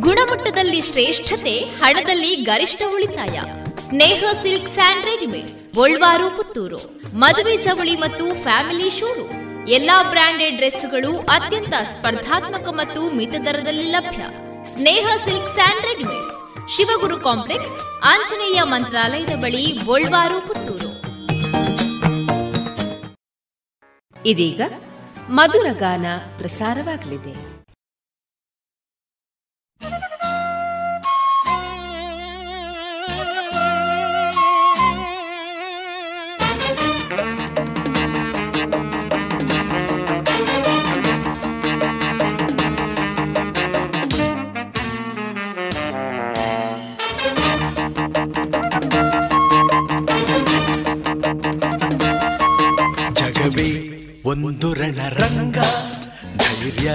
ಗುಣಮಟ್ಟದಲ್ಲಿ ಶ್ರೇಷ್ಠತೆ, ಹಣದಲ್ಲಿ ಗರಿಷ್ಠ ಉಳಿತಾಯ. Sneha silk and readymades, Golwar, Puttur. ಮದುವೆ ಚವಳಿ ಮತ್ತು ಫ್ಯಾಮಿಲಿ ಶೋರು. ಎಲ್ಲಾ ಬ್ರಾಂಡೆಡ್ ಡ್ರೆಸ್ಗಳು ಅತ್ಯಂತ ಸ್ಪರ್ಧಾತ್ಮಕ ಮತ್ತು ಮಿತ ದರದಲ್ಲಿ ಲಭ್ಯ. Sneha silk and readymades, Shivaguru complex, Anjaneya ಮಂತ್ರಾಲಯದ ಬಳಿ ಗೋಲ್ವಾರು, ಪುತ್ತೂರು. ಇದೀಗ ಮಧುರ ಗಾನ ಪ್ರಸಾರವಾಗಲಿದೆ. ಒಂದು ರಣರಂಗ. ಧೈರ್ಯ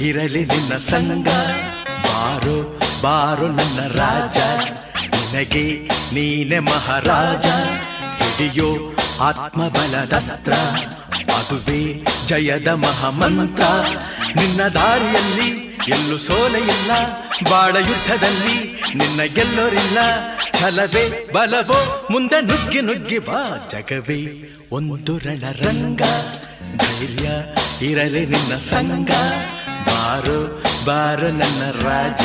ಇರಲಿ ನಿನ್ನ ಸಂಗ ಬಾರೋ, ಬಾರು ನನ್ನ ರಾಜ. ನಿನಗೆ ನೀನೆ ಮಹಾರಾಜ. ಹಿಡಿಯೋ ಆತ್ಮಬಲದಸ್ತ್ರ. ಅದುವೇ ಜಯದ ಮಹಾಮಂತ್ರ. ನಿನ್ನ ದಾರಿಯಲ್ಲಿ ಎಲ್ಲೂ ಸೋಲೆಯಿಲ್ಲ. ಬಾಳ ಯುದ್ಧದಲ್ಲಿ ನಿನ್ನ ಗೆಲ್ಲೋರಿಲ್ಲ. ಛಲವೇ, ಬಲವೋ, ಮುಂದೆ ನುಗ್ಗಿ ನುಗ್ಗಿ ಬಾ. ಜಗವೇ ಒಂದು ರಣರಂಗ. ಧೈರ್ಯ ಇರಲಿ ನಿನ್ನ ಸಂಗ ಬಾರೋ ಬಾರೋ ನನ್ನ ರಾಜ.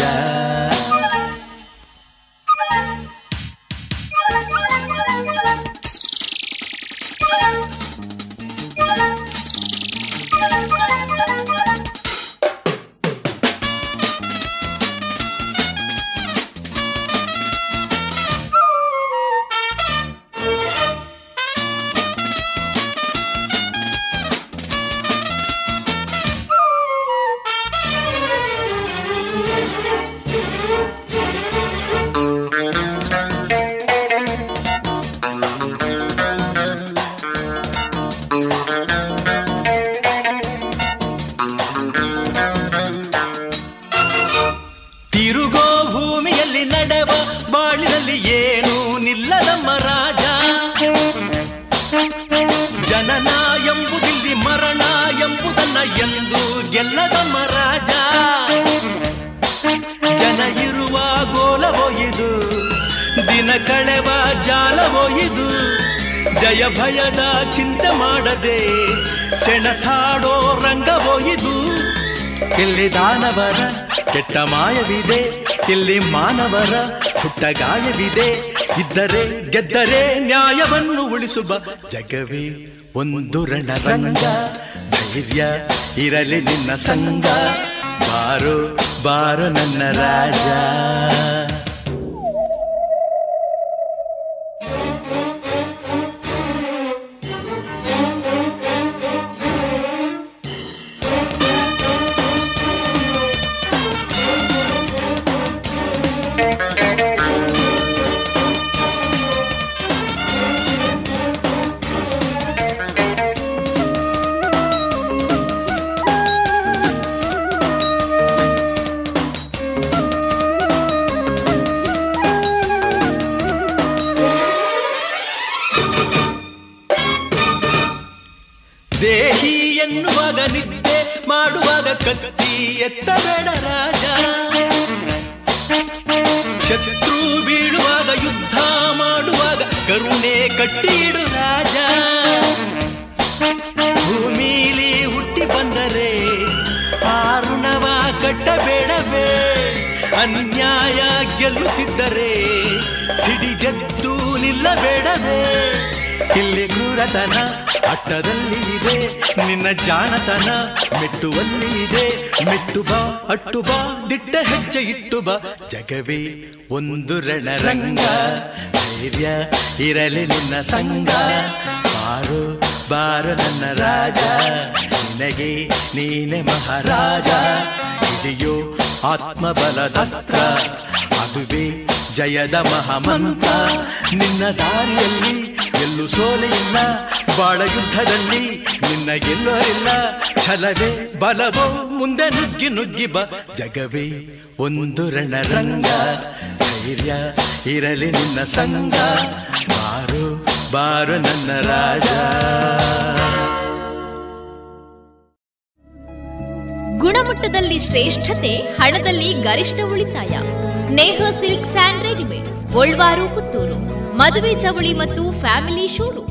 ಗಾಯವಿದೆ. ಇದ್ದರೆ ಗೆದ್ದರೆ ನ್ಯಾಯವನ್ನು ಉಳಿಸುವ ಜಗವೇ ಒಂದು ರಣರಂಗ. ಧೈರ್ಯ ಇರಲಿ ನಿನ್ನ ಸಂಗ ಬಾರೋ ಬಾರೋ ನನ್ನ ರಾಜ. ಜಗವೇ ಒಂದು ರಣರಂಗ. ಧೈರ್ಯ ಇರಲಿ ನಿನ್ನ ಸಂಗ ಬಾರು ಬಾರು ನನ್ನ ರಾಜ. ನಿನಗೆ ನೀನೆ ಮಹಾರಾಜ. ಇದೆಯೋ ಆತ್ಮಬಲದಸ್ತ್ರ ಅದುವೇ ಜಯದ ಮಹಾಮಂತ ನಿನ್ನ ದಾರಿಯಲ್ಲಿ ಎಲ್ಲೂ ಸೋಲೆಯಿಲ್ಲ ಬಾಳ ಯುದ್ಧದಲ್ಲಿ ನಿನ್ನ ಗೆಲ್ಲೋರಿಲ್ಲ ಛಲವೇ ಬಲವೋ, ಮುಂದೆ ನುಗ್ಗಿ ನುಗ್ಗಿ ಬ. ಜಗವೇ, ಒಂದು ರಣರಂಗ. ಧೈರ್ಯ ಇರಲಿ ನಿನ್ನ ಸಂಗ ಬಾರು ಬಾರು ನನ್ನ ರಾಜ. ಗುಣಮಟ್ಟದಲ್ಲಿ ಶ್ರೇಷ್ಠತೆ, ಹಣದಲ್ಲಿ ಗರಿಷ್ಠ ಉಳಿತಾಯ. Sneha silk and readymade Golwar Puttur. ಮದುವೆ ಚವಳಿ ಮತ್ತು ಫ್ಯಾಮಿಲಿ ಶೋರೂಮ್.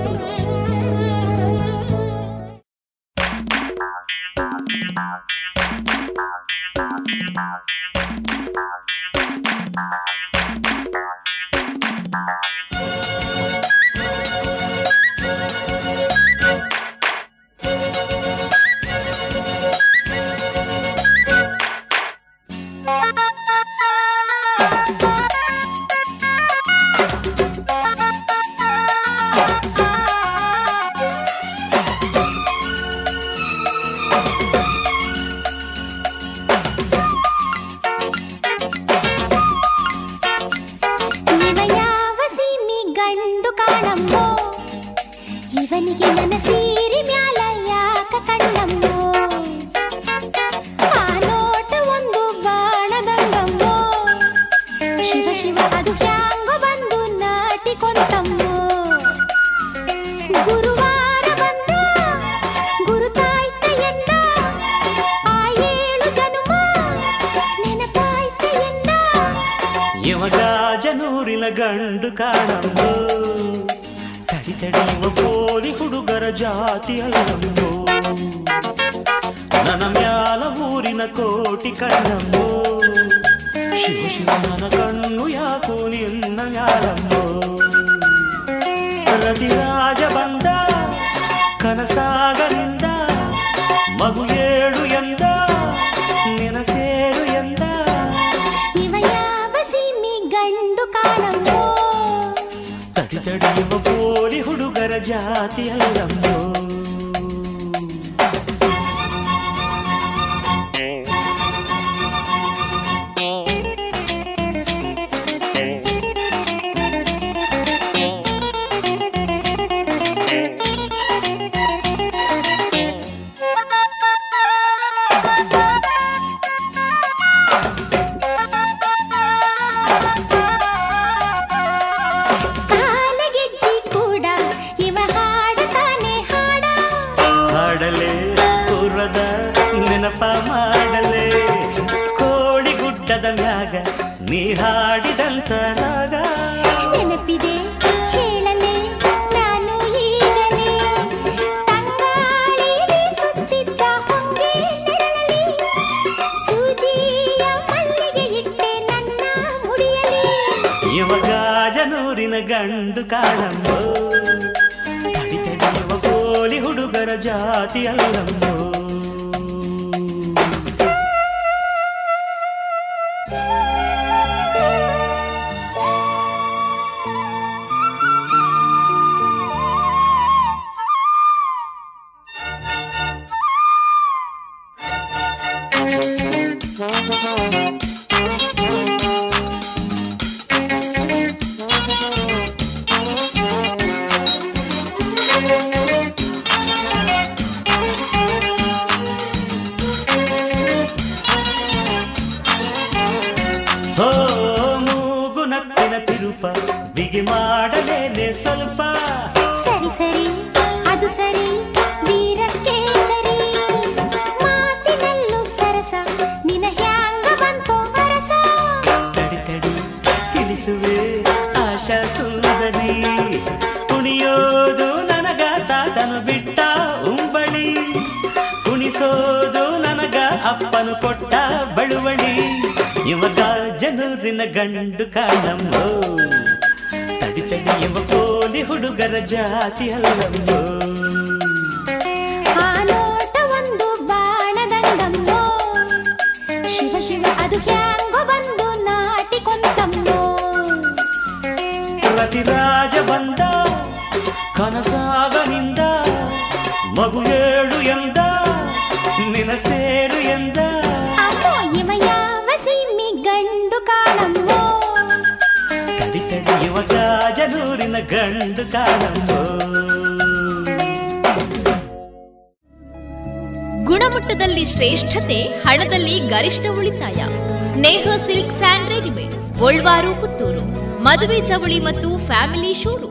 ಗುಣಮಟ್ಟದಲ್ಲಿ ಶ್ರೇಷ್ಠತೆ ಹಣದಲ್ಲಿ ಗರಿಷ್ಠ ಉಳಿತಾಯ. Sneha silk and readymade Golwar Puttur. ಮದುವೆ ಚವಳಿ ಮತ್ತು ಫ್ಯಾಮಿಲಿ ಶೋರು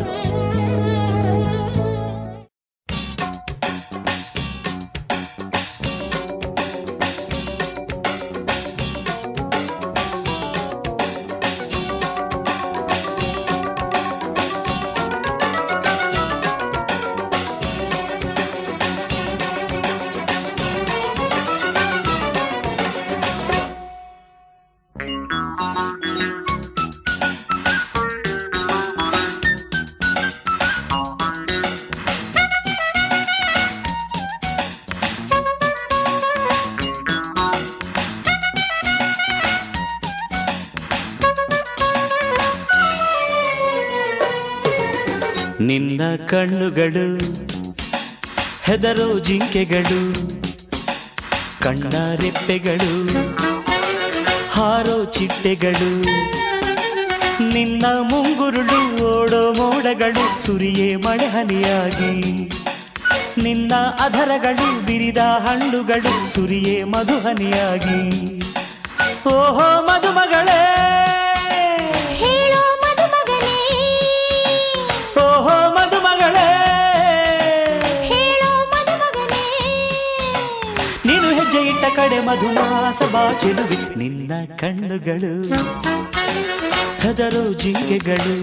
ಕಣ್ಣುಗಳು, ಹೆದರೋ ಜಿಂಕೆಗಳು ಕಣ್ಣ ರೆಪ್ಪೆಗಳು ಹಾರೋ ಚಿಟ್ಟೆಗಳು, ನಿನ್ನ ಮುಂಗುರುಳು ಓಡೋ ಮೋಡಗಳು, ಸುರಿಯೇ ಮಳೆ ಹನಿಯಾಗಿ, ನಿನ್ನ ಅಧರಗಳು ಬಿರಿದ ಹಣ್ಣುಗಳು, ಸುರಿಯೇ ಮಧುಹನಿಯಾಗಿ ಓಹೋ ಮಧುಮಗಳೇ ಕಡೆ ಮಧುಮಾಸ ಬಾಚಿರುವಿ ನಿನ್ನ ಕಣ್ಣುಗಳು ಹದರು ಜಿಂಕೆಗಳು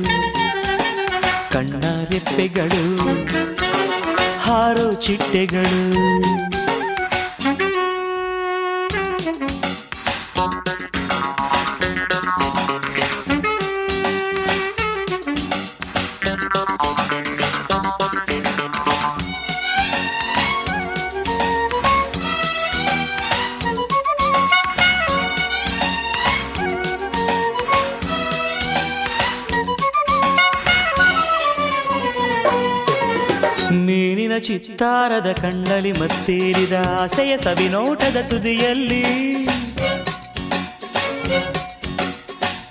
ಕಣ್ಣ ರೆಪ್ಪೆಗಳು ಹಾರೋ ಚಿಟ್ಟೆಗಳು. ಚಿತ್ತಾರದ ಕಣ್ಣಲ್ಲಿ ಮತ್ತೇರಿದ ಆಸೆಯ ಸವಿನೋಟದ ತುದಿಯಲ್ಲಿ.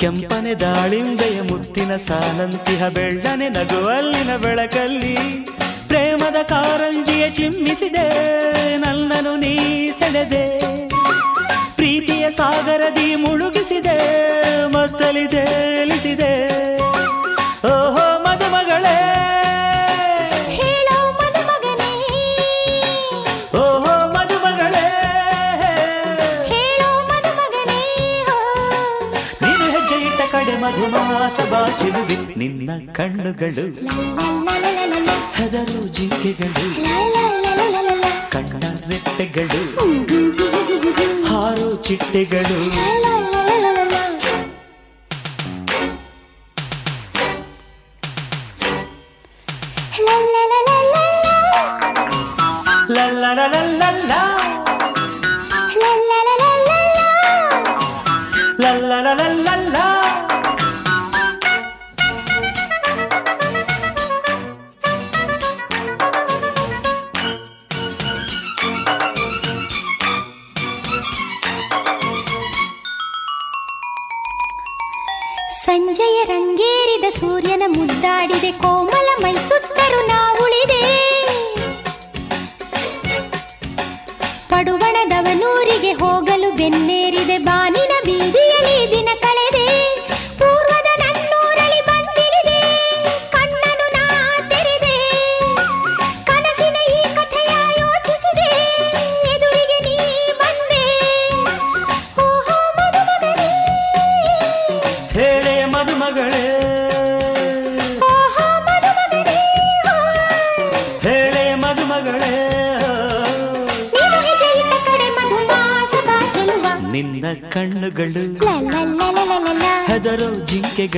ಕೆಂಪನೆ ದಾಳಿಂಬೆಯ ಮುತ್ತಿನ ಸಾಲಂತಿಹ ಬೆಳ್ಳನೆ ನಗುವಲ್ಲಿನ ಬೆಳಕಲ್ಲಿ ಪ್ರೇಮದ ಕಾರಂಜಿಯ ಚಿಮ್ಮಿಸಿದೆ ನನ್ನನು ನೀ ಸೆಳೆದೆ ಪ್ರೀತಿಯ ಸಾಗರದಿ ಮುಳುಗಿಸಿದೆ, ಮತ್ತಲಿ ತೇಲಿಸಿದೆ. ಮಧುಮಾಸ ಬಾಚಿರುವೆ ನಿನ್ನ ಕಣ್ಣುಗಳು ಹದರು ಜಿಂಕೆಗಳು. ಕಣ್ಣ ರೆಪ್ಪೆಗಳು ಹಾರೋ ಚಿಟ್ಟೆಗಳು. ಲಲ್ಲಲಲಲಲ್ಲ. ಲಲ್ಲಲಲಲಲ್ಲ.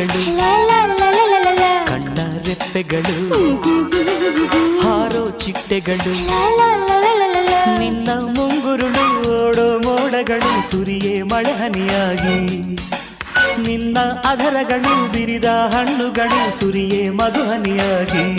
ಲಲಲಲಲಲಲ. ಕಣ್ಣ ರೆಪ್ಪೆಗಳು ಹಾರೋ ಚಿಟ್ಟೆಗಳು. ನಿನ್ನ ಮುಂಗುರುಳು ಓಡೋ ಮೋಡಗಳು, ಸುರಿಯೇ ಮಳೆಹನಿಯಾಗಿ, ನಿನ್ನ ಅಧರಗಳು ಬಿರಿದ ಹಣ್ಣುಗಳು, ಸುರಿಯೇ ಮಧುಹನಿಯಾಗಿ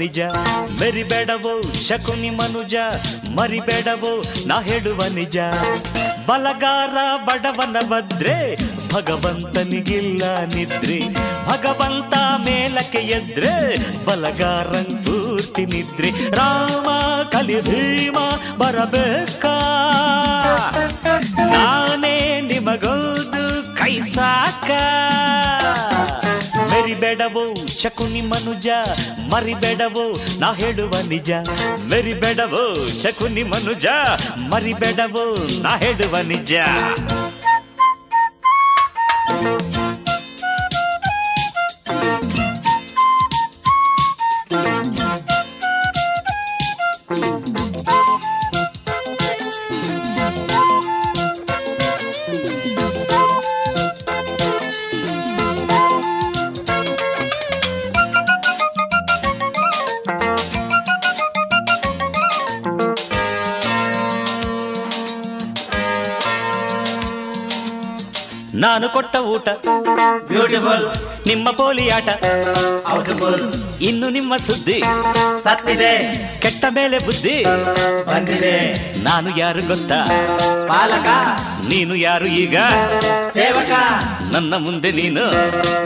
ನಿಜ, ಮೆರಿಬೇಡವೋ ಶಕುನಿ ಮನುಜ, ಮರಿಬೇಡವೋ ನಾ ಹೇಳುವ ನಿಜ. ಬಲಗಾರ ಬಡವನ ಬದ್ರೆ ಭಗವಂತನಿಗಿಲ್ಲ ನಿದ್ರೆ. ಭಗವಂತ ಮೇಲಕ್ಕೆ ಎದ್ರೆ ಬಲಗಾರಂ ಪೂರ್ತಿ ನಿದ್ರೆ. ರಾಮ ಕಲಿ ಭೀಮ ಬರಬೇಕ? ನಾನೇ ನಿಮಗೊಂದು ಕೈ ಸಾಕ? ಮೆರಿಬೇಡವೋ ಶಕುನಿ ಮನುಜ ಮರಿಬೇಡವೋ ನಾ ಹೇಳುವ ನಿಜ ಮೆರಿಬೇಡವೋ ಶಕುನಿ ಮನುಜ ಮರಿಬೇಡವೋ ನಾ ಹೇಳುವ ನಿಜ ನಾನು ಕೊಟ್ಟ ಊಟ. ಬ್ಯೂಟಿಫುಲ್ ನಿಮ್ಮ ಪೋಲಿಯಾಟ ಇನ್ನು ನಿಮ್ಮ ಸುದ್ದಿ. ಸತ್ತಿದೆ. ಕೆಟ್ಟ ಮೇಲೆ ಬುದ್ಧಿ. ಬಂದಿದೆ. ನಾನು ಯಾರು ಗೊತ್ತಾ? ಪಾಲಕ. ನೀನು ಯಾರು ಈಗ? ಸೇವಕ. ನನ್ನ ಮುಂದೆ ನೀನು.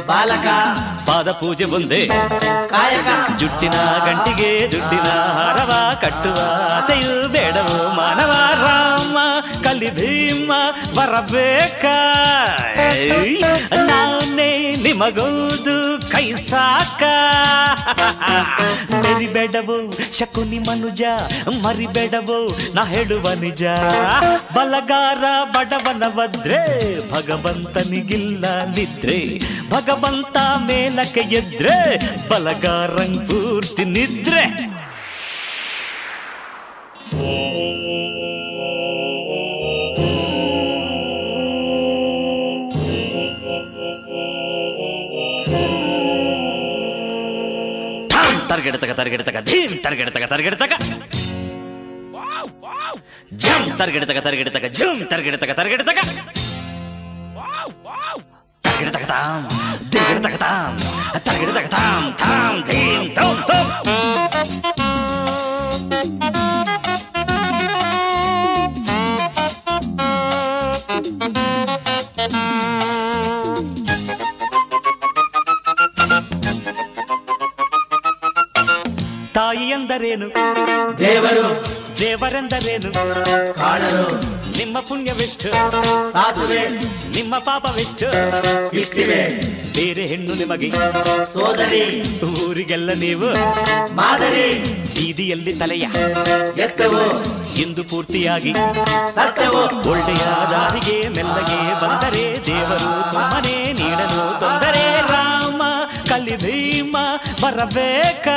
ಬಾಲಕ. ಪಾದ ಪೂಜೆ ಮುಂದೆ. ಕಾಯಕ. ಜುಟ್ಟಿನ ಗಂಟಿಗೆ ಜುಟ್ಟಿನ ಹಾರವ ಕಟ್ಟುವ ಆಸೆಯು ಬೇಡವೋ ಮಾನವ. ಬರಬೇಕ ನಾನೇ ನಿಮಗೋದು ಕೈ ಸಾಕ. ಮರಿಬೇಡವು ಶಕುನಿ ಮನುಜ, ಮರಿಬೇಡವು, ನಾ ಹೇಳುವ ನಿಜ. ಬಲಗಾರ ಬಡವನ ಬದ್ರೆ ಭಗವಂತನಿಗಿಲ್ಲ ನಿದ್ರೆ. ಭಗವಂತ ಮೇಲಕ್ಕೆ ಎದ್ರೆ ಬಲಗಾರಂಗ್ ಪೂರ್ತಿ ನಿದ್ರೆ. ターゲットがターゲットがディーンターゲットがターゲットがジャンターゲットがターゲットがジャンターゲットがターゲットがターゲットがターンディーンターゲットがターンターゲットがターンターンディーントントン。ಎಂದರೇನು ದೇವರು ದೇವರೆಂದರೇನು? ಕಾಣಲು ನಿಮ್ಮ ಪುಣ್ಯವೆಷ್ಟು? ಸಾಸುವೆ ನಿಮ್ಮ ಪಾಪವೆಷ್ಟು? ಇಷ್ಟಿವೆ. ಬೇರೆ ಹೆಣ್ಣು ನಿಮಗೆ. ಸೋದರಿ ಊರಿಗೆಲ್ಲ ನೀವು? ಮಾದರಿ ಬೀದಿಯಲ್ಲಿ ತಲೆಯ ಎತ್ತವು ಇಂದು ಪೂರ್ತಿಯಾಗಿ ಸತ್ತವು ಒಳ್ಳೆಯ ದಾರಿಗೆ ಮೆಲ್ಲಗೆ ಬಂದರೆ ದೇವರು ಸುಮ್ಮನೆ ನೀಡಲು ಬರಬೇಕ?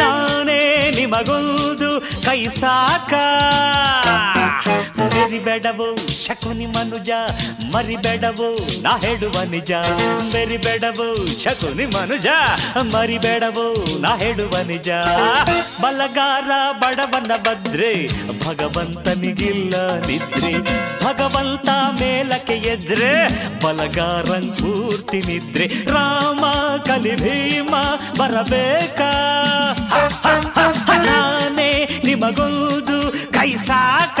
ನಾನೇ ನಿಮಗೊಂದು ಕೈ ಸಾಕ? ಬೆರಿಬೇಡವು ಶಕುನಿ ಮನುಜ, ಮರಿಬೇಡವು, ನಾ ಹೇಳುವ ನಿಜ. ಬೆರಿಬೇಡವು ಶಕುನಿ ಮನುಜ, ಮರಿಬೇಡವು, ನಾ ಹೇಳುವ ನಿಜ. ಬಲಗಾರ ಬಡವನ ಬದ್ರೆ ಭಗವಂತನಿಗಿಲ್ಲ ನಿದ್ರೆ. ಭಗವಂತ ಮೇಲಕ್ಕೆ ಎದ್ರೆ, ಬಲಗಾರನ್ ಪೂರ್ತಿ ನಿದ್ರೆ. ರಾಮ, ಕಲಿ, ಭೀಮ, ಬರಬೇಕಾ? ನಾನೇ ನಿಮಗೊಂದು ಕೈ ಸಾಕ?